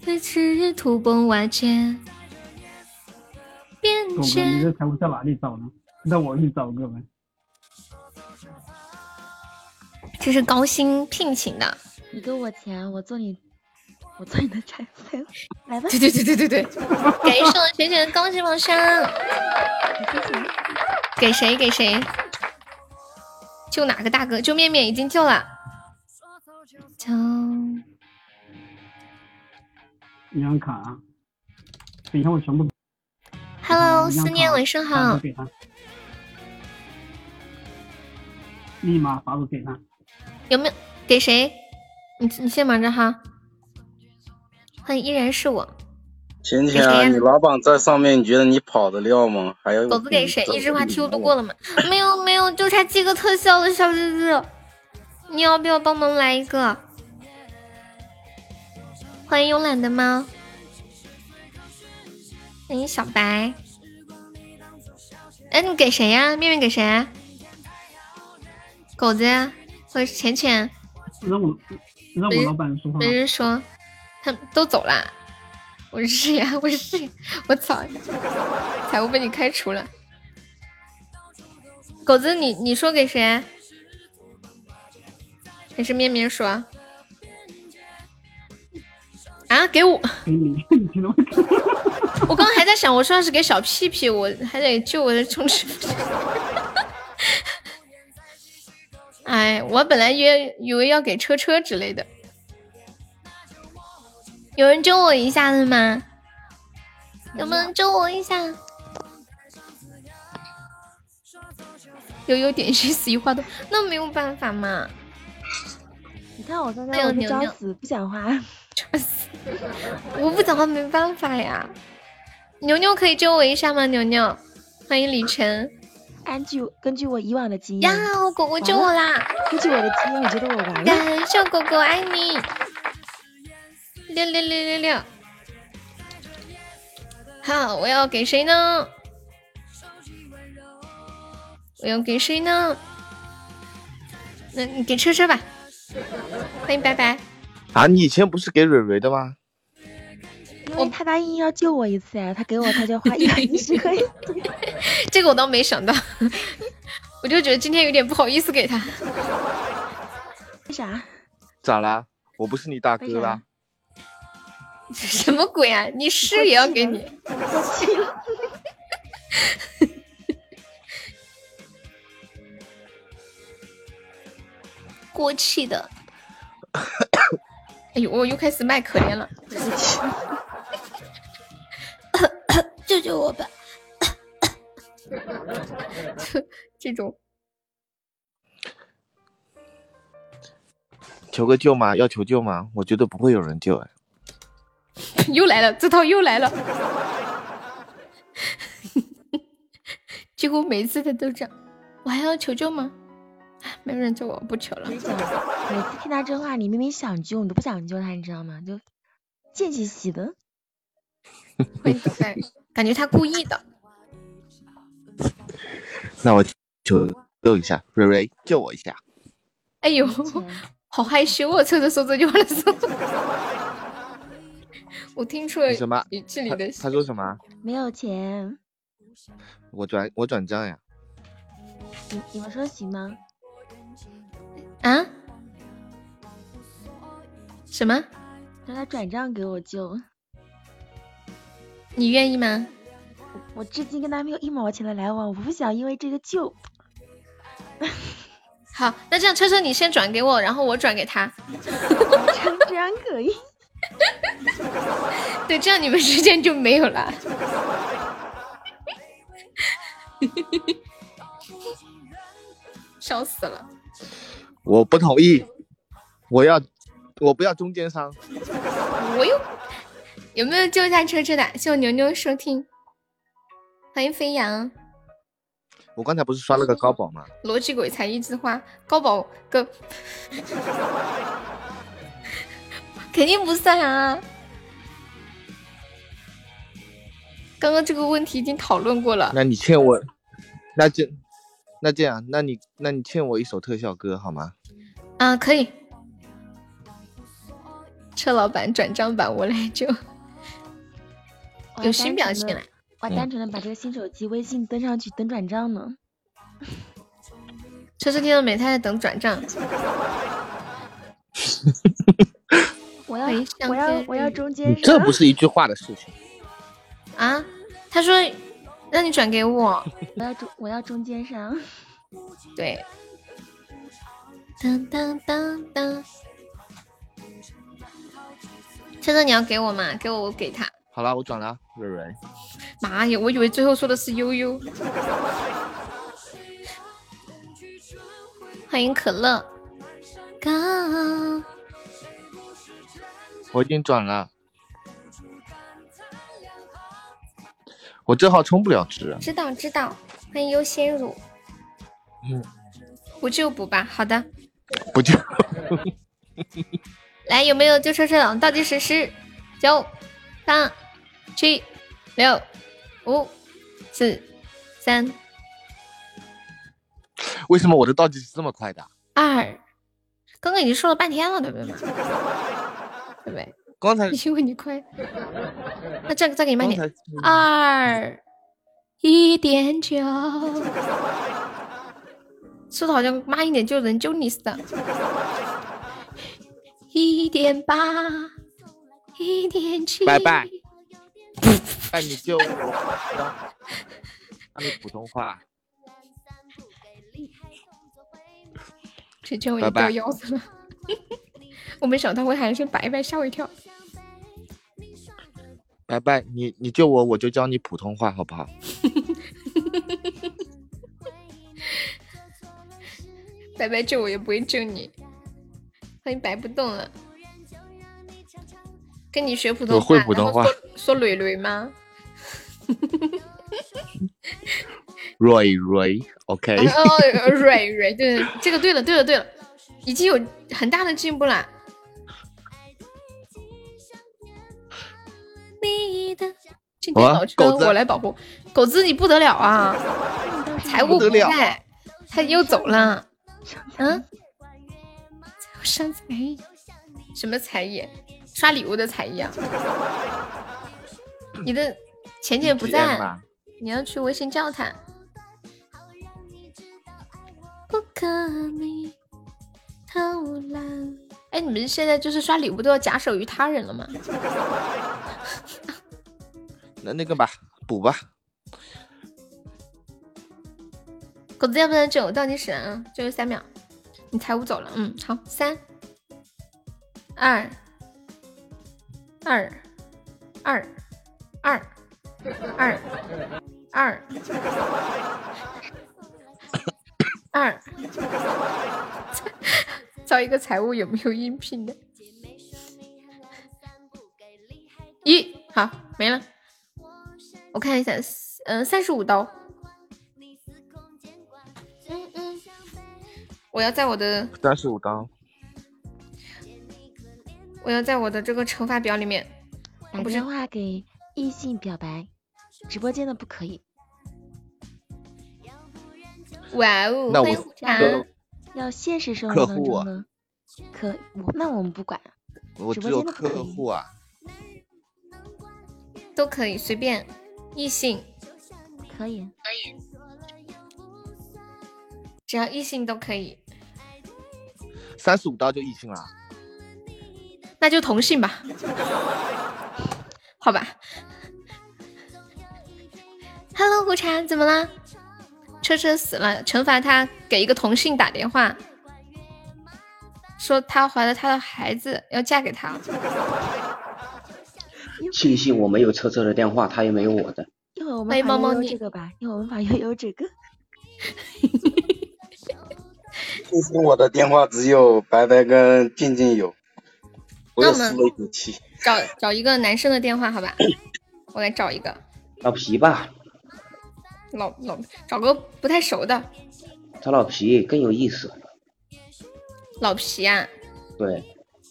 在赤土崩瓦解，边狗哥，你界这财务在哪里找呢？那我给你找个呗。这是高薪聘请的。你给我钱，我做你，我做你的财财务，来吧。对对对对对对，感谢我浅浅的高级宝箱。给谁给谁？救哪个大哥？救面面已经救了。救银行卡，啊等一下我全部。Hello，思念晚上好发过。给他，立马发过给他。有没有给谁？你你先忙着哈。欢迎依然是我。浅浅啊，你老板在上面，你觉得你跑得掉吗？还有狗子给谁？一句话 Q 都过了吗？没有没有，就差几个特效了，小日子，你要不要帮忙来一个？欢迎慵懒的猫，欢迎小白。哎，你给谁呀？面面给谁？狗子呀，或者是浅浅？让我让我老板说话。没人说，他 们都走啦。我是呀，我是，我操！财务被你开除了。狗子，你你说给谁？还是面面说？啊，给我！我刚刚还在想，我说要是给小屁屁，我还得救我的充值。哎，我本来约以为要给车车之类的。有人救我一下的吗？有没有人救我一下？悠悠点心死一话都，那没有办法嘛。你看我刚刚我就装死不讲话，装死，我不讲话没办法呀。牛牛可以救我一下吗？牛牛，欢迎李晨。根据根据我以往的经验，呀，我狗狗救我啦！根据我的经验，你觉得我完了？感谢狗狗爱你。六六六六六，好，我要给谁呢？我要给谁呢？那你给车车吧。欢迎拜拜。啊，你以前不是给蕊蕊的吗？因为他答应要救我一次呀，他给我他就花一百一十块。这个我倒没想到，我就觉得今天有点不好意思给他。为啥？咋啦？我不是你大哥啦？什么鬼啊！你诗也要给你？过气的。哎呦，我又开始卖可怜了。救救我吧！这种求个救吗？要求救吗？我觉得不会有人救哎。又来了，这套又来了。几乎每次他都这样，我还要求救吗？没有人救我，不求了。每次听他这话，你明明想救，你都不想救他，你知道吗？就贱兮兮的。会感觉他故意的。那我求救一下，瑞瑞救我一下。哎呦，好害羞啊！车车说这句话的时候。我听出了什么语气里的他说什么？没有钱。我转我转账呀。你你们说行吗？啊？什么？让他转账给我舅。你愿意吗？我至今跟他没有一毛钱的来往，我不想因为这个就。好，那这样车车你先转给我，然后我转给他。这样可以。对，这样你们之间就没有了。笑死了！我不同意，我要，我不要中间商。我又有没有救一下车车的？谢我牛牛收听，欢迎飞扬。我刚才不是刷了个高宝吗？逻辑鬼才一枝花，高宝哥。肯定不算啊！刚刚这个问题已经讨论过了。那你欠我，那就那这样，那你那你欠我一首特效歌好吗？啊，可以。车老板转账版我来救。有新表情了。我单纯的把这个新手机微信登上去等转账呢。车车听到没？他在等转账。我要我要我要中间，这不是一句话的事情啊！他说让你转给我，我要中我要中间商，对。当当当当，车车你要给我吗？给我我给他。好了，我转了，瑞瑞。妈呀！我以为最后说的是悠悠。欢迎可乐。我已经转了，我这号充不了值。知道知道，欢迎优先乳，嗯，补就补吧。好的，不就来有没有就车车的？倒计时十、九、八、七、六、五、四、三、为什么我的倒计时这么快的？二。刚刚已经说了半天了，对不对嘛？对不对？刚才 因为你快，那这个再给你慢点。二一点九，说的好像慢一点就能救你似的。一点八，一点七，拜拜。拜，你救我，那你普通话。这叫我也拜拜掉腰子了。我没想到会喊一声拜拜，吓我一跳。拜拜，你你救我，我就教你普通话，好不好？拜拜救我也不会救你，欢迎白不动了。跟你学普通我话，会普通话说蕊蕊吗？蕊蕊，OK。哦，蕊蕊，对，这个对了，对了，对了，已经有很大的进步了。今天哇老车狗子我来保护，狗子你不得了啊！财务不在，他又走了。嗯，上才艺，什么才艺？刷礼物的才艺啊！你的浅浅不在，你要去微信叫他。不可你偷懒。哎，你们现在就是刷礼物都要假手于他人了吗？那那个吧，补吧。狗子要不然就倒计时啊，最后三秒，你财务走了，嗯，好，三二二二二二二二，找一个财务有没有应聘的？一，好，没了。我看一下，嗯、三十五刀。嗯嗯，我要在我的三十五刀，我要在我的这个惩罚表里面，打电话给异性表白，直播间的不可以。哇哦，那我要现实生活当中呢，可我那我们不管，我直播只有客间的不可以户啊。都可以随便，异性可以。可以只要异性都可以，三十五刀就异性了。那就同性吧，好吧。Hello，胡茶，怎么了？车车死了，惩罚他给一个同性打电话，说他怀了他的孩子，要嫁给他。庆幸我没有车车的电话，他也没有我的。一会儿我欢们法悠悠迎猫猫这个吧，一会儿我们法悠悠这个。其实我的电话只有白白跟静静有，我也那我们舒了一口气。找找一个男生的电话，好吧？我来找一个老皮吧，老老找个不太熟的找老皮更有意思，老皮啊。对，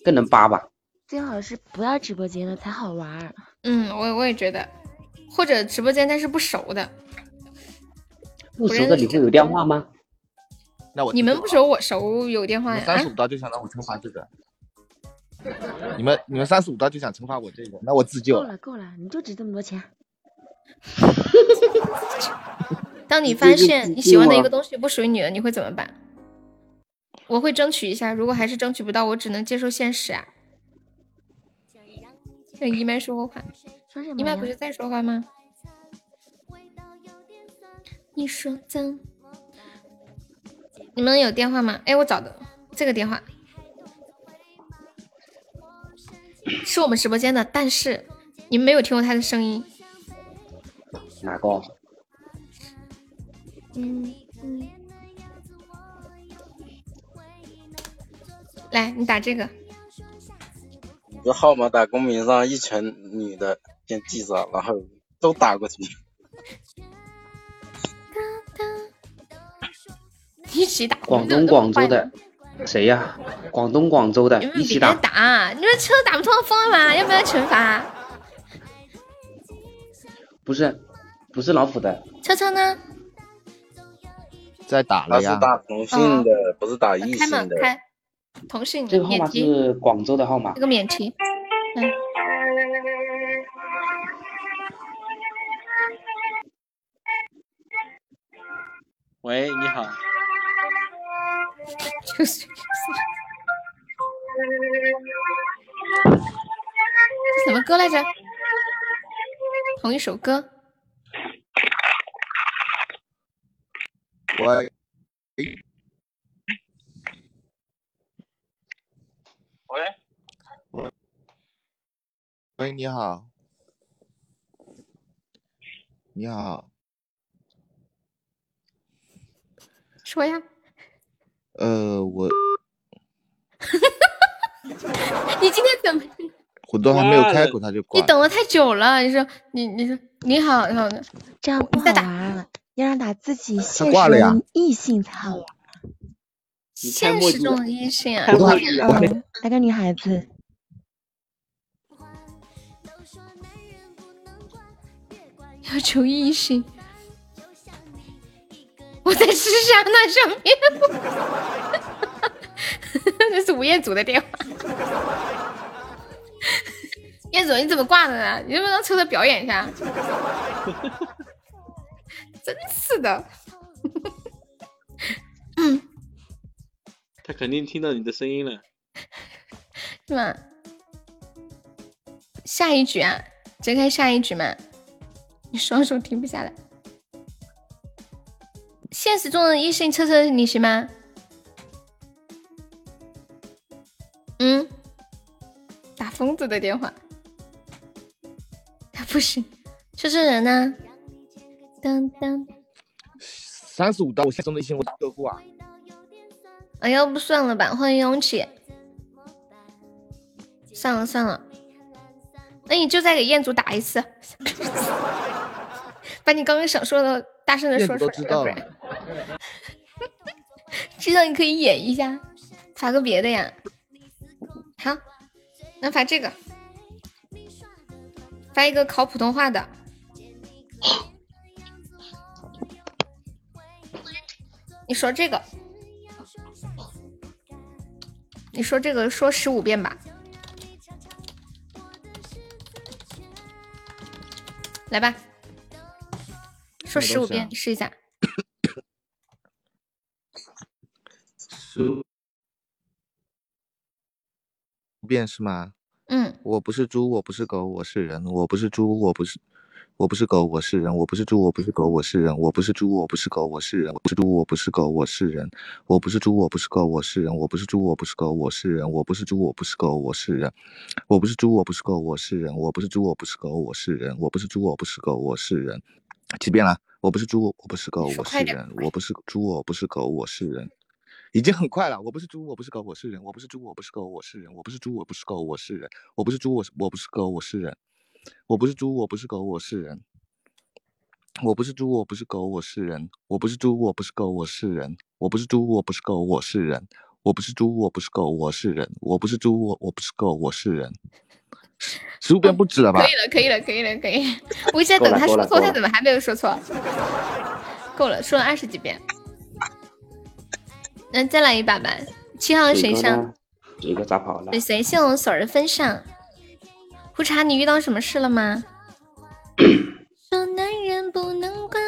更能扒吧。最好是不要直播间的才好玩儿。嗯，我我也觉得，或者直播间但是不熟的，不熟的你会有电话吗？那我你们不熟我熟有电话呀？啊三十五刀就想让我惩罚这个，你们你们三十五刀就想惩罚我这个，那我自救。够了够了，你就值这么多钱。当你发现你喜欢的一个东西不属于你了，你会怎么办？我会争取一下，如果还是争取不到，我只能接受现实啊。让姨麦说话，说什么？姨麦不是在说话吗？你说脏。你们有电话吗？哎，我找的这个电话是我们直播间的，但是你们没有听过他的声音。哪个？嗯嗯。来，你打这个。你的号码打公屏上一群女的先记着，然后都打过去。一起打，广东广州的谁呀？广东广州的一起打。打，你们车打不通疯了吗？要不要惩罚？不是，不是老虎的，车车呢？在打他是了呀。打同性的，不是打异开门性的。开，同性这个号码，是广州的号码这。个免提。嗯，喂，你好，就是这什么歌来着？同一首歌。喂，喂，喂，你好，你好，说呀，呃，我 你今天怎么？我都还没有开口他就挂了。你等了太久了。你说，你你说你好，你好，这样不好玩，要让打自己现实挂了呀中的异性才好玩。现实中的异性啊，嗯，来个女孩子，要求异性。我在吃沙那上面，这是吴彦祖的电话。彦祖，你怎么挂的呢？你能不能让车车表演一下？真是的，他肯定听到你的声音了。是吗？下一局啊，揭开下一局嘛。你双手停不下来。现实中的异性车车你行吗？嗯，打疯子的电话，他不行。车车人呢？当当，三十五刀，我现实中的异性我客户啊，哎，要不算了吧，欢迎勇气。算了算了，那你就再给彦祖打一次，把你刚刚想说的大声的说出来，都知道了要不然。知道你可以演一下，发个别的呀。好，那发这个，发一个考普通话的。你说这个，你说这个说十五遍吧。来吧，说十五遍，你试一下。十五遍是吗？嗯，我不是猪，我不是狗，我是人。我不是猪，我不是，我不是狗，我是人。我不是猪，我不是狗，我是人。我不是猪，我不是狗，我是人。我不是猪，我不是狗，我是人。我不是猪，我不是狗，我是人。我不是猪，我不是狗，我是人。我不是猪，我不是狗，我是人。我不是猪，我不是狗，我是人。我不是猪，我不是狗，我是人。我不是猪，我不是狗，我是人。几遍了？我不是猪，我不是狗，我是人。我不是猪，我不是狗，我是人。已经很快了。我不是猪，我不是狗，我是人。我不是猪，我不是狗，我是人。我不是猪，我不是狗，我是人。我不是猪，我是我不是狗，我是人。我不是猪，我不是狗，我是人。我不是猪，我不是狗，我是人。我不是猪，我不是狗，我是人。我不是猪，我不是狗，我是人。我不是猪，我不是狗，我是人。我不是猪，我我不是狗，我是人。十五遍不止了吧可？以了，可以了，可以了，可以。我一直在等他说错，他怎么还没有说错？够了，说了二十几遍。那再来一把吧。七号谁上？？这个咋跑了对，？随谢我锁儿分上。胡茶，你遇到什么事了吗？说男人不能管。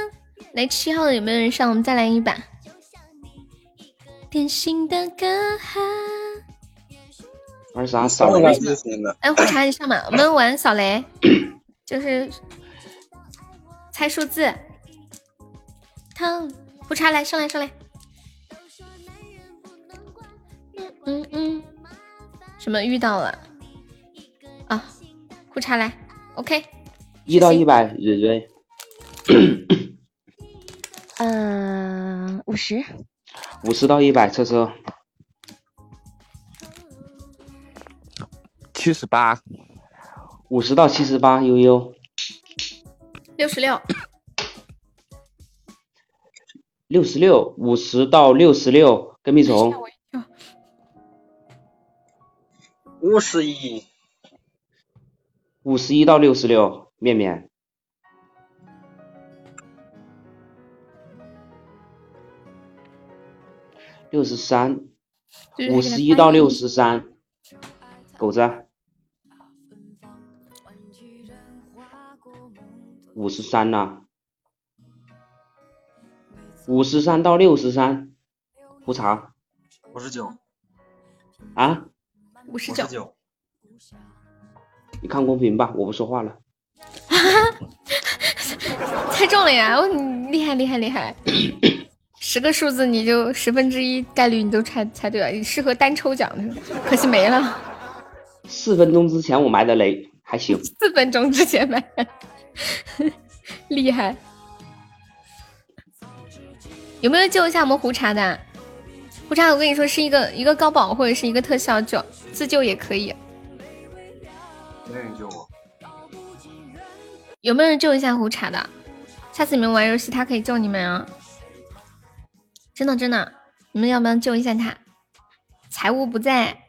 来，七号的有没有人上？我们再来一把。典型的歌哈。二啥扫了雷？哎，胡茶你上吧，我们玩扫雷，就是猜数字。汤，胡茶来上来上来。嗯嗯嗯，什么遇到了？啊，胡茶来，OK。一到一百，蕊蕊。嗯，五十，五十到一百，车车。七十八，五十到七十八，悠悠。六十六，六十六，五十到六十六，跟屁虫。五十一，五十一到六十六，面面。六十三，对五十一到六十三，狗子。五十三呐，五十三到六十三，胡查五十九，啊，五十九，你看公屏吧，我不说话了。猜中了呀！我，厉害厉害厉害！十个数字你就十分之一概率你都猜猜对了，你适合单抽奖的，可惜没了。四分钟之前我埋的雷还行，四分钟之前买，厉害！有没有救一下我们胡茶的？胡茶，我跟你说是一个一个高保或者是一个特效救，自救也可以。没人救我。有没有人救一下胡茶的？下次你们玩游戏，他可以救你们啊！真的真的，你们要不要救一下他？财务不在，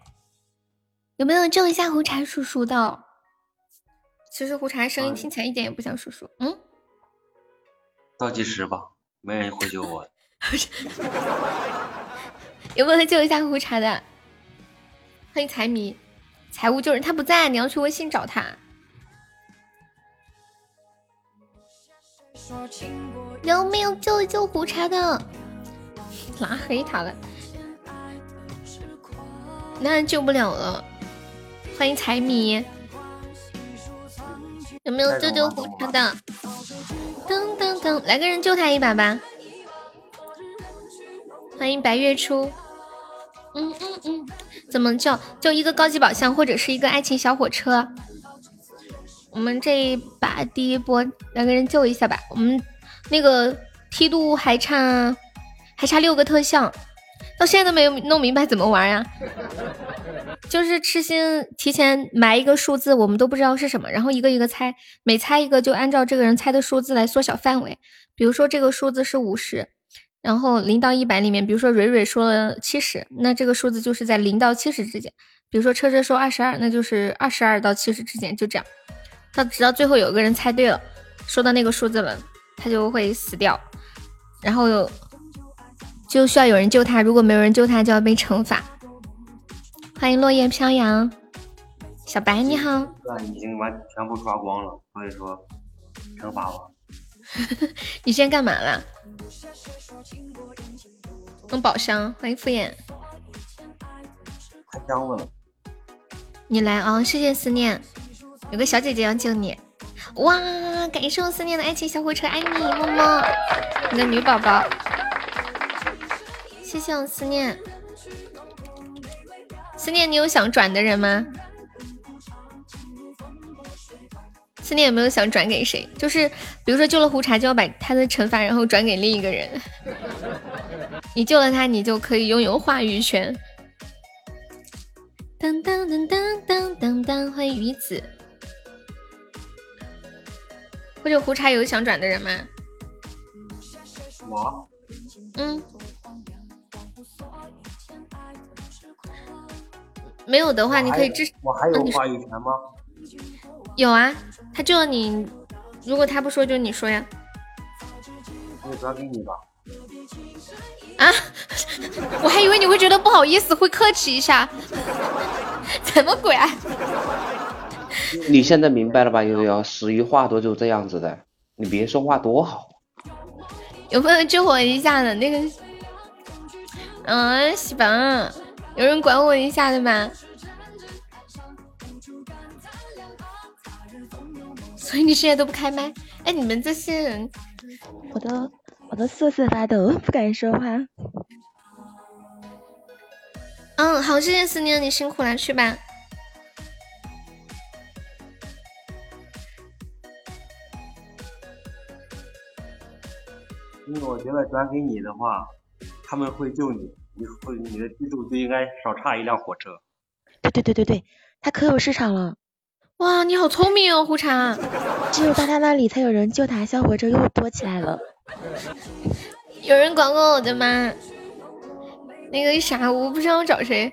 有没有救一下胡茶叔叔的？其实胡茶声音听起来一点也不像叔叔。嗯，倒计时吧，没人会救我。有没有救一下胡茶的？欢迎财迷，财务救人，他不在，你要去微信找他。有没有救一救胡茶的？拉黑他了，那救不了了。欢迎财迷，有没有救救胡茶的？噔噔噔，来个人救他一把吧。欢迎白月初。嗯嗯嗯，怎么救？就一个高级宝箱或者是一个爱情小火车。我们这一把第一波来个人救一下吧。我们那个梯度还差还差六个特效，到现在都没有弄明白怎么玩呀。就是痴心提前埋一个数字，我们都不知道是什么，然后一个一个猜，每猜一个就按照这个人猜的数字来缩小范围。比如说这个数字是五十，然后零到一百里面，比如说蕊蕊说了七十，那这个数字就是在零到七十之间。比如说车车说二十二，那就是二十二到七十之间，就这样。他直到最后有个人猜对了，说到那个数字了，他就会死掉，然后有就需要有人救他，如果没有人救他，就要被惩罚。欢迎落叶飘扬，小白你好。那已经完全部刷光了，所以说惩罚我。你现在干嘛了？弄宝箱。欢迎敷衍。开箱子了。你来啊！谢谢思念。有个小姐姐要救你，哇！感谢我思念的爱情小火车，爱你么么，你的女宝宝，谢谢我思念。思念，你有想转的人吗？思念有没有想转给谁？就是比如说救了胡茶，就要把他的惩罚然后转给另一个人。你救了他，你就可以拥有话语权。当当当当当当当，欢迎鱼子。或者胡茶有想转的人吗？我。嗯。没有的话，你可以支持。我还有话语权吗？有啊，他救了你，如果他不说，就你说呀。我转给你吧。啊！我还以为你会觉得不好意思，会客气一下。什么鬼啊！你现在明白了吧？悠悠，死鱼话多就这样子的，你别说话多好。有没有救我一下的？那个，嗯，喜宝，有人管我一下的吗？所以你现在都不开麦？哎，你们这些人，我都我都瑟瑟发抖，不敢说话。嗯，好，谢谢思念，你辛苦了，去吧。因为我觉得转给你的话，他们会救你，你会你的梯度就应该少差一辆火车。对对对对对，他可有市场了。哇，你好聪明哦，胡茶。只有到他那里才有人救他，小火车又多起来了。有人管管我的吗？那个啥，我不知道找谁。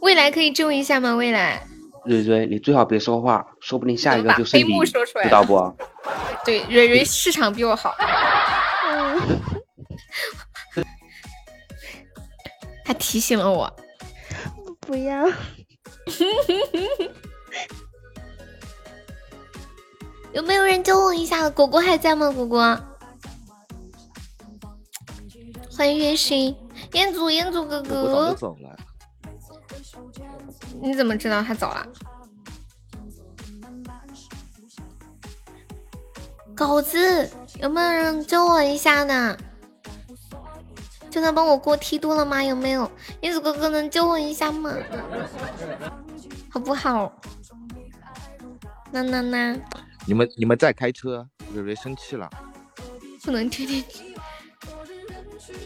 未来可以救一下吗？未来，蕊蕊，你最好别说话，说不定下一个就是你，说出来知道不？对，蕊蕊市场比我好。他提醒了我，不要。有没有人救我一下？果果还在吗？果果，欢迎月星，彦祖，彦祖哥我早就哥，走了。你怎么知道他走了？狗子，有没有人救我一下呢？就能帮我过梯度了吗？有没有？燕子哥哥能救我一下吗？好不好？那那那，你们你们在开车，蕊蕊生气了。不能天天。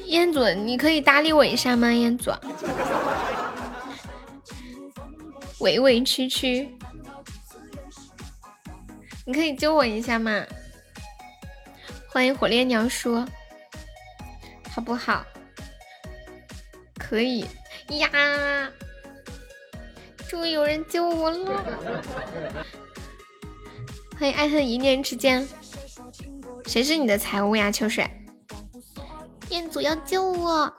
彦祖，你可以搭理我一下吗？彦祖，委委屈屈，你可以救我一下吗？欢迎火烈鸟叔，好不好？可以呀！终于有人救我了！欢迎爱恨一念之间，谁是你的财物呀？秋水，彦祖要救我！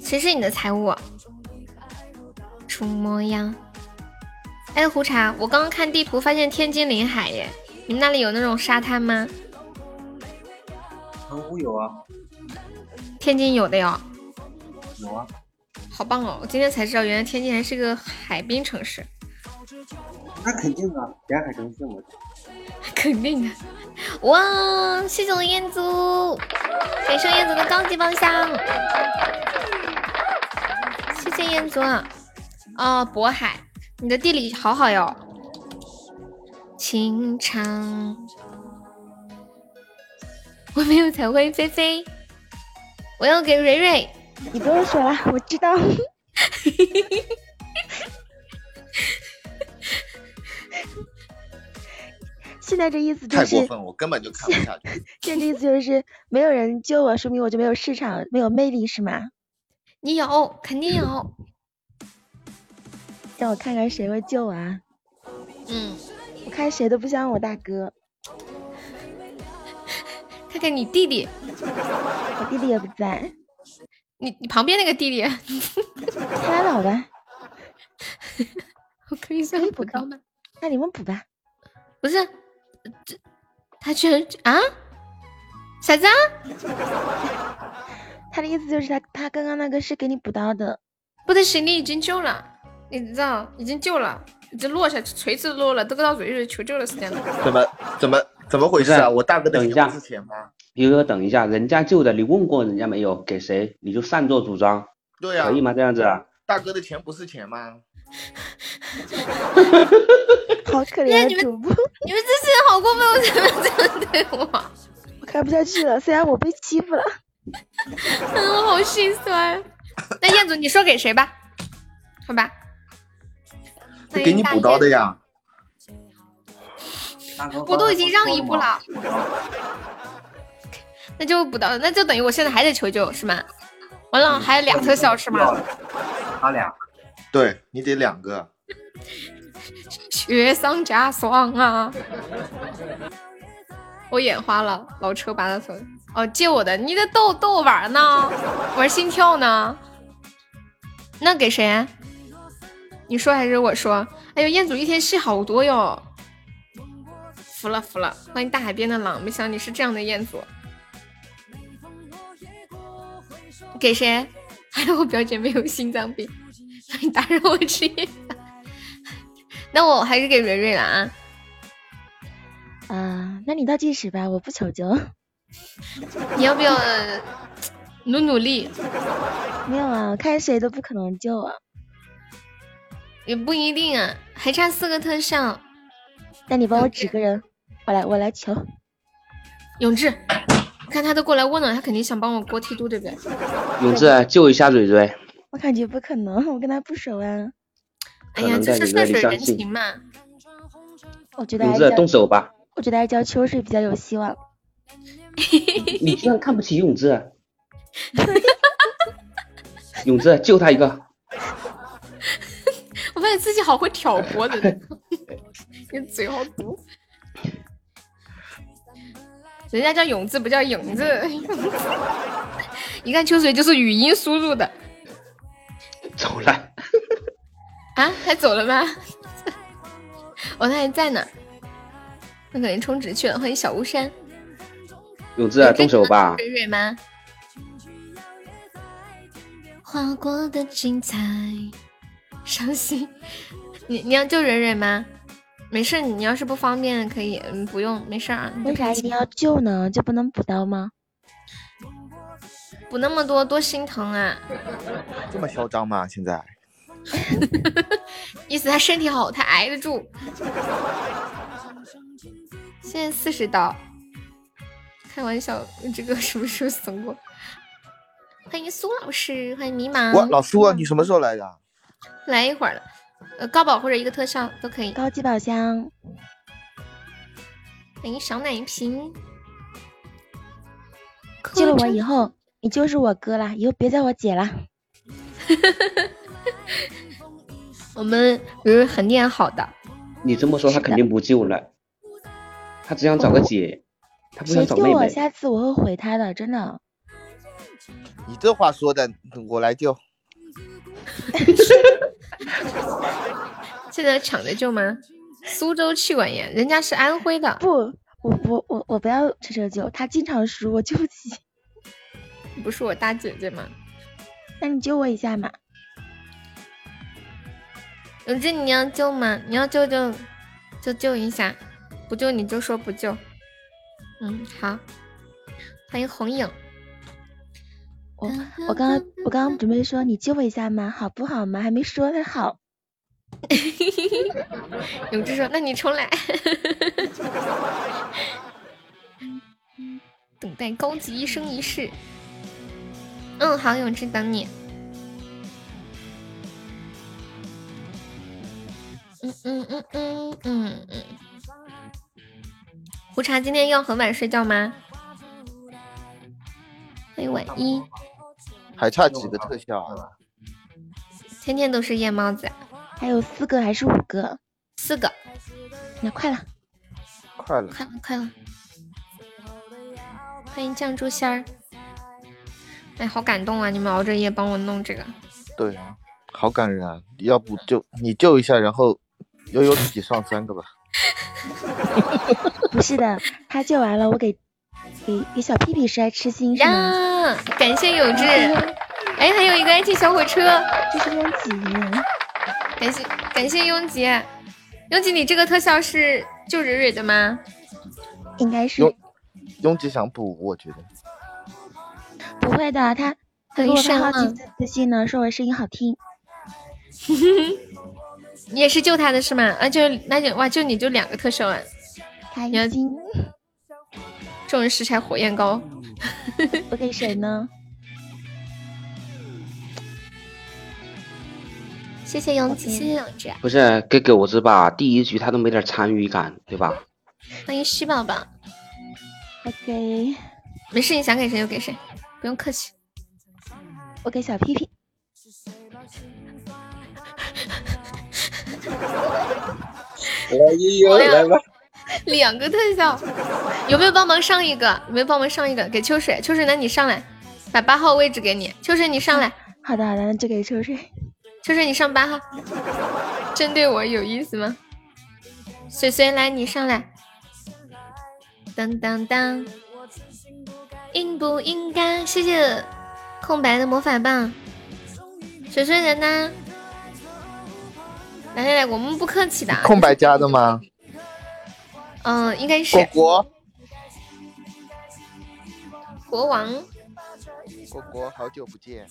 谁是你的财物？出模样。哎，胡茶，我刚刚看地图发现天津临海耶，你们那里有那种沙滩吗？澎湖有啊，天津有的哟，有啊，好棒哦！我今天才知道，原来天津还是个海滨城市，那肯定啊，沿海城市嘛。肯定的。哇，谢谢我彦祖，感谢彦祖的高级宝箱，谢谢彦祖。哦，渤海，你的地理好好哟。情长，我没有彩绘菲菲，我要给蕊蕊。你不用说了，我知道。现在这意思就是，太过分，我根本就看不下去。现在这意思就是没有人救我，说明我就没有市场，没有魅力是吗？你有，肯定有。让我看看谁会救我啊！嗯，我看谁都不像我大哥，看看你弟弟，我弟弟也不在，你你旁边那个弟弟，拉倒吧。我可以算补刀吗？那你们补吧。不是，这他居然啊？啥子啊？他的意思就是他他刚刚那个是给你补刀的，不得行，你已经救了，你知道已经救了，已经落下去，锤子落了，都到蕊蕊求救的时间了。怎么怎么怎么回事啊？我大哥的等一下钱不是钱吗？悠悠，等一下，人家旧的，你问过人家没有？给谁？你就擅作主张，对呀、可以吗？这样子啊？大哥的钱不是钱吗？好可哎你们怜的主播，你们这些人好过分，为什么这样对我？我看不下去了。虽然我被欺负了，嗯，我好心酸。那燕祖，你说给谁吧？好吧。是给你补刀的呀。我都已经让一步了，那就不到，那就等于我现在还得求救是吗？完了，还有俩特效是吗？他俩，对你得两个。雪上加霜啊！我眼花了，老车把他头哦，借我的，你在逗逗我玩呢？玩心跳呢？那给谁？你说还是我说？哎呦，彦祖一天戏好多哟！服了服了，欢迎大海边的狼，没想到你是这样的彦祖。给谁？还有我表姐没有心脏病，你打扰我吃夜饭。那我还是给蕊蕊了啊。啊，那你倒计时吧，我不求救。你要不要努努力？没有啊，我看谁都不可能救啊。也不一定啊，还差四个特效。那你帮我指个人，我来我来求。永志，看他都过来问了，他肯定想帮我过梯度，对不对？永志，救一下蕊蕊。我感觉不可能，我跟他不熟啊。哎呀，这是顺水人情嘛。我觉得永志，还是动手吧。我觉得还是叫秋水比较有希望。你居然看不起永志？永志救他一个！我发现自己好会挑拨的，你嘴好毒。人家叫永志，不叫影子。一看秋水就是语音输入的走了。啊？还走了吗？哦，他还在呢。那可能充值去了。欢迎小巫山。永志啊，动手吧。蕊蕊吗？划过的精彩，伤心。你你要救蕊蕊吗？没事，你要是不方便可以，嗯，不用，没事啊。为啥一定要救呢？就不能补刀吗？补那么多多心疼啊！这么嚣张吗？现在？意思他身体好，他挨得住。现在四十刀，开玩笑，这个什么时候怂过？欢迎苏老师，欢迎迷茫。哇，老苏啊，你什么时候来的？来一会儿了，呃，高宝或者一个特效都可以。高级宝箱。欢迎小奶瓶。救了我以后，你就是我哥啦，以后别叫我姐啦。我们不是很念好的。你这么说，他肯定不救了。他只想找个姐，他不想找妹妹。谁救我，下次我会回他的，真的。你这话说的，我来救。现在抢着救吗？苏州气管炎，人家是安徽的。不，我不，我我不要车车救，他经常输，我救不起。不是我大姐姐吗？那你救我一下嘛。永志，你要救吗？你要救就就救一下，不救你就说不救。嗯，好。欢迎红影。我刚刚我刚刚准备说你救我一下吗？好不好嘛？还没说呢，好。永志说：“那你重来。”等待高级一生一世。嗯，好，永志等你。嗯嗯嗯嗯嗯嗯。胡茶今天要很晚睡觉吗？欢迎晚一。还差几个特效啊？天天都是夜猫子，还有四个还是五个？四个。那快了，快了，快了，快了！欢迎酱猪仙儿。哎，好感动啊！你们熬着夜帮我弄这个。对啊，好感人啊！要不就你救一下，然后悠悠自己上三个吧。不是的，他救完了，我给给给小屁屁是爱吃心是吗？感谢有志。哎，还有一个爱情小火车，这是拥挤。感谢感谢拥挤，拥挤，你这个特效是救蕊蕊的吗？应该是。拥拥挤想补，我觉得。不会的，他很我好几次私信呢，说我声音好听。你也是救他的是吗？啊，就那就哇，就你就两个特效啊！开心。众人拾柴火焰高。我给谁呢？谢谢勇气，谢谢勇志。不是给狗子吧？第一局他都没点参与感，对吧？欢迎西宝宝。OK，没事，你想给谁就给谁，不用客气。我给小屁屁。来悠悠来吧。两个特效，有没有帮忙上一个？有没有帮忙上一个？给秋水，秋水，那你上来，把八号位置给你。秋水，你上来。好的，好的，那就给秋水。秋水，你上八号。针对我有意思吗？水水，来，你上来。当当当，应不应该？谢谢空白的魔法棒。水水人呢？来来来，我们不客气的。空白加的吗？嗯，应该是。果果。国王。果果，好久不见。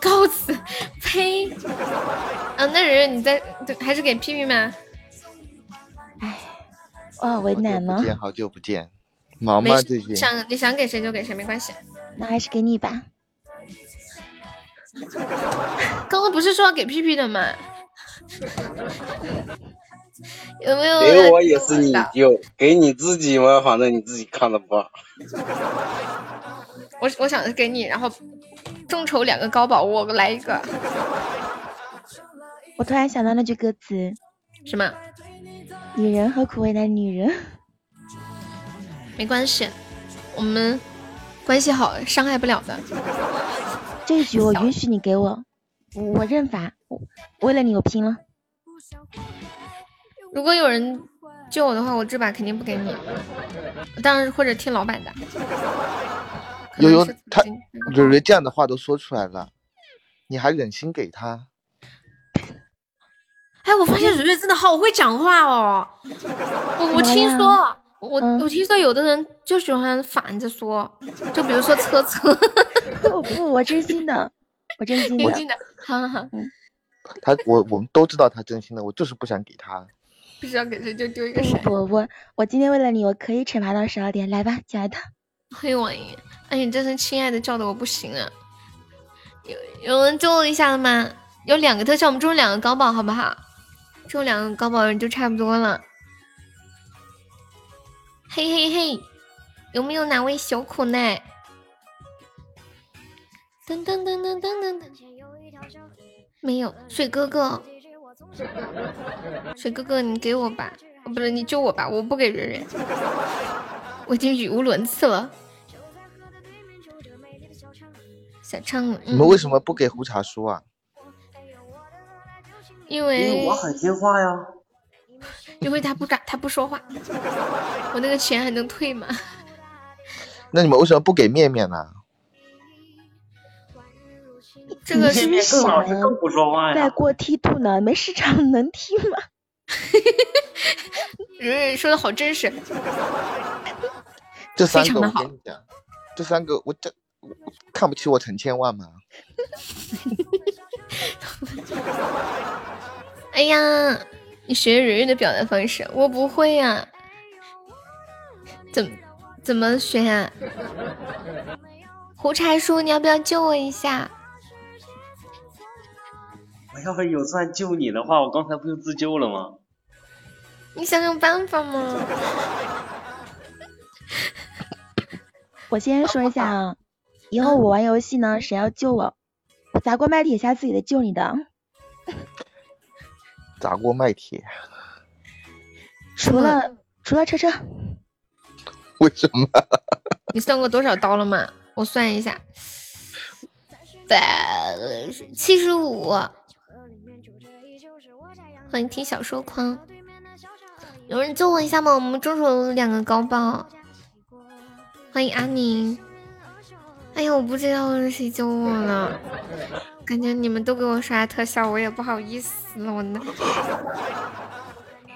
告辞，呸！啊，那人人你在，还是给屁屁吗？哎，我好为难呢。好久不见，好久不见，忙吗最近？想你想给谁就给谁，没关系。那还是给你吧。刚刚不是说要给屁屁的吗？有没有？给我也是你救，给你自己嘛，反正你自己看着办。我我想给你，然后众筹两个高宝，我来一个。我突然想到那句歌词，什么？女人何苦为难女人？没关系，我们关系好，伤害不了的。这一局我允许你给我，我认罚。为了你，我拼了。如果有人救我的话，我这把肯定不给你。当然或者听老板的。悠悠，他蕊蕊这样的话都说出来了，你还忍心给他？哎，我发现蕊蕊真的好会讲话哦。我我听说，我我听说有的人就喜欢反着说，就比如说车车。不不，我真心的，我真心的。真心的，好好好。他我我们都知道他真心的，我就是不想给他。不知道给谁就丢一个谁。不不，我今天为了你，我可以惩罚到十二点，来吧，亲爱的。欢晚莹，哎，你这声亲爱的叫的我不行啊！有有人救我一下了吗？有两个特效，我们中两个高宝，好不好？中两个高宝就差不多了。嘿嘿嘿，有没有哪位小可爱？噔噔噔噔噔噔噔，没有，水哥哥，水哥哥，你给我吧，不是你救我吧，我不给蕊蕊，我已经语无伦次了。小畅，你们为什么不给胡茶叔啊？因为我很听话呀。因为他不敢，他不说话，我那个钱还能退吗？那你们为什么不给面面呢？这个面面更老实，更不说话呀。在过梯度呢，没市场能踢吗？蕊蕊说的好真实。这三个我跟你讲，这三个我这。看不起我成千万吗？哎呀，你学蕊蕊的表达方式，我不会呀。怎怎么学啊？胡柴叔，你要不要救我一下？我要是有钻救你的话，我刚才不就自救了吗？你想想办法嘛。我先说一下啊。以后我玩游戏呢，谁要救我，我砸锅卖铁下自己的救你的。砸锅卖铁。除了除了车车。为什么？你算过多少刀了吗？我算一下，百七十五。欢迎听小说框。有人救我一下吗？我们中手两个高爆。欢迎阿宁。哎呀，我不知道是谁救我了，感觉你们都给我刷特效，我也不好意思了。我那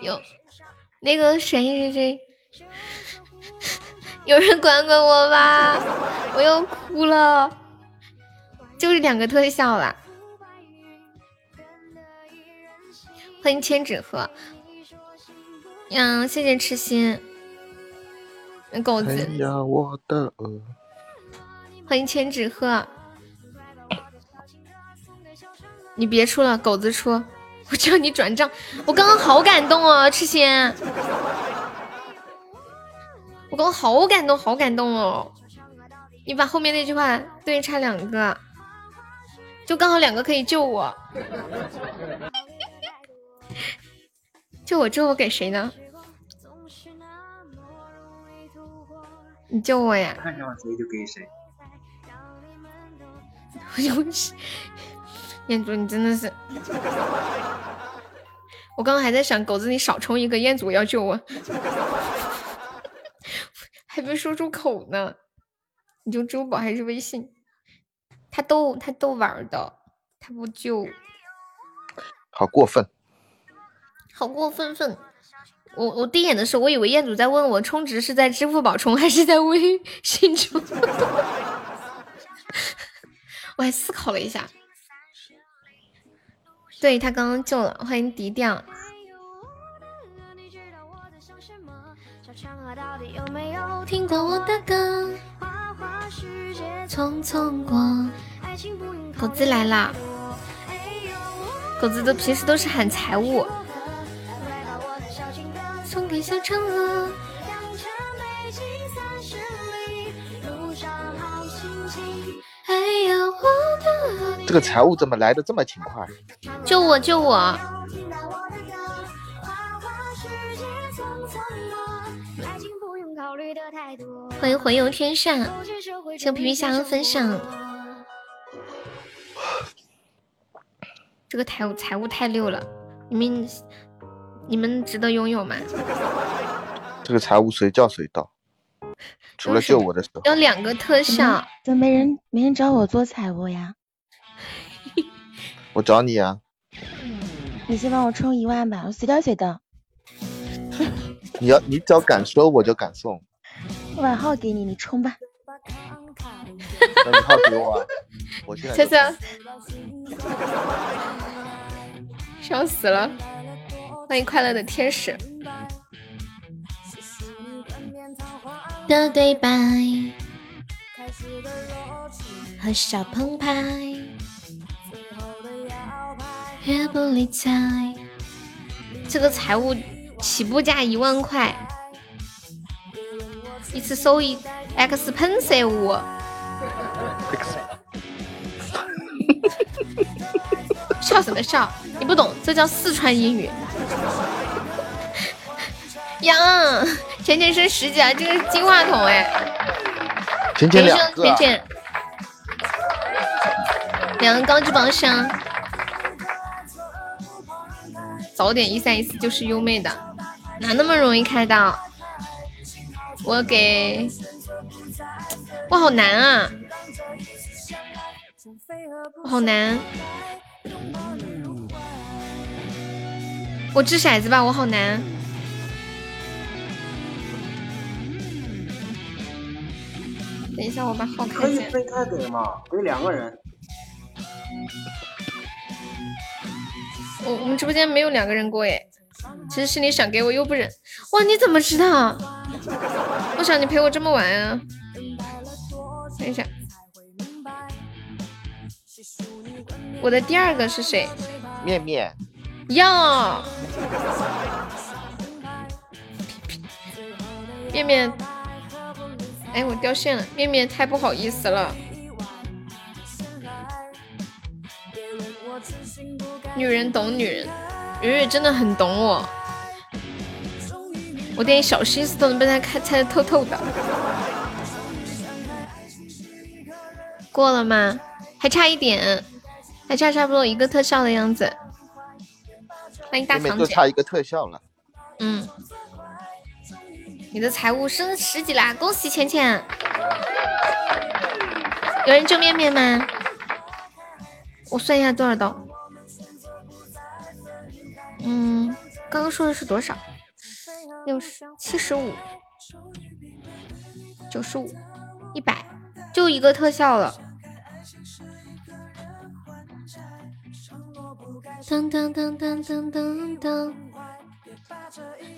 有那个谁谁谁，有人管管我吧，我要哭了。就是两个特效啦。欢迎千纸鹤，嗯，谢谢痴心，狗子。欢迎千纸鹤，你别出了，狗子出，我叫你转账。我刚刚好感动哦，痴心，我刚刚好感动，好感动哦。你把后面那句话对差两个，就刚好两个可以救我。救我之后我给谁呢？你救我呀！看上谁就给谁。我是彦祖，你真的是，我刚刚还在想，狗子你少充一个，彦祖要救我，还没说出口呢。你就支付宝还是微信？他都他都玩的，他不救，好过分，好过分分。我我第一眼的时候，我以为彦祖在问我充值是在支付宝充还是在微信充。我还思考了一下，对他刚刚救了，欢迎迪调。听过我的歌，匆匆过。狗子来啦！狗子都平时都是喊财务。送给小嫦娥。哎呀，我的这个财务怎么来的这么勤快？救我救我！欢迎魂游天上，请皮皮虾的分享。这个财务财务太溜了，你们你们值得拥有吗？这个财务随叫随到，除了救我的时候。有两个特效，怎么没人没人找我做财务呀？我找你啊！你先帮我充一万吧，我随叫随到。你要你只要敢说，我就敢送。我把号给你，你充吧。号给我啊！我现在潇就潇，笑死了！欢迎快乐的天使的对白和小澎湃，越不理睬。这个财务起步价一万块，一次收益 X 喷色物。笑什么笑？你不懂，这叫四川英语。呀，浅浅升十级啊，这个是金话筒哎。浅浅两个啊浅浅，两个高级宝箱。早点一三一四就是优妹的，哪那么容易开到？我给，哇，好难啊！我好难。我掷骰子吧，我好难。等一下，我把号可看见。以分开给嘛，给两个人。我我们直播间没有两个人过哎，其实心里想给我又不忍。哇，你怎么知道？我想你陪我这么晚啊。等一下，我的第二个是谁？面面，呀，面面，哎，我掉线了，面面太不好意思了。女人懂女人，雨雨真的很懂我，我点小心思都能被他看猜的透透的。过了吗？还差一点，还差差不多一个特效的样子。欢迎大面面堂姐。就差一个特效了。嗯，你的财务升十级啦，恭喜浅浅。有人救面面吗？我算一下多少刀。嗯，刚刚说的是多少？六十七十五，九十五，一百，就一个特效了。噔噔噔噔噔噔噔，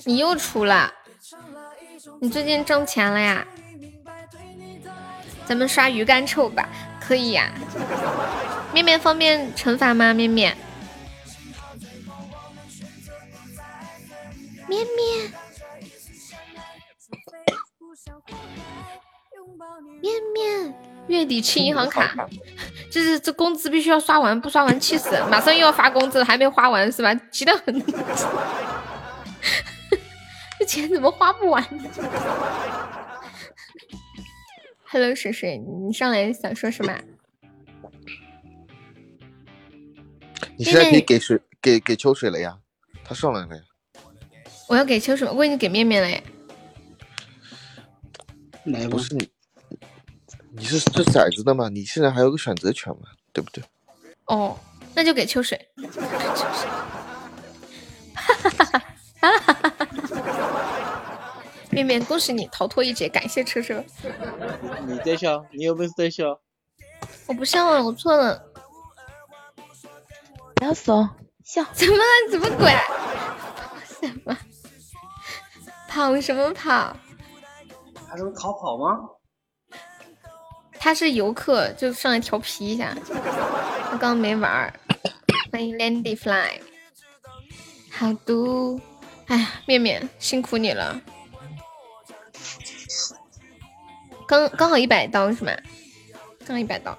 你又出了？你最近挣钱了呀？咱们刷鱼竿臭吧，可以呀。面面方便惩罚吗？面面，面面，面面，月底清银行卡，就是这工资必须要刷完，不刷完气死！马上又要发工资了，还没花完是吧？急得很，这钱怎么花不完？Hello，水水，你上来想说什么？你现在可以给水给给秋水了呀，他上来了呀。我要给秋水，我已经给面面了耶。不是你，你是掷骰子的嘛？你现在还有个选择权嘛，对不对？哦，那就给秋水。面面，恭喜你逃脱一劫，感谢车车。你在笑？你有本事在笑？我不笑了，我错了。不要怂，笑。怎么了？怎么鬼？什么？跑什么跑？还能逃跑吗？他是游客，就上来调皮一下。他刚刚没玩儿。欢迎 Landy Fly。好毒，哎呀，面面辛苦你了，刚刚好一百刀是吗？刚好一百刀。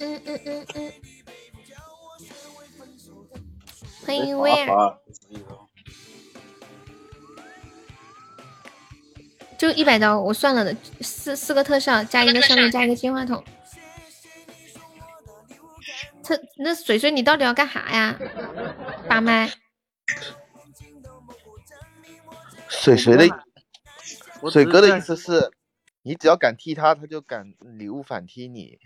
嗯嗯嗯嗯，欢迎威就一百刀，我算了的，四四个特效加一个上面加一个金话筒。他那水水，你到底要干啥呀？把麦。水水的我水哥的意思是，你只要敢踢他，他就敢礼物反踢你。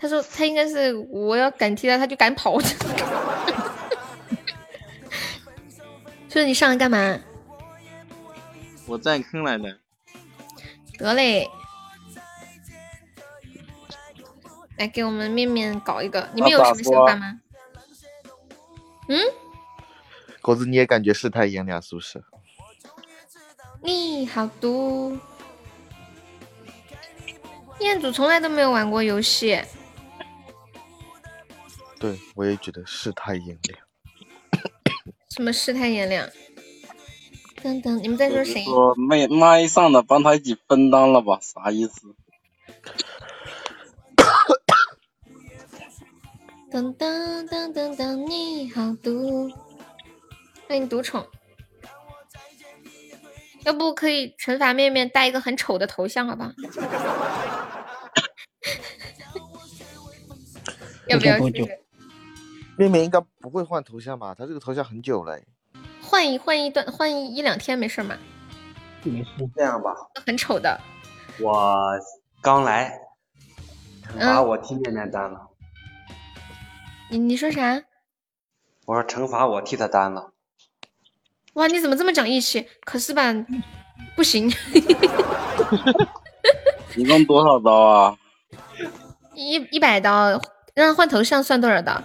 他说他应该是我要敢踢他，他就敢跑。就是你上来干嘛？我占坑来的。得嘞，来给我们面面搞一个，你们有什么想法吗？嗯，狗子你也感觉世态炎凉是不是？你好毒。彦祖从来都没有玩过游戏，对，我也觉得世态炎凉。什么世态炎凉？等等，你们在说谁？说麦麦上的帮他一起分担了吧？啥意思？噔噔噔噔噔，你好毒！欢迎独宠。要不可以惩罚面面带一个很丑的头像，好不好？要不要试试？面面应该不会换头像吧？他这个头像很久了诶。换一换一段，换一一两天没事吗？没事，这样吧，很丑的，我刚来，惩罚嗯我替面面担了。你你说啥？我说惩罚我替他担了。哇，你怎么这么讲义气？可是吧，不行，一共多少刀啊？一一百刀，让他换头像算多少刀？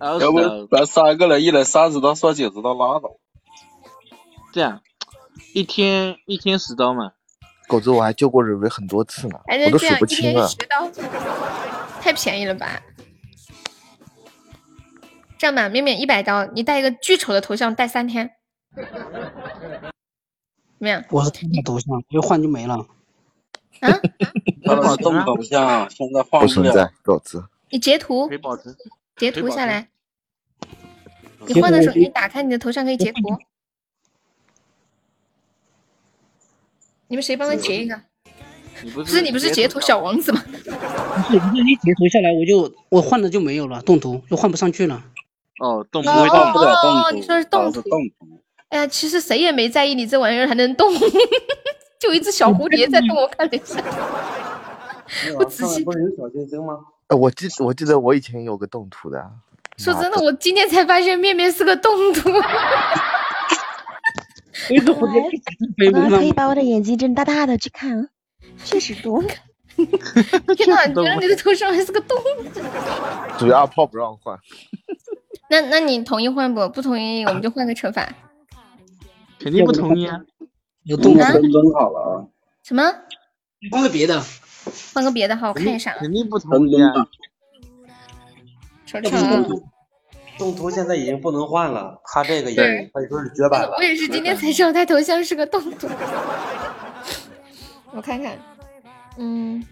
要不咱三个人，一人三十刀，算九十刀拉倒。这样，一天一天十刀嘛。狗子我还救过蕊蕊很多次呢，还我都数不清了。十刀，太便宜了吧？这样吧，面面一百刀，你带一个巨丑的头像，带三天，怎么样？我是他的头像，一换就没了。他的动头像现在换不了。不存在，狗子。你截图可以保持。截图下来。你换的时候，你打开你的头像可以截图。你们谁帮他截一个？不不是你不是截图小王子吗？不是，不是一截图下来，我就我换了就没有了，动图就换不上去了。哦，动哦哦哦，你说是动图。哎呀，其实谁也没在意你这玩意儿还能动，就一只小蝴蝶在动，我看了一下。我仔细不是有小星星吗？呃，我记我记得我以前有个动图的，说真的，我今天才发现面面是个动图。可以把我的眼睛睁大大的去看，确实多。天哪，原来你的头像还是个动图。主要二炮不让换。那那你同意换不？不同意我们就换个惩罚。肯定不同意啊！有动分分好了啊！什么？换个别的，换个别的，号，我看一下。肯定不同意啊！瞅这瞅不是动图，动图现在已经不能换了，他这个对也可以说是绝版了。我也是今天才知道他头像是个动图。我看看，嗯，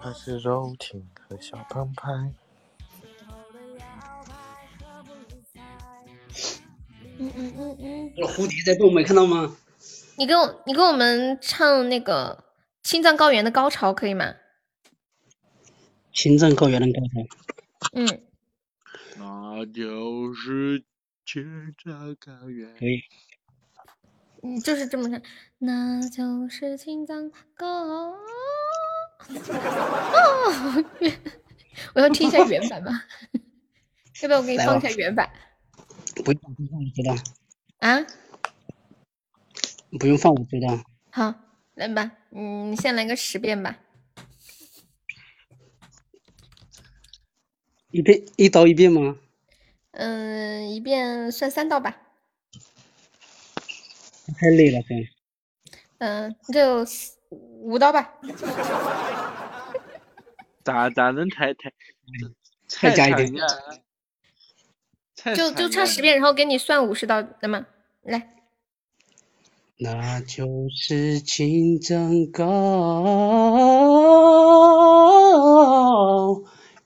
还是柔情和小澎湃。嗯嗯嗯嗯，有蝴蝶在动，没看到吗？你给我你给我们唱那个青藏高原的高潮可以吗？青藏高原的高潮，嗯，那就是青藏高原。可以。嗯，就是这么唱，那就是青藏高。哦，原我要听一下原版吧，要不要我给你放一下原版不用放，我知道。啊？不用放，我知道。好，来吧，嗯，你先来个十遍吧。一遍一刀一遍吗？嗯，一遍算三刀吧。太累了，真。嗯，就五刀吧。咋咋能太太？再加一点就就场呀唱十遍，然后给你算五十刀，那么来，那就是青藏高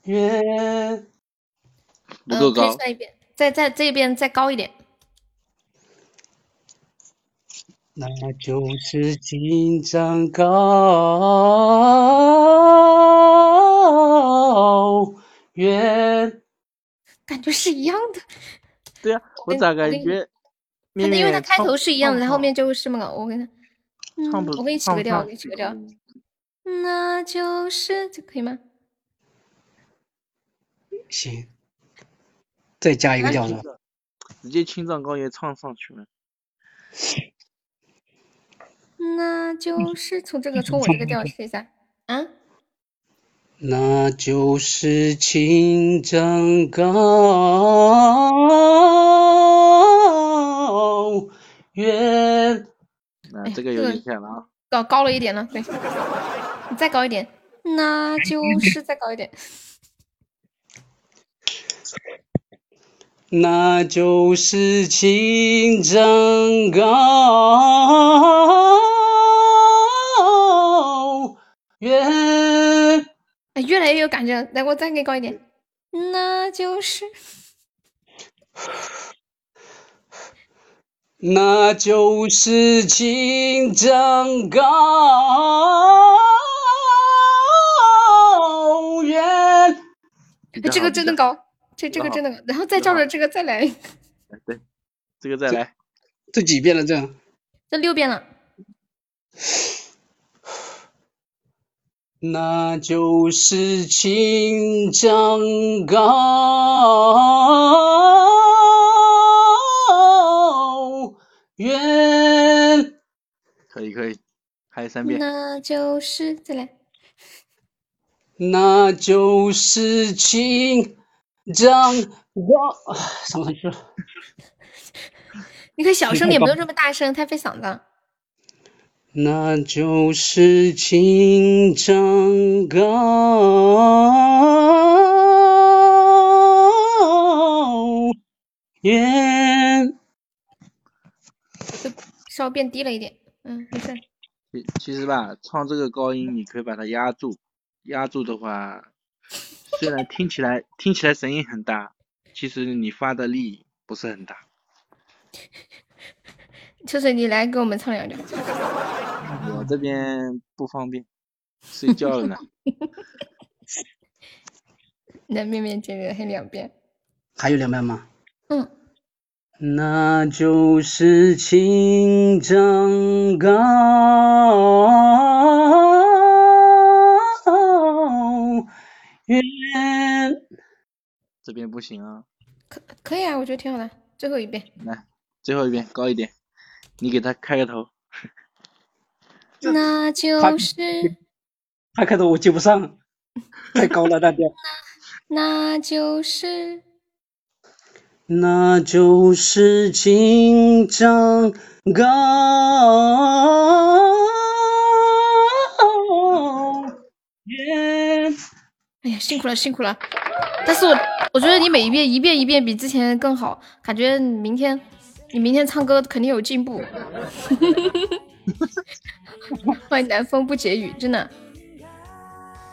原。嗯，不够高可以算一遍，再再这边再高一点，那就是青藏高原。感觉是一样的。对呀、我咋感觉因为它开头是一样的，它后后面面就是么个，我给它，唱不嗯，我给你起个调，我给你起个调，那就是这可以吗？行，再加一个调子？直接青藏高原唱上去了。那就是从这个从我这个调试一下，啊，那就是青藏高原。那这个有点像了啊。高高了一点了，对，你再高一点，那就是再高一点，那就是青藏高原。哎，越来越有感觉了，来，我再给你高一点，那就是那就是青藏高原。哎这个真的高，这这个真的高，然后再照着这个再来，对，这个再来。这几遍了？这样这六遍了，那就是青藏高原。可以可以，还有三遍。那就是再来，那就是青藏高，上不上去了。你可以小声点，不用这么大声，太费嗓子。那就是青藏高原。稍微变低了一点，嗯，没事。其其实吧，唱这个高音你可以把它压住，压住的话，虽然听起来听起来声音很大，其实你发的力不是很大。秋水，你来给我们唱两句。我这边不方便，睡觉了呢。那面面接着还两遍。还有两遍吗？嗯。那就是青藏高原。这边不行啊，可可以啊，我觉得挺好的。最后一遍。来，最后一遍高一点，你给他开个头。那就是他开头我接不上，太高了那调。那就是那就是青藏高原。哎呀，辛苦了，辛苦了。但是我我觉得你每一遍一遍一遍比之前更好，感觉明天你明天唱歌肯定有进步。欢迎南风不解语，真的。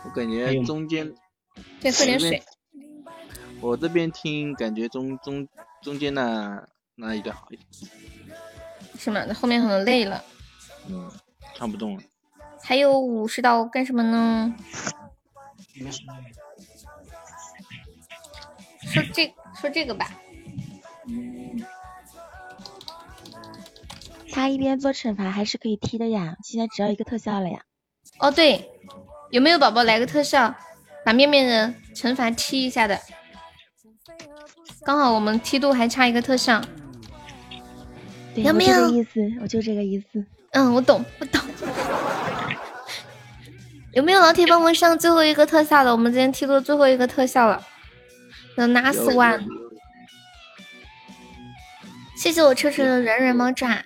我感觉中间先喝点水。我这边听感觉中中中间那那一段好一点。是吗？那后面可能累了。嗯，唱不动了。还有五十刀干什么呢？说这说这个吧。他一边做惩罚还是可以踢的呀，现在只要一个特效了呀。哦对，有没有宝宝来个特效，把面面的惩罚踢一下的？刚好我们梯度还差一个特效，有没有意思，我就这个意思。嗯，我懂，我懂。有没有老铁帮忙上最后一个特效的？我们今天梯度最后一个特效了，The last one。谢谢我车车的软软猫爪。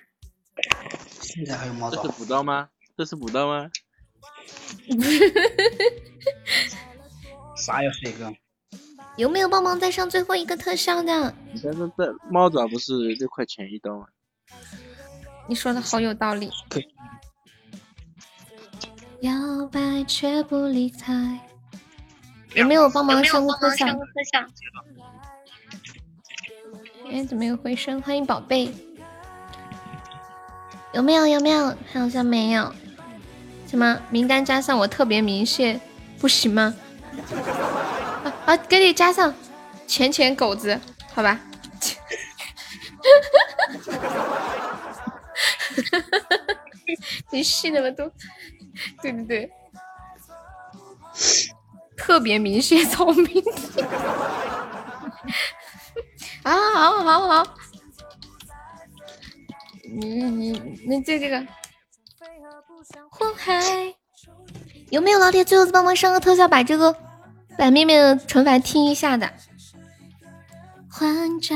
现在还有猫这是补刀吗？这是补刀吗？啥又是一个？有没有帮忙再上最后一个特效的？但是这猫爪不是六块钱一刀吗？你说的好有道理。摇摆却不理睬。有没有帮忙上个特效？哎，怎么有回声？欢迎宝贝。有没有？有没有？好像没有。什么名单加上我特别明谢，不行吗？啊啊！给你加上钱钱狗子，好吧？你细的吗？都，对对对，特别明显聪明。啊，好好好，你你你这这个有没有老铁最后帮忙上个特效，把这个把面面的惩罚听一下的？还债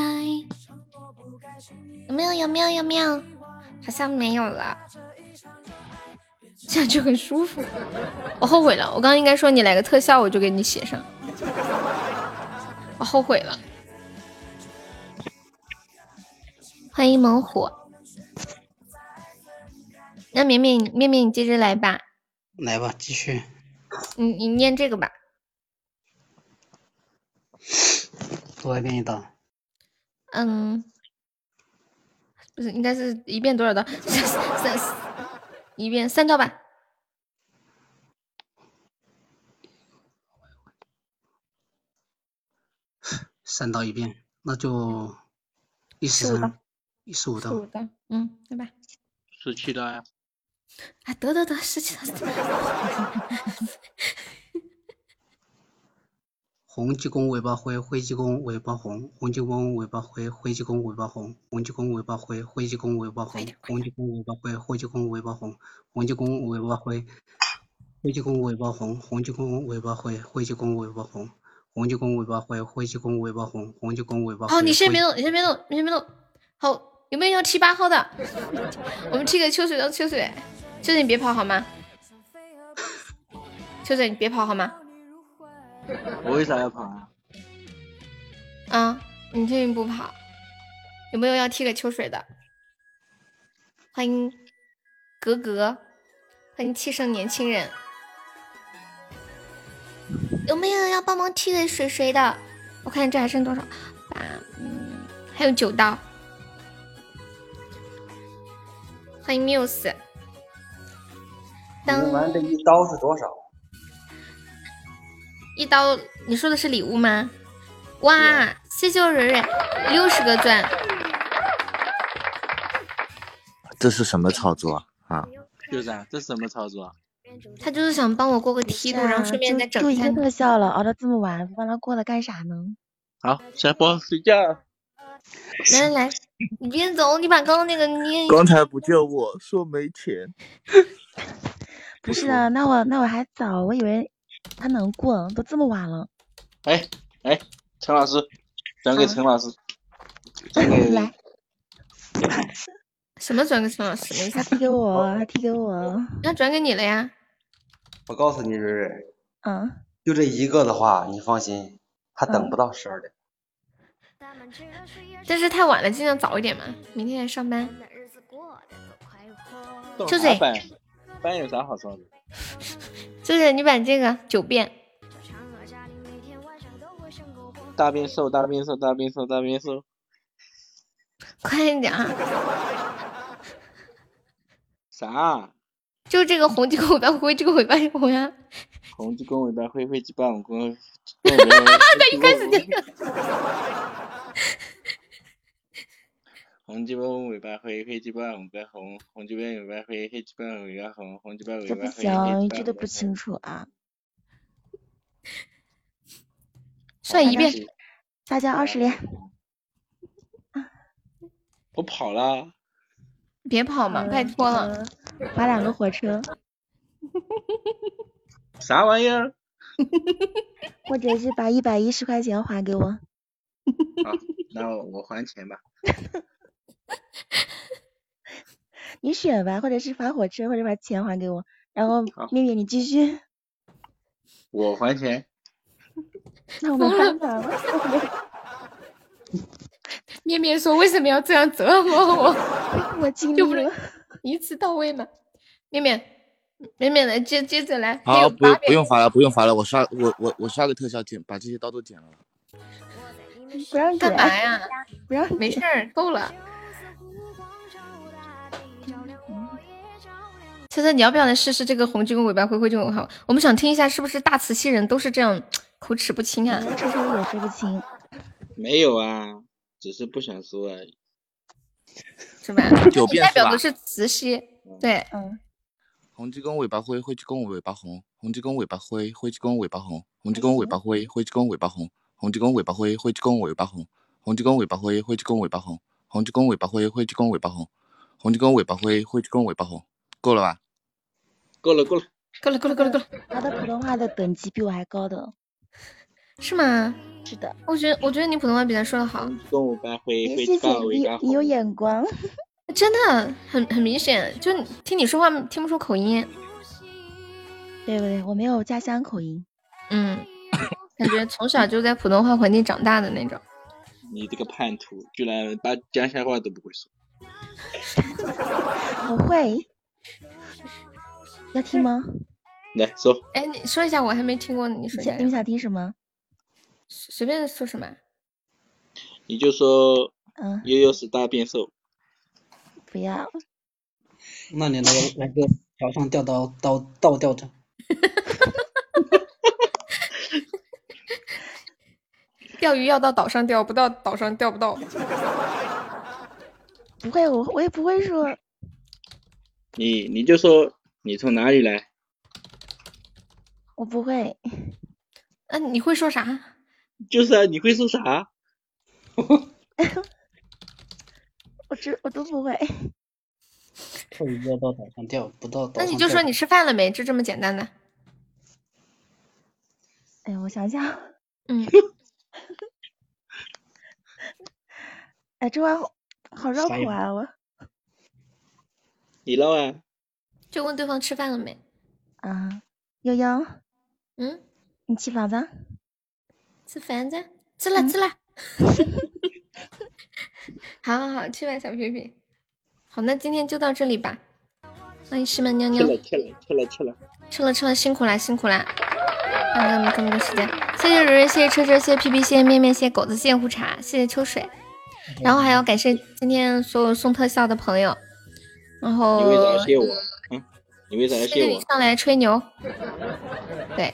有没有？有没有？有没有？好像没有了。这样就很舒服。我后悔了，我刚刚应该说你来个特效，我就给你写上。我后悔了。欢迎猛虎。那绵绵，绵绵，你接着来吧。来吧，继续。你你念这个吧。多少遍一刀？嗯，不是，应该是一遍多少刀？三三一遍三刀吧。三刀一遍，那就一十三，一十五刀。五刀，嗯，对吧？十七刀呀。啊，得得得，十七刀。红鸡公尾巴灰，灰鸡公尾巴红，红鸡公尾巴灰，灰鸡公尾巴红，红鸡公尾巴灰，灰鸡公尾巴红，红鸡公尾巴灰，灰鸡公尾巴红，红鸡公尾巴灰，灰鸡公尾巴红，红鸡公尾巴灰，灰鸡公尾巴红，红鸡公尾巴灰，灰鸡公尾巴红，红鸡公尾巴。好，你先别动，你先别动，你先别动。好，有没有要七八号的？我们踢个秋水到秋水，秋水你别跑好吗？秋水你别跑好吗？我为啥要跑啊？啊，你确定不跑？有没有要踢给秋水的？欢迎格格，欢迎气盛年轻人。有没有要帮忙踢给水水的？我看这还剩多少？八，嗯，还有九刀。欢迎 Muse。你们玩这一刀是多少？一刀，你说的是礼物吗？哇，谢谢我蕊蕊六十个钻，这是什么操作啊？啊，就是啊，这是什么操作？他就是想帮我过个梯度，然后顺便再整就一个特效了，熬到这么晚，不帮他过了干啥呢？好，下播睡觉。来来来，你别走，你把刚刚那个捏。刚才不叫我说没钱，不是啊，那我那我还早，我以为他难过，都这么晚了。哎哎，陈老师，转给陈老师，转给来，什么转给陈老师？没他踢给我，他踢给我。那转给你了呀？我告诉你，蕊蕊，嗯，就这一个的话，你放心，他等不到十二点。但是太晚了，尽量早一点嘛，明天还上班。动秋水啥班班有啥好说的？就是你把这个九遍，大变瘦，大变瘦，大变瘦，大变瘦。快一点啊！啥？就这个红鸡公尾巴灰，这个尾巴红呀。红鸡公尾巴灰，灰鸡巴红公。他一开始就。红鸡巴尾巴灰，黑鸡巴尾巴红，红鸡巴尾巴灰，黑鸡巴尾巴红，红鸡巴尾这不巴灰，黑行，一句都不清楚啊！算一遍，大家二十连，我跑了。别跑嘛，拜托了。划两个火车，啥玩意儿？或者是把一百一十块钱还给我。好，那我我还钱吧。你选吧，或者是发火车，或者把钱还给我。然后好面面你继续。我还钱。那我没办法了。面面说为什么要这样折磨我？我尽力了。一次到位嘛？面面，面面来接接着来。好，不用不用发了，不用发了，我刷我我我刷个特效剪，把这些刀都剪了。不让干嘛呀？不让没事儿，够了。车车，你要不要来试试这个红鸡公尾巴灰灰就很好？我们想听一下，是不是大慈溪人都是这样口齿不清啊？车车也说不清。没有啊，只是不想说而已。是吧？代表的是慈溪，对，嗯。红鸡公尾巴灰，灰鸡公尾巴红，红鸡公尾巴灰，灰鸡公尾巴红，红鸡公尾巴灰，灰鸡公尾巴红，红鸡公尾巴灰，灰鸡公尾巴红，红鸡公尾巴灰，灰鸡公尾巴红，红鸡公尾巴灰，灰鸡公尾巴红，红鸡公尾巴灰，灰鸡公尾巴红，够了吧？够了，够了，够了，够了，够了，够了，他的普通话的等级比我还高的。是吗？是的。我觉得，我觉得你普通话比他说的好，公尾巴灰，灰鸡也谢谢你公尾巴，你有眼光。真的很很明显，就听你说话听不出口音。对不对？我没有家乡口音。嗯，感觉从小就在普通话环境长大的那种。你这个叛徒，居然把家乡话都不会说。我会。要听吗？来说，哎，你说一下，我还没听过，你说一下你。们想听什么？随随便说什么。你就说，嗯，悠悠是大变瘦。不要。那你来来个桥上吊刀刀倒吊着。钓鱼要到岛上钓，不到岛上钓不到。不会，我我也不会说。你你就说你从哪里来？我不会。那、你会说啥？就是啊，你会说啥？我这我都不会。要到岛上钓，不到岛那你就说你吃饭了没？就这么简单的。哎呀，我想想。嗯。哎，这话好好绕口啊！我。你唠啊。就问对方吃饭了没？啊，悠悠。嗯。你吃饱了？吃饭子？吃了吃了。好好好，去吧，小皮皮。好，那今天就到这里吧。欢迎师门妞妞。吃了吃了吃了吃了。吃了吃了，辛苦啦辛苦啦！看看这么多时间，谢谢蕊蕊，谢谢车车，谢谢皮皮，谢谢面面，谢谢狗子，谢谢胡茶，谢谢秋水。然后还要感谢今天所有送特效的朋友。然后。你为啥谢我？嗯，你为啥要谢谢我？你上来吹牛。对。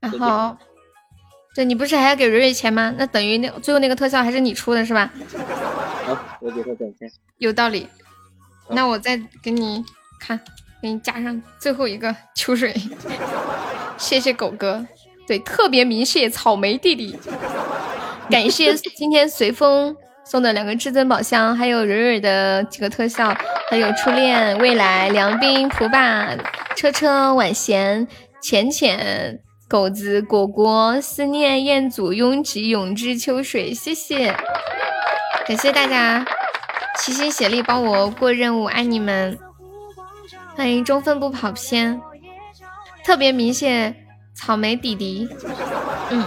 然后，对你不是还要给蕊蕊钱吗？那等于那最后那个特效还是你出的是吧？好，我给他转钱。有道理。那我再给你看，给你加上最后一个秋水。谢谢狗哥，对，特别鸣谢草莓弟弟。感谢今天随风送的两个至尊宝箱，还有蕊蕊的几个特效，还有初恋、未来、梁斌、蒲爸、车车、婉贤、浅浅。狗子、果果、思念、彦祖、拥挤、永志、秋水，谢谢，感谢大家齐心协力帮我过任务，爱你们！欢迎中分不跑偏，特别明显草莓弟弟，嗯，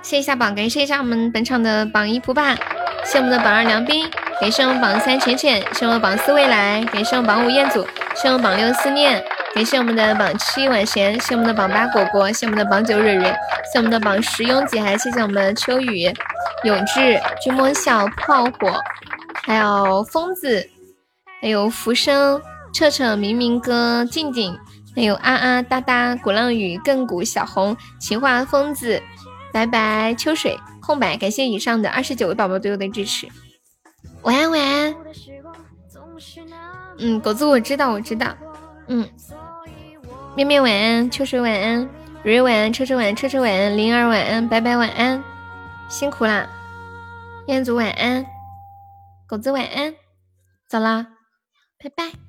谢一下榜，感谢一下我们本场的榜一蒲爸，谢我们的榜二梁斌，感谢我们榜三浅浅，谢我们榜四未来，感谢我们榜五彦祖，谢我们榜六思念。感谢我们的榜七晚贤，谢我们的榜八果果，谢我们的榜九蕊蕊，谢我们的榜十拥挤，还谢谢我们的秋雨、永志、君莫笑、炮火，还有疯子，还有浮生、彻彻、明明哥、静静，还有啊啊哒哒、鼓浪屿、亘古、小红、情话疯子，拜拜秋水空白，感谢以上的二十九位宝宝对我的支持，晚安晚安。嗯，狗子我知道我知道，嗯。面面晚安，秋水晚安，蕊蕊晚安，车车晚安，车车晚安，灵儿晚安，白白晚安，辛苦啦，彦祖晚安，狗子晚安，走啦，拜拜。